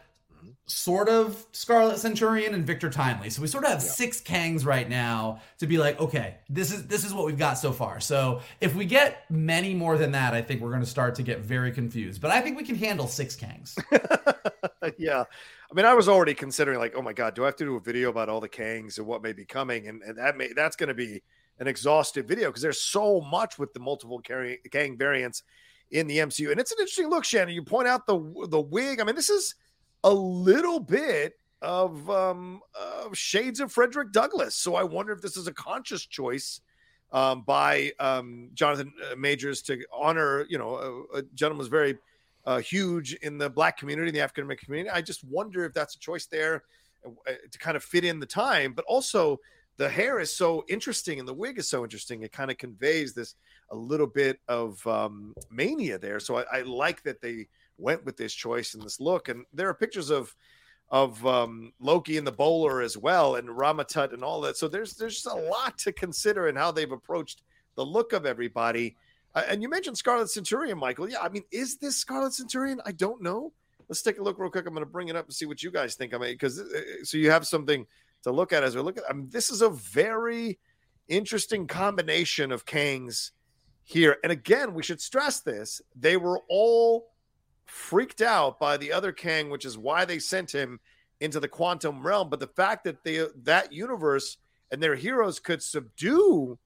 Sort of Scarlet Centurion and Victor Timely. So we sort of have six Kangs right now to be like, okay, this is this is what we've got so far. So if we get many more than that, I think we're going to start to get very confused. But I think we can handle six Kangs. yeah. I mean, I was already considering like, oh my god, do I have to do a video about all the Kangs and what may be coming? And, and that may that's going to be an exhaustive video because there's so much with the multiple carry, Kang variants in the MCU. And it's an interesting look, Shannon. You point out the the wig. I mean, this is a little bit of um shades of Frederick Douglass. So I wonder if this is a conscious choice um, by um, Jonathan uh, Majors to honor, you know, a, a gentleman who's very uh, huge in the black community, in the African American community. I just wonder if that's a choice there uh, to kind of fit in the time, but also the hair is so interesting and the wig is so interesting. It kind of conveys this a little bit of um, mania there. So I, I like that they went with this choice and this look. And there are pictures of of um, Loki and the bowler as well, and Ramatut and all that. So there's there's just a lot to consider in how they've approached the look of everybody. Uh, and you mentioned Scarlet Centurion, Michael. Yeah, I mean, is this Scarlet Centurion? I don't know. Let's take a look real quick. I'm going to bring it up and see what you guys think. I mean, because so you have something to look at as we look at. I mean, this is a very interesting combination of Kangs here. And again, we should stress this: they were all freaked out by the other Kang, which is why they sent him into the quantum realm. But the fact that they that universe and their heroes could subdue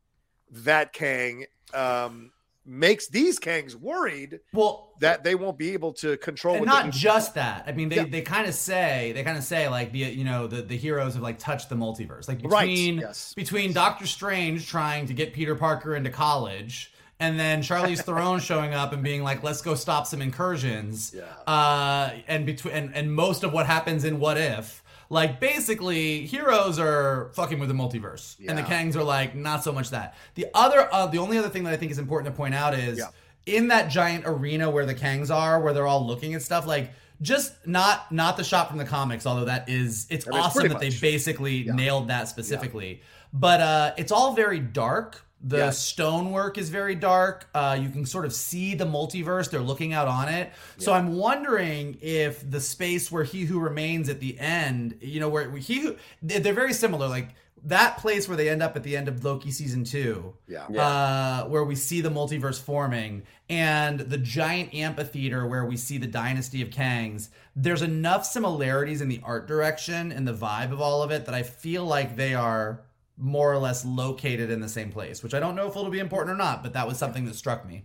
that Kang um, makes these Kangs worried Well, that they won't be able to control. and not just that. I mean, they, Yeah. they kind of say they kind of say like the you know the the heroes have like touched the multiverse. Like Right, between yes. between Doctor Strange trying to get Peter Parker into college. And then Charlize Theron showing up and being like, "Let's go stop some incursions." Yeah. Uh, and between and, and most of what happens in What If, like basically, heroes are fucking with the multiverse, and the Kangs are like not so much that. The other, uh, the only other thing that I think is important to point out is Yeah. in that giant arena where the Kangs are, where they're all looking at stuff, like just not not the shot from the comics, although that is it's I mean, awesome that they much. basically nailed that specifically. But uh it's all very dark. The Yes. stonework is very dark. Uh, you can sort of see the multiverse. They're looking out on it. So I'm wondering if the space where He Who Remains at the end, you know, where He Who, they're very similar. Like that place where they end up at the end of Loki season two Yeah. uh, where we see the multiverse forming, and the giant amphitheater where we see the dynasty of Kangs. There's enough similarities in the art direction and the vibe of all of it that I feel like they are more or less located in the same place, which I don't know if it'll be important or not, but that was something that struck me.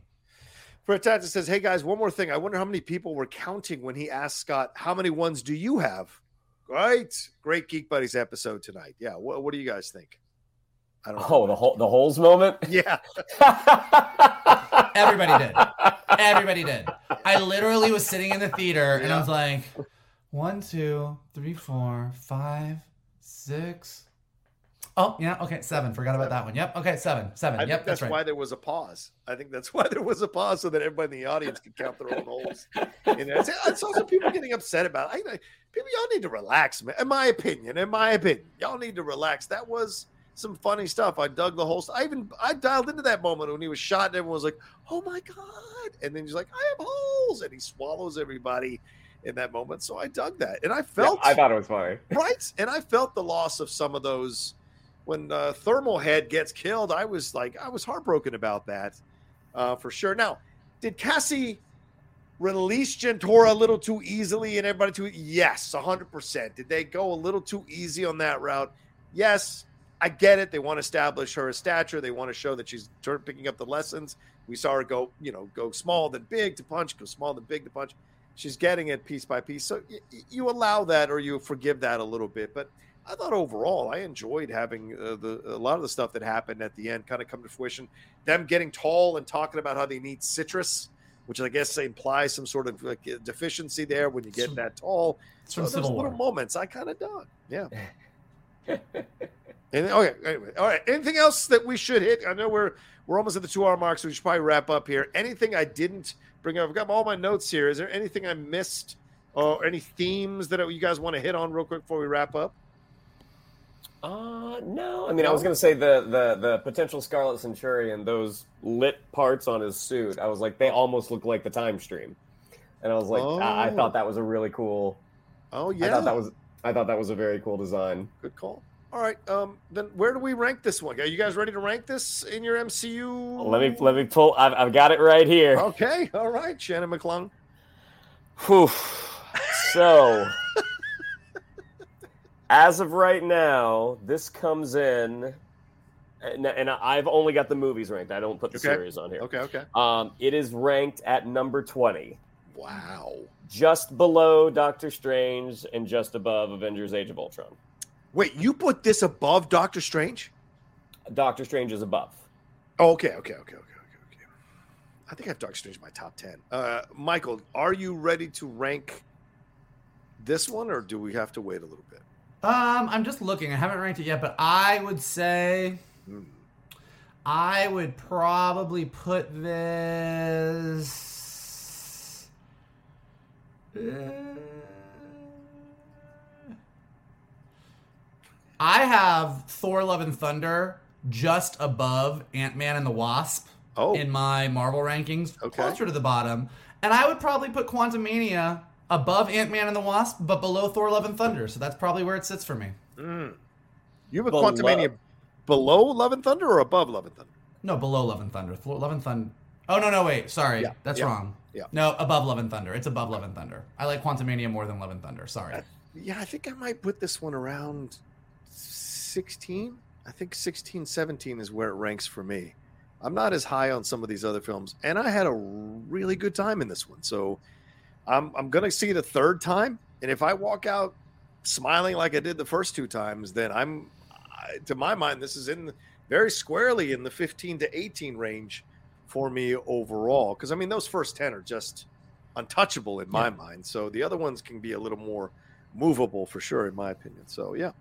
Fred Tatis says, Hey guys, one more thing. I wonder how many people were counting when he asked Scott, How many ones do you have? Great. Great Geek Buddies episode tonight. Yeah. What, what do you guys think? I don't know. Oh, the whole the holes moment. Yeah. Everybody did. Everybody did. I literally was sitting in the theater and I was like, one, two, three, four, five, six. Oh, yeah. Okay. Seven. Forgot about that one. Yep. Okay. Seven. Seven. I yep. think that's that's right. why there was a pause. I think that's why there was a pause so that everybody in the audience could count their own holes. And it's, it's also people getting upset about it. I, I- people, y'all need to relax, man. In my opinion, in my opinion, y'all need to relax. That was some funny stuff. I dug the whole. I even I dialed into that moment when he was shot, and everyone was like, "Oh my god!" And then he's like, "I have holes," and he swallows everybody in that moment. So I dug that, and I felt I thought it was funny. right? And I felt the loss of some of those when uh, Thermal Head gets killed. I was like, I was heartbroken about that uh, for sure. Now, did Cassie release Jentorra a little too easily and everybody too? Yes, hundred percent. Did they go a little too easy on that route? Yes, I get it. They want to establish her a stature. They want to show that she's picking up the lessons. We saw her go, you know, go small then big to punch, go small then big to punch. She's getting it piece by piece. So y- you allow that or you forgive that a little bit. But I thought overall, I enjoyed having uh, the a lot of the stuff that happened at the end kind of come to fruition. Them getting tall and talking about how they need citrus, which I guess implies some sort of like, deficiency there when you get that tall. It's So those little War. moments I kind of dug. Yeah. and okay, anyway, all right. Anything else that we should hit? I know we're we're almost at the two hour mark, so we should probably wrap up here. Anything I didn't bring up? I've got all my notes here. Is there anything I missed, or any themes that you guys want to hit on real quick before we wrap up? Uh, no. I mean, I was gonna say the the the potential Scarlet Centurion, those lit parts on his suit. I was like, they almost look like the time stream, and I was like, I, I Oh. thought that was a really cool. Oh yeah, I thought that was I thought that was a very cool design. good call. All right, um, then where do we rank this one? Are you guys ready to rank this in your MCU? Let me let me pull. I've, I've got it right here. Okay, all right, Shannon McClung. Whew. So, as of right now, this comes in, and, and I've only got the movies ranked. I don't put the Okay. series on here. Okay, okay. Um, it is ranked at number twenty, Wow. just below Doctor Strange and just above Avengers: Age of Ultron. Wait, you put this above Doctor Strange? Doctor Strange is above. Oh, okay, okay, okay, okay, okay, okay. I think I have Doctor Strange in my top ten. Uh, Michael, are you ready to rank this one, or do we have to wait a little bit? Um, I'm just looking. I haven't ranked it yet, but I would say. I would probably put this. Uh, I have Thor: Love and Thunder just above Ant Man and the Wasp Oh, in my Marvel rankings, Okay. closer to the bottom. And I would probably put Quantumania above Ant Man and the Wasp, but below Thor: Love and Thunder. So that's probably where it sits for me. mm. you have a Below. Quantumania below Love and Thunder or above Love and Thunder? No, below Love and Thunder. Thor, Love and Thunder. Oh no, no, wait. Sorry, Yeah, that's yeah, wrong. yeah. No, above Love and Thunder. It's above Love and Thunder. I like Quantumania more than Love and Thunder. Sorry. Uh, Yeah, I think I might put this one around 16. I think 16, 17 is where it ranks for me. I'm not as high on some of these other films, and I had a really good time in this one. So I'm, I'm going to see it a third time. And if I walk out smiling like I did the first two times, then I'm, I, to my mind, this is in very squarely in the 15 to 18 range for me overall. Because I mean, those first 10 are just untouchable in my Yeah. mind. So the other ones can be a little more movable for sure, in my opinion. So yeah.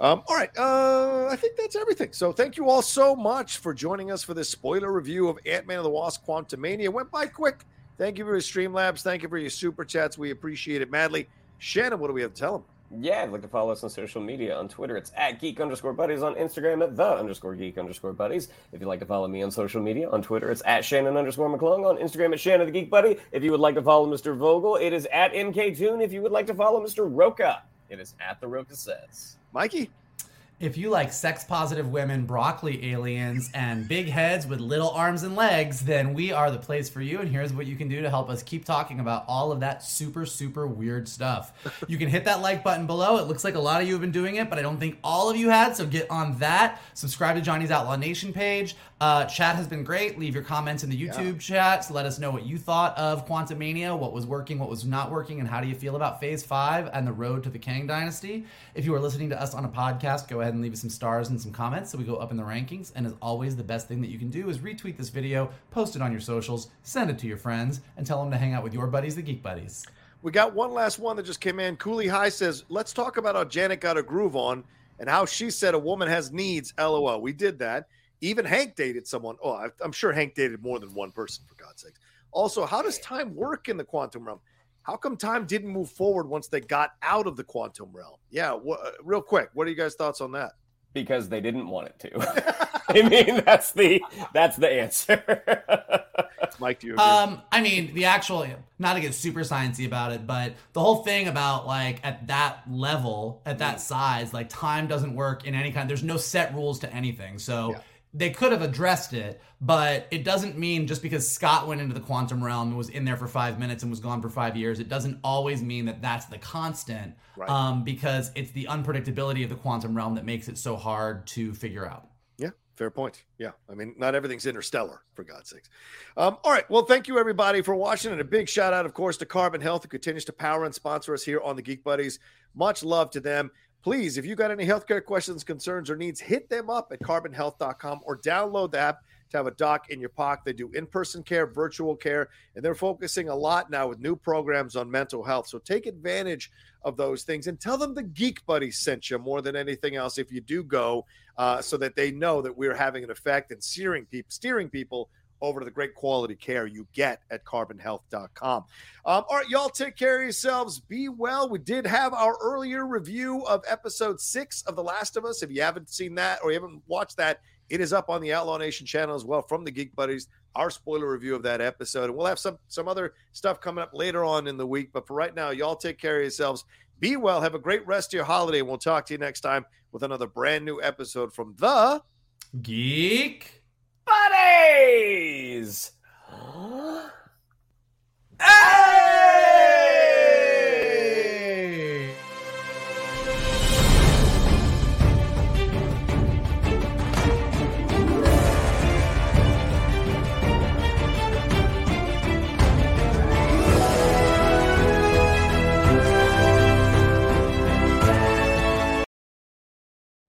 Um, all right, uh, I think that's everything. So thank you all so much for joining us for this spoiler review of Ant Man and the Wasp: Quantumania. Went by quick. Thank you for your Streamlabs. Thank you for your super chats. We appreciate it madly. Shannon, what do we have to tell them? Yeah, I'd like to follow us on social media. On Twitter, it's at geek underscore buddies. On Instagram, at the underscore geek underscore buddies. If you'd like to follow me on social media, on Twitter, it's at Shannon underscore McClung. On Instagram, at Shannon the Geek Buddy. If you would like to follow Mr. Vogel, it is at MK Toon. If you would like to follow Mr. Rocha, it is at the Rocha Says. Mikey? If you like sex positive women, broccoli aliens, and big heads with little arms and legs, then we are the place for you. And here's what you can do to help us keep talking about all of that super, super weird stuff. You can hit that like button below. It looks like a lot of you have been doing it, but I don't think all of you had. So get on that. Subscribe to Johnny's Outlaw Nation page. Uh, chat has been great. Leave your comments in the YouTube yeah. chat. So let us know what you thought of Quantumania, what was working, what was not working, and how do you feel about Phase 5 and the road to the Kang Dynasty. If you are listening to us on a podcast, go ahead and leave us some stars and some comments so we go up in the rankings. And as always, the best thing that you can do is retweet this video, post it on your socials, send it to your friends, and tell them to hang out with your buddies, the Geek Buddies. We got one last one that just came in. Cooley High says, let's talk about how Janet got a groove on and how she said a woman has needs. LOL. We did that. Even Hank dated someone. Oh, I'm sure Hank dated more than one person, for God's sakes. Also, how does time work in the quantum realm? How come time didn't move forward once they got out of the quantum realm? Yeah, wh- real quick, what are you guys' thoughts on that? Because they didn't want it to. I mean, that's the that's the answer. Mike, do you agree? Um, I mean, the actual not to get super sciencey about it, but the whole thing about like at that level, at that size, like time doesn't work in any kind. There's no set rules to anything, so. Yeah they could have addressed it, but it doesn't mean just because Scott went into the quantum realm and was in there for five minutes and was gone for five years, it doesn't always mean that that's the constant. Right. Um, because it's the unpredictability of the quantum realm that makes it so hard to figure out. Yeah, fair point. Yeah, I mean, not everything's interstellar, for God's sakes. Um, all right, well, thank you everybody for watching, and a big shout out, of course, to Carbon Health, who continues to power and sponsor us here on the Geek Buddies. Much love to them please, if you got any healthcare questions, concerns, or needs, hit them up at carbonhealth.com or download the app to have a doc in your pocket. They do in person care, virtual care, and they're focusing a lot now with new programs on mental health. So take advantage of those things and tell them the Geek Buddy sent you more than anything else if you do go, uh, so that they know that we're having an effect and steering people, steering people over to the great quality care you get at carbonhealth.com. Um, all right, y'all take care of yourselves. Be well. We did have our earlier review of episode six of The Last of Us. If you haven't seen that or you haven't watched that, it is up on the Outlaw Nation channel as well from the Geek Buddies. Our spoiler review of that episode, and we'll have some some other stuff coming up later on in the week. But for right now, y'all take care of yourselves. Be well. Have a great rest of your holiday. And we'll talk to you next time with another brand new episode from the Geek buddies. Hey